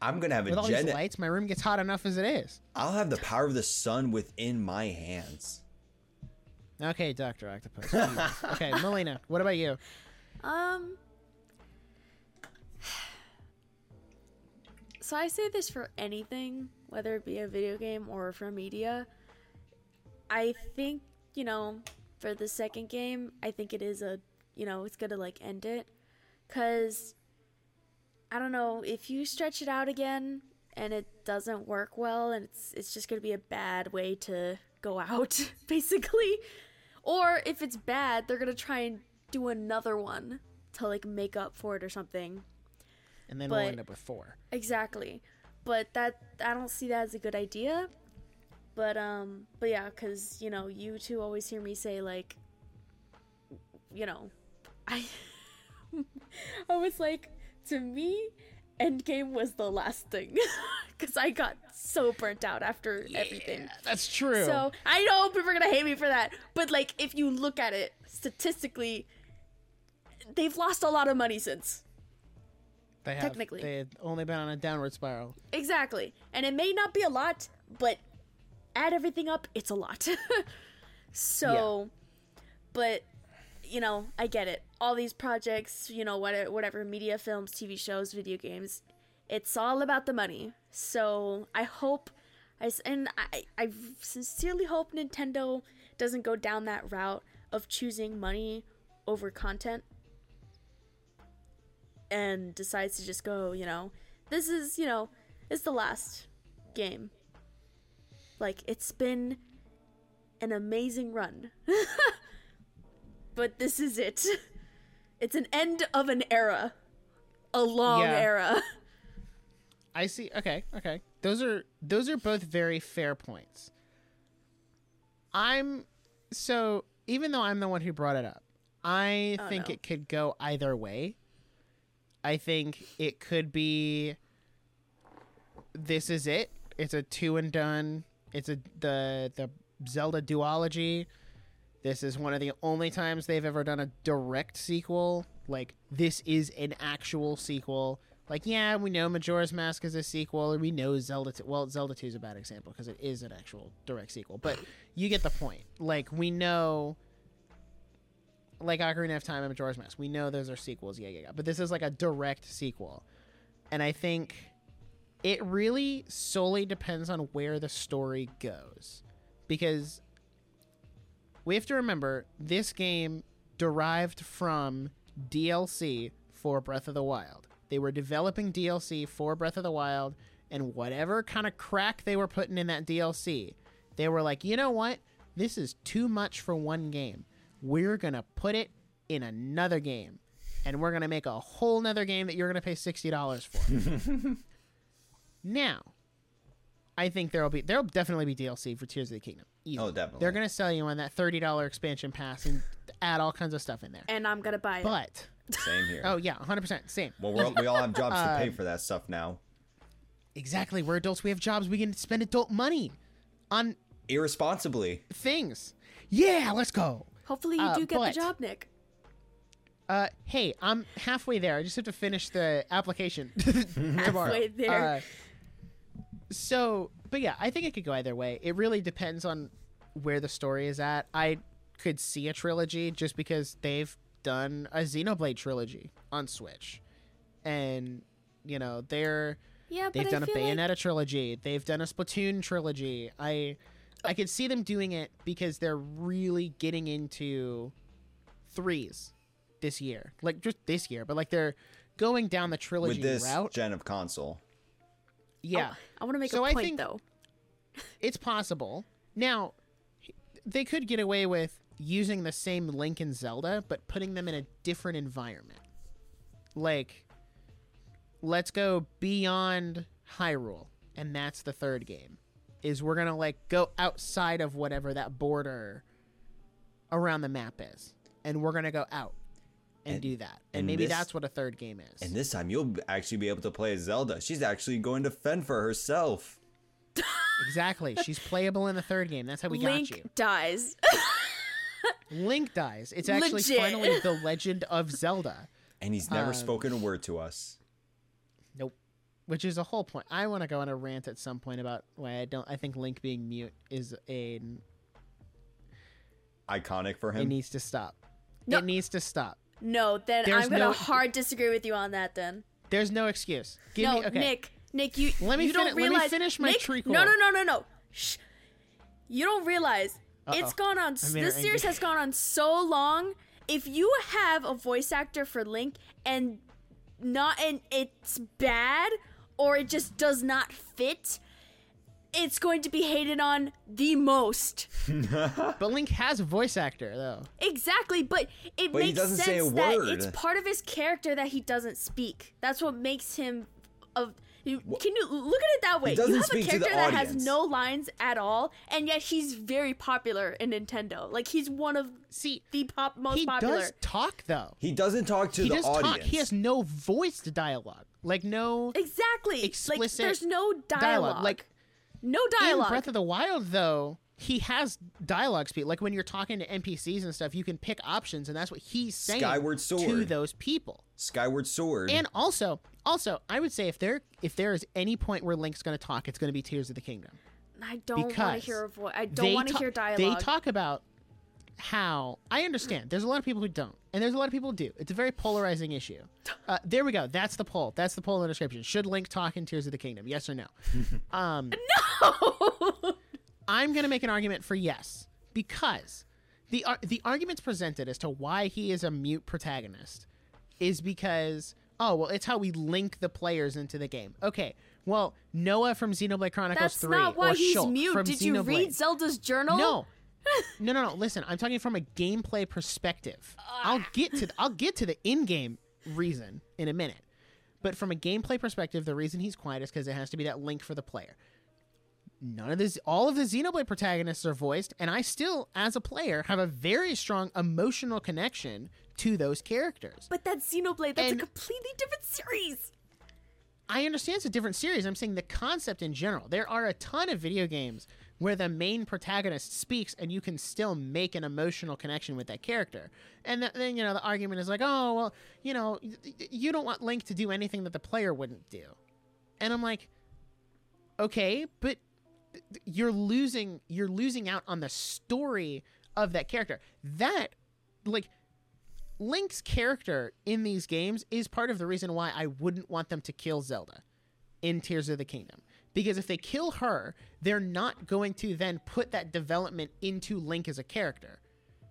Speaker 3: I'm gonna have
Speaker 1: With
Speaker 3: a
Speaker 1: all
Speaker 3: gen.
Speaker 1: these lights, my room gets hot enough as it is.
Speaker 3: I'll have the power of the sun within my hands.
Speaker 1: Okay, Doctor Octopus. Okay, Melina, what about you?
Speaker 2: Um. So I say this for anything, whether it be a video game or for media. I think, you know, for the second game, I think it is a, you know, it's gonna like end it. Cause, I don't know, if you stretch it out again and it doesn't work well and it's, it's just gonna be a bad way to go out, basically. Or if it's bad, they're gonna try and do another one to like make up for it or something.
Speaker 1: And then we'll end up with four.
Speaker 2: Exactly. But that I don't see that as a good idea. But um but yeah, cuz you know, you two always hear me say like you know, I I was like to me Endgame was the last thing cuz I got so burnt out after everything.
Speaker 1: That's true.
Speaker 2: So I know people are gonna hate me for that, but like if you look at it statistically, they've lost a lot of money since.
Speaker 1: They have
Speaker 2: technically.
Speaker 1: they've only been on a downward spiral.
Speaker 2: Exactly, and it may not be a lot, but add everything up, it's a lot. so, but you know, I get it. All these projects, you know, whatever, whatever media, films, TV shows, video games, it's all about the money. So I hope, I s- and I, I sincerely hope Nintendo doesn't go down that route of choosing money over content and decides to just go, you know, this is, you know, it's the last game. Like it's been an amazing run. but this is it. It's an end of an era. A long
Speaker 1: Yeah.
Speaker 2: era.
Speaker 1: I see. Okay, okay. Those are those are both very fair points. I'm so even though I'm the one who brought it up, I
Speaker 2: Oh,
Speaker 1: think
Speaker 2: no.
Speaker 1: it could go either way. I think it could be this is it. It's a two and done. It's a the the Zelda duology. This is one of the only times they've ever done a direct sequel. Like this is an actual sequel. Like yeah, we know Majora's Mask is a sequel, and we know Zelda. 2, well, Zelda Two is a bad example because it is an actual direct sequel. But you get the point. Like we know, like Ocarina of Time and Majora's Mask, we know those are sequels. Yeah, yeah, yeah. But this is like a direct sequel, and I think it really solely depends on where the story goes because we have to remember this game derived from DLC for Breath of the Wild. They were developing DLC for Breath of the Wild, and whatever kind of crack they were putting in that DLC, they were like, you know what? This is too much for one game. We're going to put it in another game, and we're going to make a whole nother game that you're going to pay $60 for. now, I think there'll be there'll definitely be DLC for Tears of the Kingdom. Easy.
Speaker 3: Oh, definitely.
Speaker 1: They're gonna sell you on that thirty dollar expansion pass and add all kinds of stuff in there.
Speaker 2: And I'm gonna buy it.
Speaker 1: But
Speaker 3: Same here.
Speaker 1: oh yeah, hundred percent same.
Speaker 3: Well, we're, we all have jobs to pay
Speaker 1: Um,
Speaker 3: for that stuff now.
Speaker 1: Exactly. We're adults. We have jobs. We can spend adult money on
Speaker 3: Irresponsibly.
Speaker 1: things. Yeah, let's go.
Speaker 2: Hopefully you
Speaker 1: uh,
Speaker 2: do get
Speaker 1: but-
Speaker 2: the job, Nick.
Speaker 1: Uh, hey, I'm halfway there. I just have to finish the application tomorrow.
Speaker 2: Halfway there.
Speaker 1: Uh, so, but yeah, I think it could go either way. It really depends on where the story is at. I could see a trilogy just because they've done a Xenoblade trilogy on Switch, and you know they're
Speaker 2: Yeah,
Speaker 1: they've done
Speaker 2: I
Speaker 1: a
Speaker 2: feel like
Speaker 1: Bayonetta trilogy. They've done a Splatoon trilogy. I I could see them doing it because they're really getting into threes this year. Like just this year, but like they're going down the trilogy
Speaker 3: With this
Speaker 1: route.
Speaker 3: gen of console.
Speaker 1: yeah.
Speaker 2: Oh, I want to make
Speaker 1: So
Speaker 2: a
Speaker 1: I
Speaker 2: point
Speaker 1: think-
Speaker 2: though.
Speaker 1: it's possible. Now, they could get away with using the same Link and Zelda, but putting them in a different environment. Like, let's go beyond Hyrule, and that's the third game. Is we're gonna like go outside of whatever that border around the map is, and we're gonna go out and,
Speaker 3: And-
Speaker 1: do that. And,
Speaker 3: and
Speaker 1: maybe
Speaker 3: this-
Speaker 1: that's what a third game is.
Speaker 3: And this time you'll actually be able to play as Zelda. She's actually going to fend for herself.
Speaker 1: exactly. She's playable in the third game. That's how we
Speaker 2: Link
Speaker 1: got you.
Speaker 2: Link dies.
Speaker 1: Link dies. It's actually
Speaker 2: Legit.
Speaker 1: finally the Legend of Zelda.
Speaker 3: And he's never
Speaker 1: Um,
Speaker 3: spoken a word to us.
Speaker 1: Nope. Which is a whole point. I want to go on a rant at some point about why I don't. I think Link being mute is a.
Speaker 3: Iconic for him.
Speaker 1: It needs to stop.
Speaker 2: No.
Speaker 1: It needs to stop.
Speaker 2: no, then
Speaker 1: There's
Speaker 2: I'm gonna
Speaker 1: no-
Speaker 2: hard disagree with you on that. Then
Speaker 1: There's no excuse. Give
Speaker 2: no,
Speaker 1: me okay.
Speaker 2: Nick, Nick, you
Speaker 1: Let me
Speaker 2: you don't
Speaker 1: fini- let me
Speaker 2: realize.
Speaker 1: finish my
Speaker 2: Nick,
Speaker 1: treacle.
Speaker 2: No, no, no, no, no. Shh. You don't realize it's
Speaker 1: Uh-oh.
Speaker 2: gone on.
Speaker 1: I made
Speaker 2: This series
Speaker 1: angry.
Speaker 2: has gone on so long. If you have a voice actor for Link and not and it's bad or it just does not fit, it's going to be hated on the most.
Speaker 1: But Link has a voice actor though.
Speaker 2: Exactly, but it
Speaker 3: But
Speaker 2: makes sense that
Speaker 3: word.
Speaker 2: it's part of his character that he doesn't speak. That's what makes him a. You, can you look at it that way? You have a
Speaker 3: speak to the
Speaker 2: character that has no lines at all, and yet he's very popular in Nintendo. Like he's one of
Speaker 1: See,
Speaker 2: the pop most
Speaker 1: he
Speaker 2: popular.
Speaker 1: He does talk though.
Speaker 3: He doesn't talk to
Speaker 1: he
Speaker 3: the
Speaker 1: does
Speaker 3: audience.
Speaker 1: talk. He has no voiced dialogue. Like no
Speaker 2: exactly. like
Speaker 1: explicit
Speaker 2: there's no dialogue.
Speaker 1: dialogue. Like
Speaker 2: no dialogue.
Speaker 1: in
Speaker 2: dialogue.
Speaker 1: Breath of the Wild, though, he has dialogue speed. Like when you're talking to NPCs and stuff, you can pick options, and that's what he's saying
Speaker 3: Skyward Sword.
Speaker 1: to those people.
Speaker 3: Skyward Sword.
Speaker 1: And also, also, I would say if there if there is any point where Link's going to talk, it's going to be Tears of the Kingdom.
Speaker 2: I don't want to hear a voice. I don't want to
Speaker 1: ta-
Speaker 2: hear dialogue.
Speaker 1: They talk about how I understand. There's a lot of people who don't, and there's a lot of people who do. It's a very polarizing issue. Uh, there we go. That's the poll. That's the poll in the description. Should Link talk in Tears of the Kingdom? Yes or no? Um, I'm going to make an argument for yes because the ar- the arguments presented as to why he is a mute protagonist is because oh well it's how we link the players into the game. Okay, well Noah from Xenoblade Chronicles
Speaker 2: That's
Speaker 1: Three
Speaker 2: not why
Speaker 1: or
Speaker 2: he's
Speaker 1: Shulk
Speaker 2: mute. Did you
Speaker 1: Xenoblade.
Speaker 2: read Zelda's journal?
Speaker 1: No. no, no, no. Listen, I'm talking from a gameplay perspective. Ah. I'll get to I'll get to the in-game reason in a minute. But from a gameplay perspective, the reason he's quiet is because it has to be that link for the player. None of this, all of the Xenoblade protagonists are voiced, and I still, as a player, have a very strong emotional connection to those characters.
Speaker 2: But that's Xenoblade. That's
Speaker 1: And-
Speaker 2: a completely different series.
Speaker 1: I understand it's a different series. I'm saying the concept in general. There are a ton of video games where the main protagonist speaks and you can still make an emotional connection with that character. And th- then, you know, the argument is like, oh, well, you know, y- y- you don't want Link to do anything that the player wouldn't do. And I'm like, okay, but you're losing you're losing out on the story of that character. That like Link's character in these games is part of the reason why I wouldn't want them to kill Zelda. in Tears of the Kingdom. Because if they kill her, they're not going to then put that development into Link as a character.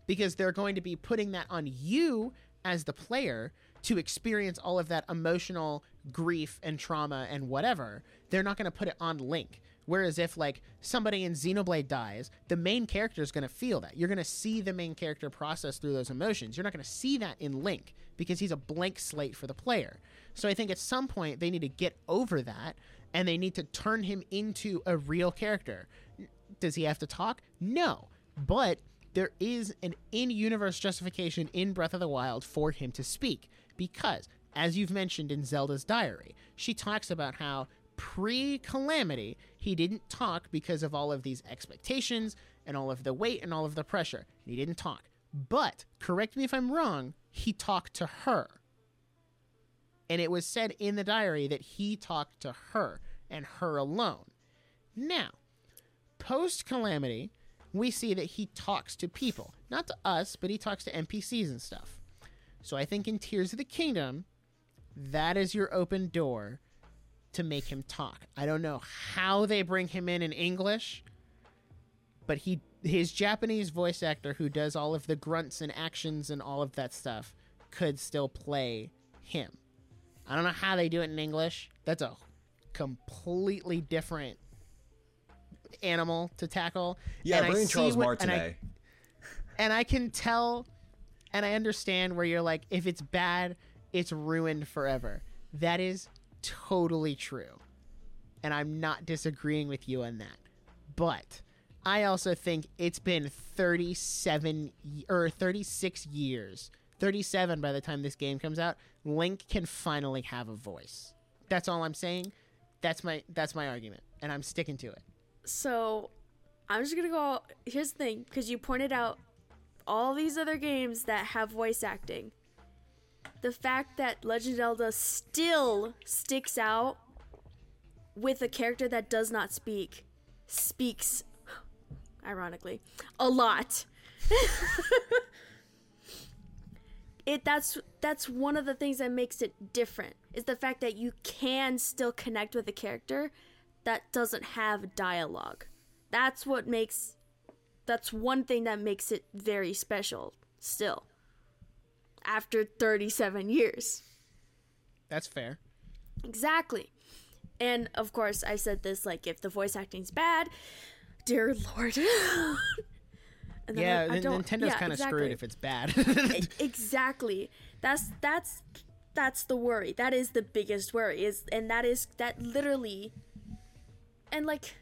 Speaker 1: Because they're going to be putting that on you as the player to experience all of that emotional grief and trauma and whatever. They're not going to put it on Link. Whereas if like somebody in Xenoblade dies, the main character is going to feel that. You're going to see the main character process through those emotions. You're not going to see that in Link because he's a blank slate for the player. So I think at some point they need to get over that and they need to turn him into a real character. Does he have to talk? No. But there is an in universe justification in Breath of the Wild for him to speak because, as you've mentioned in Zelda's diary, she talks about how pre calamity he didn't talk because of all of these expectations and all of the weight and all of the pressure. He didn't talk. But, correct me if I'm wrong, he talked to her. And it was said in the diary that he talked to her and her alone. Now, post calamity, we see that he talks to people. Not to us, but he talks to NPCs and stuff. So I think in Tears of the Kingdom, that is your open door to make him talk. I don't know how they bring him in in English, but he his Japanese voice actor who does all of the grunts and actions and all of that stuff could still play him. I don't know how they do it in English. That's a completely different animal to tackle.
Speaker 3: Yeah,
Speaker 1: And I
Speaker 3: bring Charles
Speaker 1: what-
Speaker 3: Marr
Speaker 1: and I- and I can tell and I understand where you're like, if it's bad, it's ruined forever. That is totally true. And I'm not disagreeing with you on that. But I also think it's been 37 or 36 years, 37 by the time this game comes out. Link can finally have a voice. That's all I'm saying. That's my that's my argument, and I'm sticking to it.
Speaker 2: So, I'm just gonna go. Here's the thing, because you pointed out all these other games that have voice acting. The fact that Legend of Zelda still sticks out with a character that does not speak speaks, ironically, a lot. it that's that's one of the things that makes it different is the fact that you can still connect with a character that doesn't have dialogue. That's what makes that's one thing that makes it very special still. After 37 years.
Speaker 1: That's fair.
Speaker 2: Exactly. And of course, I said this like if the voice acting's bad, dear lord. And then
Speaker 1: Yeah,
Speaker 2: I- I
Speaker 1: Nintendo's
Speaker 2: yeah,
Speaker 1: kind of
Speaker 2: exactly.
Speaker 1: screwed if it's bad.
Speaker 2: Exactly that's that's that's the worry that is the biggest worry is and that is that literally and like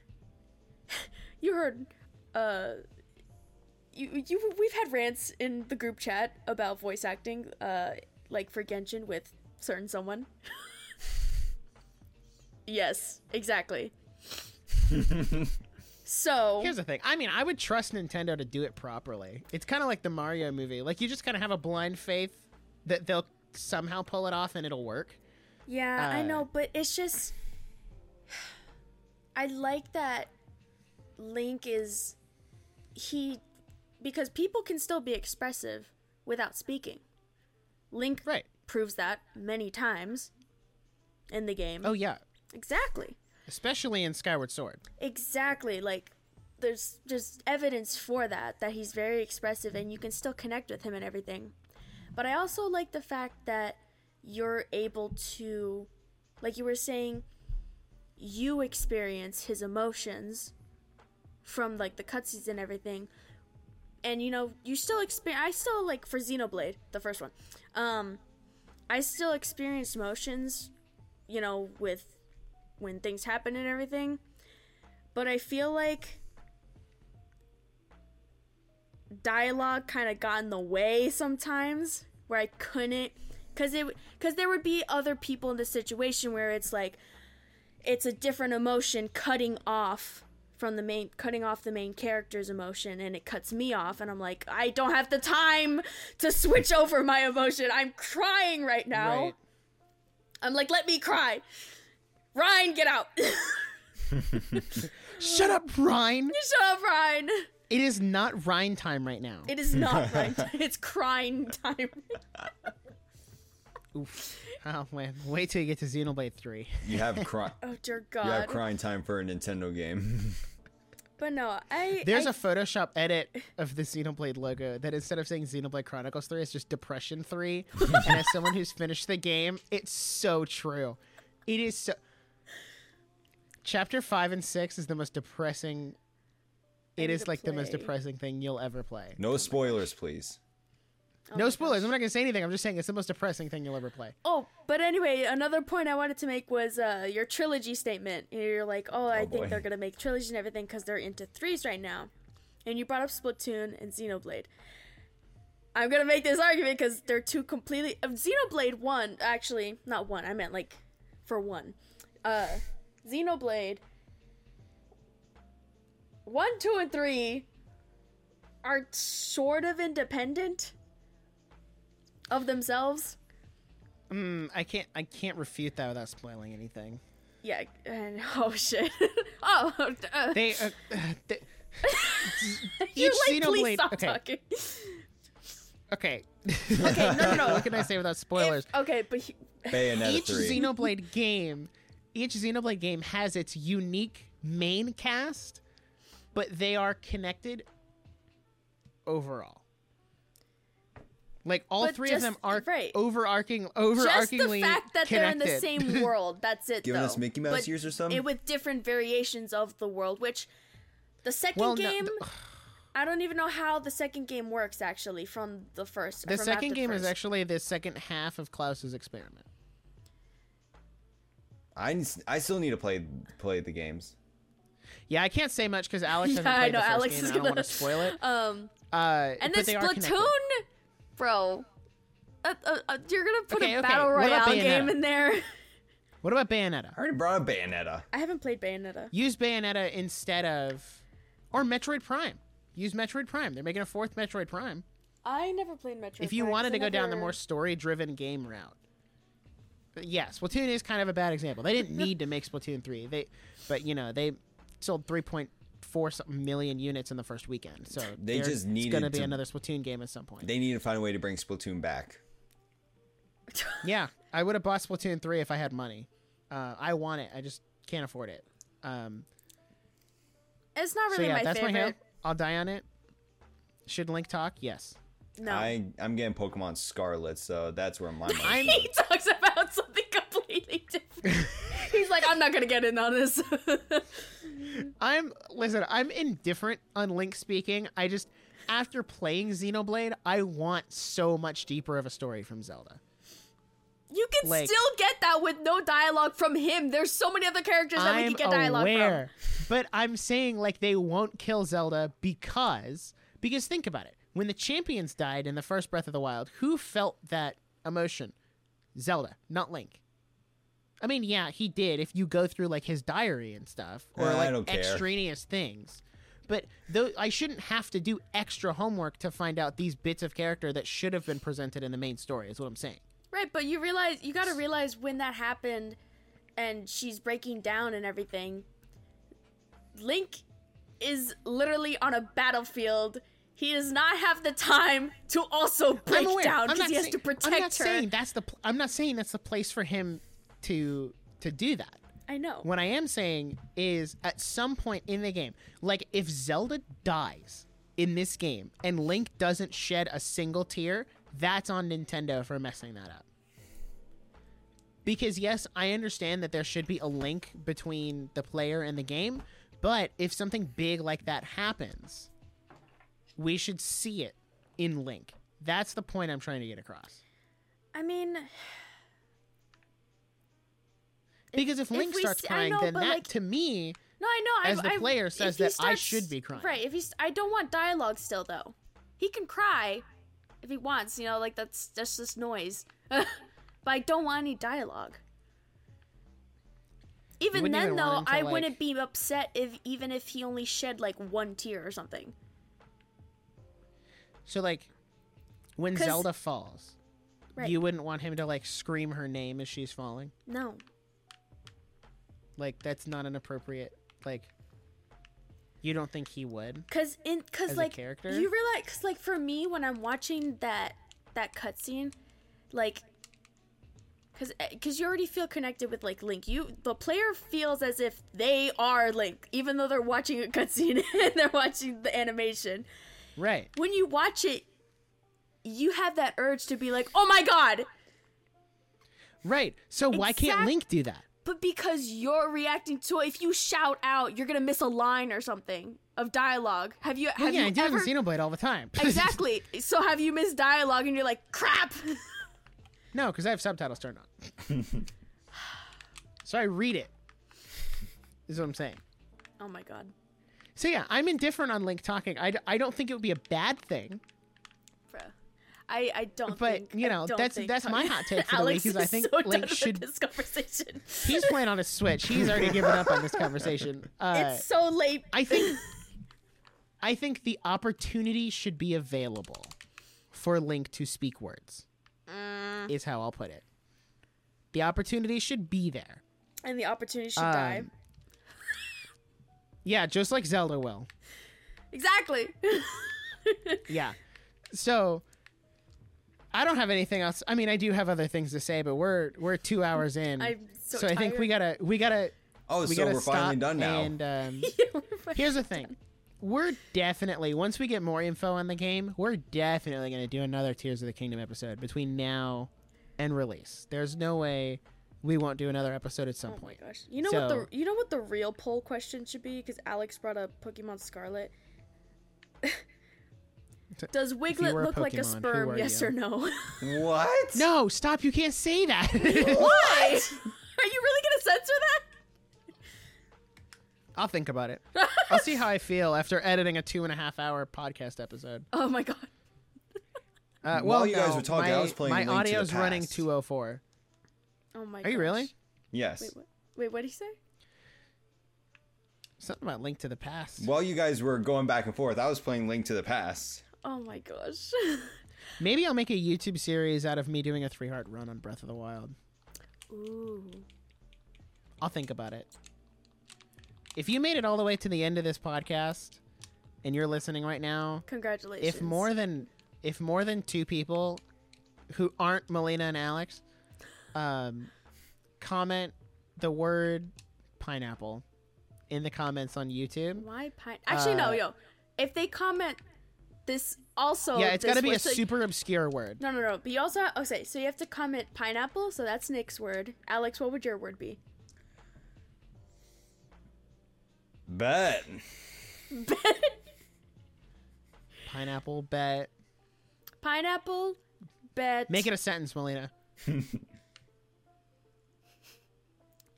Speaker 2: you heard uh you you we've had rants in the group chat about voice acting uh like for Genshin with certain someone yes exactly so
Speaker 1: Here's the thing. I mean, I would trust Nintendo to do it properly. It's kind of like the Mario movie. Like you just kind of have a blind faith that they'll somehow pull it off and it'll work.
Speaker 2: Yeah, I
Speaker 1: Uh,
Speaker 2: know, but it's just I like that Link is he because people can still be expressive without speaking. Link
Speaker 1: Right.
Speaker 2: proves that many times in the game.
Speaker 1: Oh yeah,
Speaker 2: Exactly.
Speaker 1: especially in Skyward Sword.
Speaker 2: Exactly. Like there's just evidence for that that he's very expressive and you can still connect with him and everything. But I also like the fact that you're able to like you were saying you experience his emotions from like the cutscenes and everything. And you know, you still experience I still like for Xenoblade, the first one. Um I still experienced emotions, you know, with when things happen and everything. But I feel like dialogue kind of got in the way sometimes where I couldn't cuz it cuz there would be other people in the situation where it's like it's a different emotion cutting off from the main cutting off the main character's emotion and it cuts me off and I'm like I don't have the time to switch over my emotion. I'm crying right now.
Speaker 1: Right.
Speaker 2: I'm like let me cry. Ryan, get out.
Speaker 1: Shut up, Ryan.
Speaker 2: Shut up, Ryan.
Speaker 1: It is not Ryan time right now.
Speaker 2: It is not Ryan. time. It's crying time.
Speaker 1: Oof. Oh man, wait till you get to Xenoblade Three.
Speaker 3: You have cry-
Speaker 2: Oh dear god.
Speaker 3: you have crying time for a Nintendo game.
Speaker 2: But no, I
Speaker 1: There's
Speaker 2: I,
Speaker 1: a Photoshop edit of the Xenoblade logo that instead of saying Xenoblade Chronicles 3, it's just Depression 3. and as someone who's finished the game, it's so true. It is so. Chapter 5 and 6 is the most depressing. It is
Speaker 2: need
Speaker 1: is
Speaker 2: to
Speaker 1: like the most depressing thing you'll ever play.
Speaker 3: no spoilers, please.
Speaker 2: Oh
Speaker 1: no spoilers.
Speaker 2: gosh.
Speaker 1: I'm not going to say anything. I'm just saying it's the most depressing thing you'll ever play.
Speaker 2: Oh, but anyway, another point I wanted to make was uh, your trilogy statement. You're like, oh, I
Speaker 3: Oh,
Speaker 2: think
Speaker 3: boy.
Speaker 2: they're gonna make trilogies and everything because they're into threes right now, and you brought up Splatoon and Xenoblade. I'm gonna make this argument because they're two completely. Uh, Xenoblade one, actually, not one. I meant like, for one, uh, Xenoblade. One, two, and three are sort of independent of themselves.
Speaker 1: Mm, I can't. I can't refute that without spoiling anything.
Speaker 2: Yeah, and oh shit. oh, uh,
Speaker 1: They. Uh, they
Speaker 2: you
Speaker 1: each
Speaker 2: like please stop
Speaker 1: okay.
Speaker 2: talking.
Speaker 1: okay.
Speaker 2: Okay, no, no, no.
Speaker 1: what can I say without spoilers?
Speaker 2: If- okay, but he,
Speaker 3: Bayonetta
Speaker 1: each
Speaker 3: 3.
Speaker 1: Xenoblade game, each Xenoblade game has its unique main cast, but they are connected overall. Like all
Speaker 2: But
Speaker 1: three
Speaker 2: just-
Speaker 1: of them are
Speaker 2: right.
Speaker 1: overarching,
Speaker 2: just
Speaker 1: overarchingly
Speaker 2: the fact that they're in the same world, that's it.
Speaker 3: Giving
Speaker 2: though.
Speaker 3: us Mickey Mouse
Speaker 2: But
Speaker 3: ears or something?
Speaker 2: It with different variations of the world, which the second
Speaker 1: Well, no,
Speaker 2: game.
Speaker 1: the-
Speaker 2: I don't even know how the second game works actually from the first.
Speaker 1: the second
Speaker 2: after
Speaker 1: game is actually the second half of Klaus's experiment.
Speaker 3: I, I still need to play play the games.
Speaker 1: Yeah, I can't say much because Alex hasn't
Speaker 2: Yeah, I
Speaker 1: played
Speaker 2: know,
Speaker 1: the first
Speaker 2: Alex
Speaker 1: game.
Speaker 2: is
Speaker 1: and I don't
Speaker 2: gonna-
Speaker 1: want to spoil it.
Speaker 2: Um,
Speaker 1: Uh,
Speaker 2: and
Speaker 1: but
Speaker 2: then
Speaker 1: they.
Speaker 2: Splatoon, bro. Uh, uh, uh, you're gonna put
Speaker 1: Okay,
Speaker 2: a
Speaker 1: okay,
Speaker 2: battle
Speaker 1: what about
Speaker 2: royale game in there.
Speaker 1: What about Bayonetta?
Speaker 3: I already brought up Bayonetta.
Speaker 2: I haven't played Bayonetta.
Speaker 1: use Bayonetta instead of, or Metroid Prime. Use Metroid Prime. They're making a fourth Metroid Prime.
Speaker 2: I never played Metroid.
Speaker 1: if you
Speaker 2: Prime,
Speaker 1: wanted
Speaker 2: 'cause
Speaker 1: to
Speaker 2: I
Speaker 1: go down the
Speaker 2: never-
Speaker 1: more story-driven game route. But yes, Splatoon is kind of a bad example. They didn't need to make Splatoon three. They, but you know they sold three point four something million units in the first weekend. So
Speaker 3: They
Speaker 1: there-
Speaker 3: just
Speaker 1: it's going to be another Splatoon game at some point.
Speaker 3: They need to find a way to bring Splatoon back.
Speaker 1: yeah, I would have bought Splatoon three if I had money. Uh, I want it. I just can't afford it. Um,
Speaker 2: It's not
Speaker 1: so
Speaker 2: really
Speaker 1: yeah,
Speaker 2: my
Speaker 1: that's my
Speaker 2: favorite.
Speaker 1: hill. I'll die on it. Should Link talk? Yes.
Speaker 2: No.
Speaker 3: I I'm getting Pokemon Scarlet, so that's where my money.
Speaker 1: I'm-
Speaker 2: he talks about something completely different. He's like, I'm not gonna get in on this.
Speaker 1: I'm listen. I'm indifferent on Link speaking. I just after playing Xenoblade, I want so much deeper of a story from Zelda.
Speaker 2: you can
Speaker 1: Like-
Speaker 2: still get that with no dialogue from him. There's so many other characters that we
Speaker 1: I'm
Speaker 2: can get dialogue
Speaker 1: aware, but I'm saying like they won't kill Zelda because because think about it. When the champions died in the first Breath of the Wild, who felt that emotion? Zelda, not Link. I mean, yeah, he did. If you go through like his diary and stuff, or
Speaker 3: I
Speaker 1: like extraneous things, but though I shouldn't have to do extra homework to find out these bits of character that should have been presented in the main story. Is what I'm saying.
Speaker 2: Right, but you realize you gotta realize when that happened, and she's breaking down and everything. Link is literally on a battlefield. He does not have the time to also break down
Speaker 1: I'm
Speaker 2: because
Speaker 1: not
Speaker 2: he has
Speaker 1: saying-
Speaker 2: to protect
Speaker 1: I'm not
Speaker 2: her.
Speaker 1: saying that's the. Pl- I'm not saying that's the place for him to to do that.
Speaker 2: I know.
Speaker 1: What I am saying is, at some point in the game, like if Zelda dies in this game and Link doesn't shed a single tear, that's on Nintendo for messing that up. Because yes, I understand that there should be a link between the player and the game, but if something big like that happens, we should see it in Link. That's the point I'm trying to get across.
Speaker 2: I mean,
Speaker 1: Because if,
Speaker 2: if
Speaker 1: Link starts crying,
Speaker 2: know,
Speaker 1: then that
Speaker 2: like-
Speaker 1: to me
Speaker 2: no, I know.
Speaker 1: As
Speaker 2: I,
Speaker 1: the
Speaker 2: I,
Speaker 1: player says that I should be crying.
Speaker 2: Right. If he's, I don't want dialogue still though. He can cry if he wants. You know, like that's that's just noise. but I don't want any dialogue. Even then,
Speaker 1: even
Speaker 2: though,
Speaker 1: to,
Speaker 2: I
Speaker 1: like-
Speaker 2: wouldn't be upset if even if he only shed like one tear or something.
Speaker 1: So like when Zelda falls,
Speaker 2: Right.
Speaker 1: you wouldn't want him to like scream her name as she's falling.
Speaker 2: No.
Speaker 1: Like that's not an appropriate like you don't think he would?
Speaker 2: Cause in cause like
Speaker 1: character?
Speaker 2: you realize cause like for me when I'm watching that that cutscene, like Cause, eh, Cause you already feel connected with like Link. You the player feels as if they are Link, even though they're watching a cutscene and they're watching the animation.
Speaker 1: Right.
Speaker 2: When you watch it, you have that urge to be like, "Oh my god!"
Speaker 1: Right. So why can't Link do that?
Speaker 2: But because you're reacting to it, if you shout out, you're gonna miss a line or something of dialogue. Have you?
Speaker 1: Well,
Speaker 2: have
Speaker 1: yeah,
Speaker 2: you
Speaker 1: I do
Speaker 2: ever?
Speaker 1: in Xenoblade all the time.
Speaker 2: exactly. So have you missed dialogue and you're like, "Crap."
Speaker 1: no, because I have subtitles turned on. so I read it. Is what I'm saying.
Speaker 2: oh my god.
Speaker 1: So yeah, I'm indifferent on Link talking. I, d- I don't think it would be a bad thing.
Speaker 2: I, I don't
Speaker 1: But,
Speaker 2: think,
Speaker 1: you know, that's- that's my hot take for the
Speaker 2: Alex
Speaker 1: week is I think
Speaker 2: so
Speaker 1: Link should-
Speaker 2: this conversation.
Speaker 1: He's playing on a Switch. He's already given up on this conversation. Uh,
Speaker 2: it's so late.
Speaker 1: I think I think the opportunity should be available for Link to speak words.
Speaker 2: Mm.
Speaker 1: Is how I'll put it. The opportunity should be there.
Speaker 2: and the opportunity should
Speaker 1: Um,
Speaker 2: die.
Speaker 1: Yeah, just like Zelda will.
Speaker 2: Exactly.
Speaker 1: Yeah. So I don't have anything else. I mean, I do have other things to say, but we're we're two hours in.
Speaker 2: I'm so,
Speaker 1: so I think we gotta we gotta
Speaker 3: Oh,
Speaker 1: we
Speaker 3: so
Speaker 1: gotta
Speaker 3: we're finally done now.
Speaker 1: And um,
Speaker 2: gotta.
Speaker 1: here's the thing. We're definitely once we get more info on the game, we're definitely gonna do another Tears of the Kingdom episode between now and release. There's no way we won't do another episode at some
Speaker 2: Oh my
Speaker 1: point.
Speaker 2: gosh! You know what the you know what the real poll question should be? Because Alex brought up Pokemon Scarlet. Does Wiglett
Speaker 1: were a
Speaker 2: look like a sperm? Yes
Speaker 1: you?
Speaker 2: or no?
Speaker 3: What?
Speaker 1: No, stop! You can't say that.
Speaker 2: Why? Are you really gonna censor that?
Speaker 1: I'll think about it. I'll see how I feel after editing a two and a half hour podcast episode.
Speaker 2: Oh my god!
Speaker 1: Uh,
Speaker 3: While
Speaker 1: well,
Speaker 3: you guys were talking,
Speaker 1: my,
Speaker 3: I was playing
Speaker 1: My
Speaker 3: Link to the
Speaker 1: audio's running
Speaker 3: Past.
Speaker 1: 204.
Speaker 2: Oh my.
Speaker 1: God Are you really?
Speaker 3: Yes.
Speaker 2: Wait, what? Wait, what did he say?
Speaker 1: Something about Link to the Past.
Speaker 3: While you guys were going back and forth, I was playing Link to the Past.
Speaker 2: Oh my gosh.
Speaker 1: Maybe I'll make a YouTube series out of me doing a three heart run on Breath of the Wild.
Speaker 2: Ooh.
Speaker 1: I'll think about it. If you made it all the way to the end of this podcast and you're listening right now,
Speaker 2: Congratulations.
Speaker 1: if more than if more than two people who aren't Melina and Alex um, comment the word pineapple in the comments on YouTube,
Speaker 2: Why pine? Actually, no,
Speaker 1: Uh,
Speaker 2: yo. If they comment this also.
Speaker 1: yeah, it's got to be a
Speaker 2: so-
Speaker 1: super obscure word.
Speaker 2: No, no, no. But you also have, okay. So you have to comment pineapple. So that's Nick's word. Alex, what would your word be?
Speaker 3: Bet.
Speaker 1: Pineapple bet.
Speaker 2: Pineapple. Bet.
Speaker 1: Make it a sentence, Melina.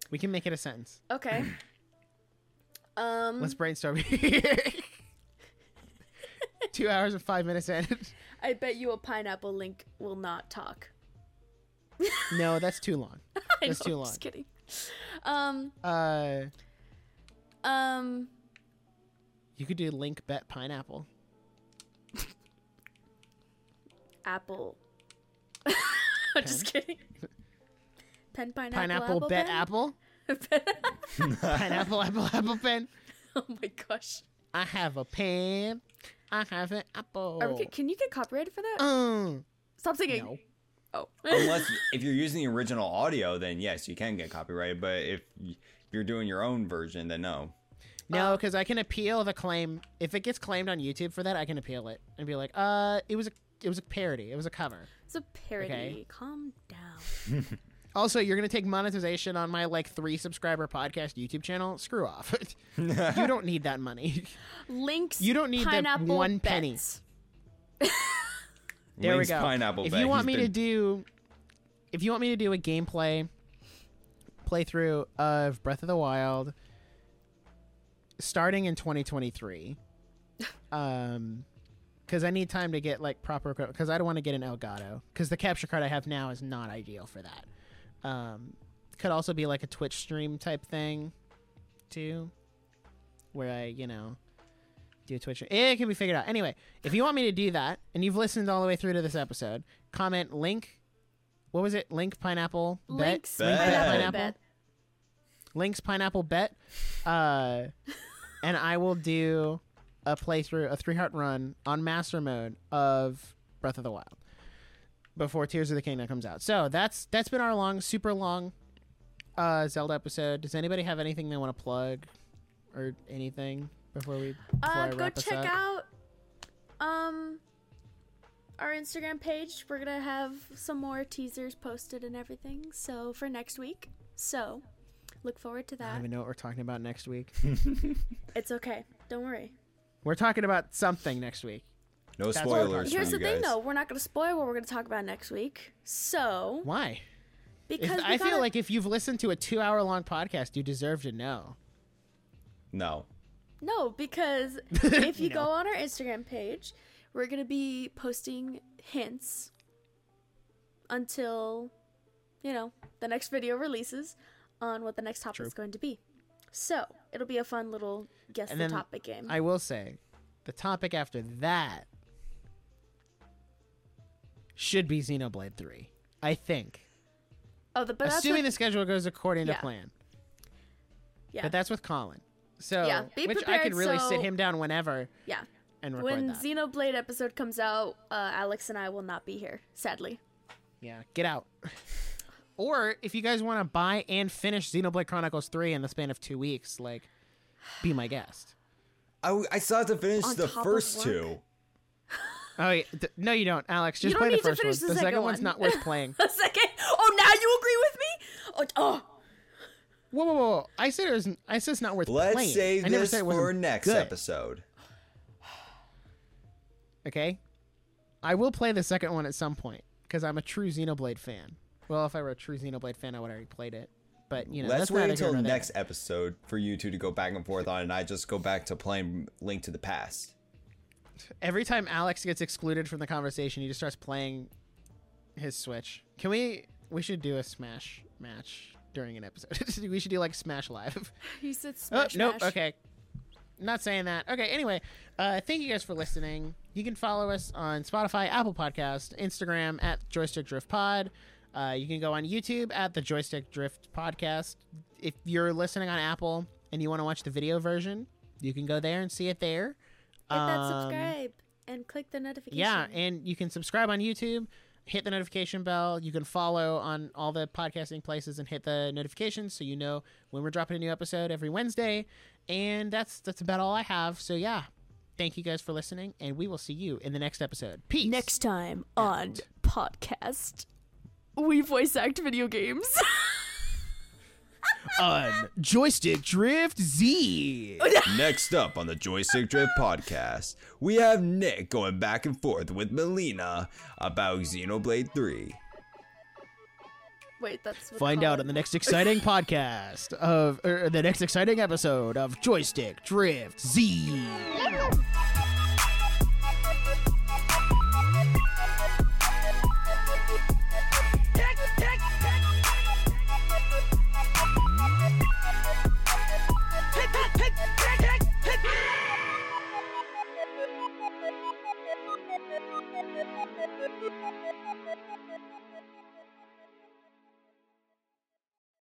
Speaker 1: we can make it a sentence.
Speaker 2: Okay. Um.
Speaker 1: Let's brainstorm here. Two hours and five minutes in.
Speaker 2: I bet you a pineapple link will not talk.
Speaker 1: no, that's too long.
Speaker 2: I
Speaker 1: That's
Speaker 2: know,
Speaker 1: too long.
Speaker 2: Just kidding. Um.
Speaker 1: Uh,
Speaker 2: Um.
Speaker 1: you could do link bet pineapple.
Speaker 2: Apple. I'm just kidding. Pen pineapple.
Speaker 1: Pineapple
Speaker 2: apple,
Speaker 1: bet
Speaker 2: pen?
Speaker 1: apple. Pineapple apple apple pen.
Speaker 2: oh my gosh.
Speaker 1: I have a pen. I have an apple.
Speaker 2: Are we- can you get copyrighted for that?
Speaker 1: Um,
Speaker 2: Stop singing.
Speaker 1: no.
Speaker 2: Oh.
Speaker 3: Unless if you're using the original audio, then yes, you can get copyrighted. But if if you're doing your own version, then no.
Speaker 1: No, because I can appeal the claim. If it gets claimed on YouTube for that, I can appeal it and be like, uh, it was a it was a parody. It was a cover.
Speaker 2: it's a parody.
Speaker 1: Okay.
Speaker 2: Calm down.
Speaker 1: Also, you're gonna take monetization on my like three subscriber podcast YouTube channel. Screw off. you don't need that money.
Speaker 2: Links.
Speaker 1: You don't need the
Speaker 2: pineapple
Speaker 1: one penny. There
Speaker 3: Link's
Speaker 1: we go.
Speaker 3: Pineapple
Speaker 1: if
Speaker 3: bet.
Speaker 1: you want
Speaker 3: He's
Speaker 1: me to do, if you want me to do a gameplay playthrough of Breath of the Wild, starting in 2023, um, because I need time to get like proper because I don't want to get an Elgato because the capture card I have now is not ideal for that. Um, could also be like a Twitch stream type thing, too, where I you know do a Twitch. It can be figured out. Anyway, if you want me to do that, and you've listened all the way through to this episode, comment link. What was it? Link pineapple bet.
Speaker 2: Links.
Speaker 3: Bet.
Speaker 2: Pineapple
Speaker 1: Pineapple?
Speaker 2: bet.
Speaker 1: Links pineapple bet. Uh, and I will do a playthrough, a three heart run on master mode of Breath of the Wild. Before Tears of the Kingdom comes out. So that's that's been our long, super long uh, Zelda episode. Does anybody have anything they want to plug or anything before we before
Speaker 2: Uh, go check out um our Instagram page. We're gonna have some more teasers posted and everything. So for next week. So look forward to that.
Speaker 1: I don't even know what we're talking about next week.
Speaker 2: It's okay. Don't worry.
Speaker 1: we're talking about something next week.
Speaker 3: No
Speaker 1: That's what
Speaker 3: spoilers.
Speaker 1: we're
Speaker 3: for
Speaker 2: Here's the thing
Speaker 3: guys.
Speaker 2: though, we're not gonna spoil what we're gonna talk about next week. So
Speaker 1: Why?
Speaker 2: Because we
Speaker 1: I feel
Speaker 2: gotta-
Speaker 1: like if you've listened to a two-hour-long podcast, you deserve to know.
Speaker 3: No.
Speaker 2: No, because if you
Speaker 1: No.
Speaker 2: go on our Instagram page, we're going to be posting hints until, you know, the next video releases on what the next topic
Speaker 1: True.
Speaker 2: is going to be. So, it'll be a fun little guess
Speaker 1: And
Speaker 2: the topic game.
Speaker 1: I will say, the topic after that should be Xenoblade Three. I think,
Speaker 2: oh, the, but
Speaker 1: assuming
Speaker 2: what-
Speaker 1: the schedule goes according
Speaker 2: Yeah.
Speaker 1: to plan.
Speaker 2: yeah,
Speaker 1: But that's with Colin. So,
Speaker 2: Yeah, be
Speaker 1: which I
Speaker 2: prepared,
Speaker 1: could really
Speaker 2: so-
Speaker 1: sit him down whenever
Speaker 2: yeah.
Speaker 1: and record
Speaker 2: When
Speaker 1: that.
Speaker 2: Xenoblade episode comes out, uh, Alex and I will not be here, sadly.
Speaker 1: yeah, get out. or if you guys want to buy and finish Xenoblade Chronicles Three in the span of two weeks, like, be my guest.
Speaker 3: I, I still have to finish
Speaker 2: On
Speaker 3: the first two.
Speaker 1: Oh yeah, no, you don't, Alex. Just
Speaker 2: You
Speaker 1: play
Speaker 2: don't
Speaker 1: the first one.
Speaker 2: the
Speaker 1: the
Speaker 2: second
Speaker 1: one's
Speaker 2: one.
Speaker 1: not worth playing.
Speaker 2: A second. Oh, now you agree with me? Oh, oh.
Speaker 1: Whoa, whoa, whoa! I said it was. I said it's not worth playing.
Speaker 3: Let's save
Speaker 1: I never
Speaker 3: this
Speaker 1: said it
Speaker 3: for
Speaker 1: wasn't
Speaker 3: next
Speaker 1: good.
Speaker 3: episode.
Speaker 1: Okay, I will play the second one at some point because I'm a true Xenoblade fan. Well, if I were a true Xenoblade fan, I would already played it. But you know,
Speaker 3: Let's
Speaker 1: that's
Speaker 3: wait
Speaker 1: neither
Speaker 3: until
Speaker 1: here nor there.
Speaker 3: next episode for you two to go back and forth on, and I just go back to playing Link to the Past.
Speaker 1: Every time Alex gets excluded from the conversation, he just starts playing his Switch. Can we? We should do a Smash match during an episode. we should do like Smash Live.
Speaker 2: You said
Speaker 1: Oh,
Speaker 2: smash.
Speaker 1: nope.
Speaker 2: Smash.
Speaker 1: Okay. Not saying that. Okay. Anyway, uh, thank you guys for listening. You can follow us on Spotify, Apple Podcast, Instagram at Joystick Drift Pod. Uh, you can go on YouTube at the Joystick Drift Podcast. If you're listening on Apple and you want to watch the video version, you can go there and see it there.
Speaker 2: Hit that
Speaker 1: Um,
Speaker 2: subscribe and click the notification.
Speaker 1: Yeah, and you can subscribe on YouTube, hit the notification bell. You can follow on all the podcasting places and hit the notifications so you know when we're dropping a new episode every Wednesday. And that's that's about all I have. So yeah, thank you guys for listening, and we will see you in the next episode. Peace.
Speaker 2: Next time on podcast, we voice act video games.
Speaker 1: on Joystick Drift Z.
Speaker 3: Next up on the Joystick Drift podcast, we have Nick going back and forth with Melina about Xenoblade 3.
Speaker 2: Wait, that's what
Speaker 1: Find out on the next exciting podcast of or the next exciting episode of Joystick Drift Z.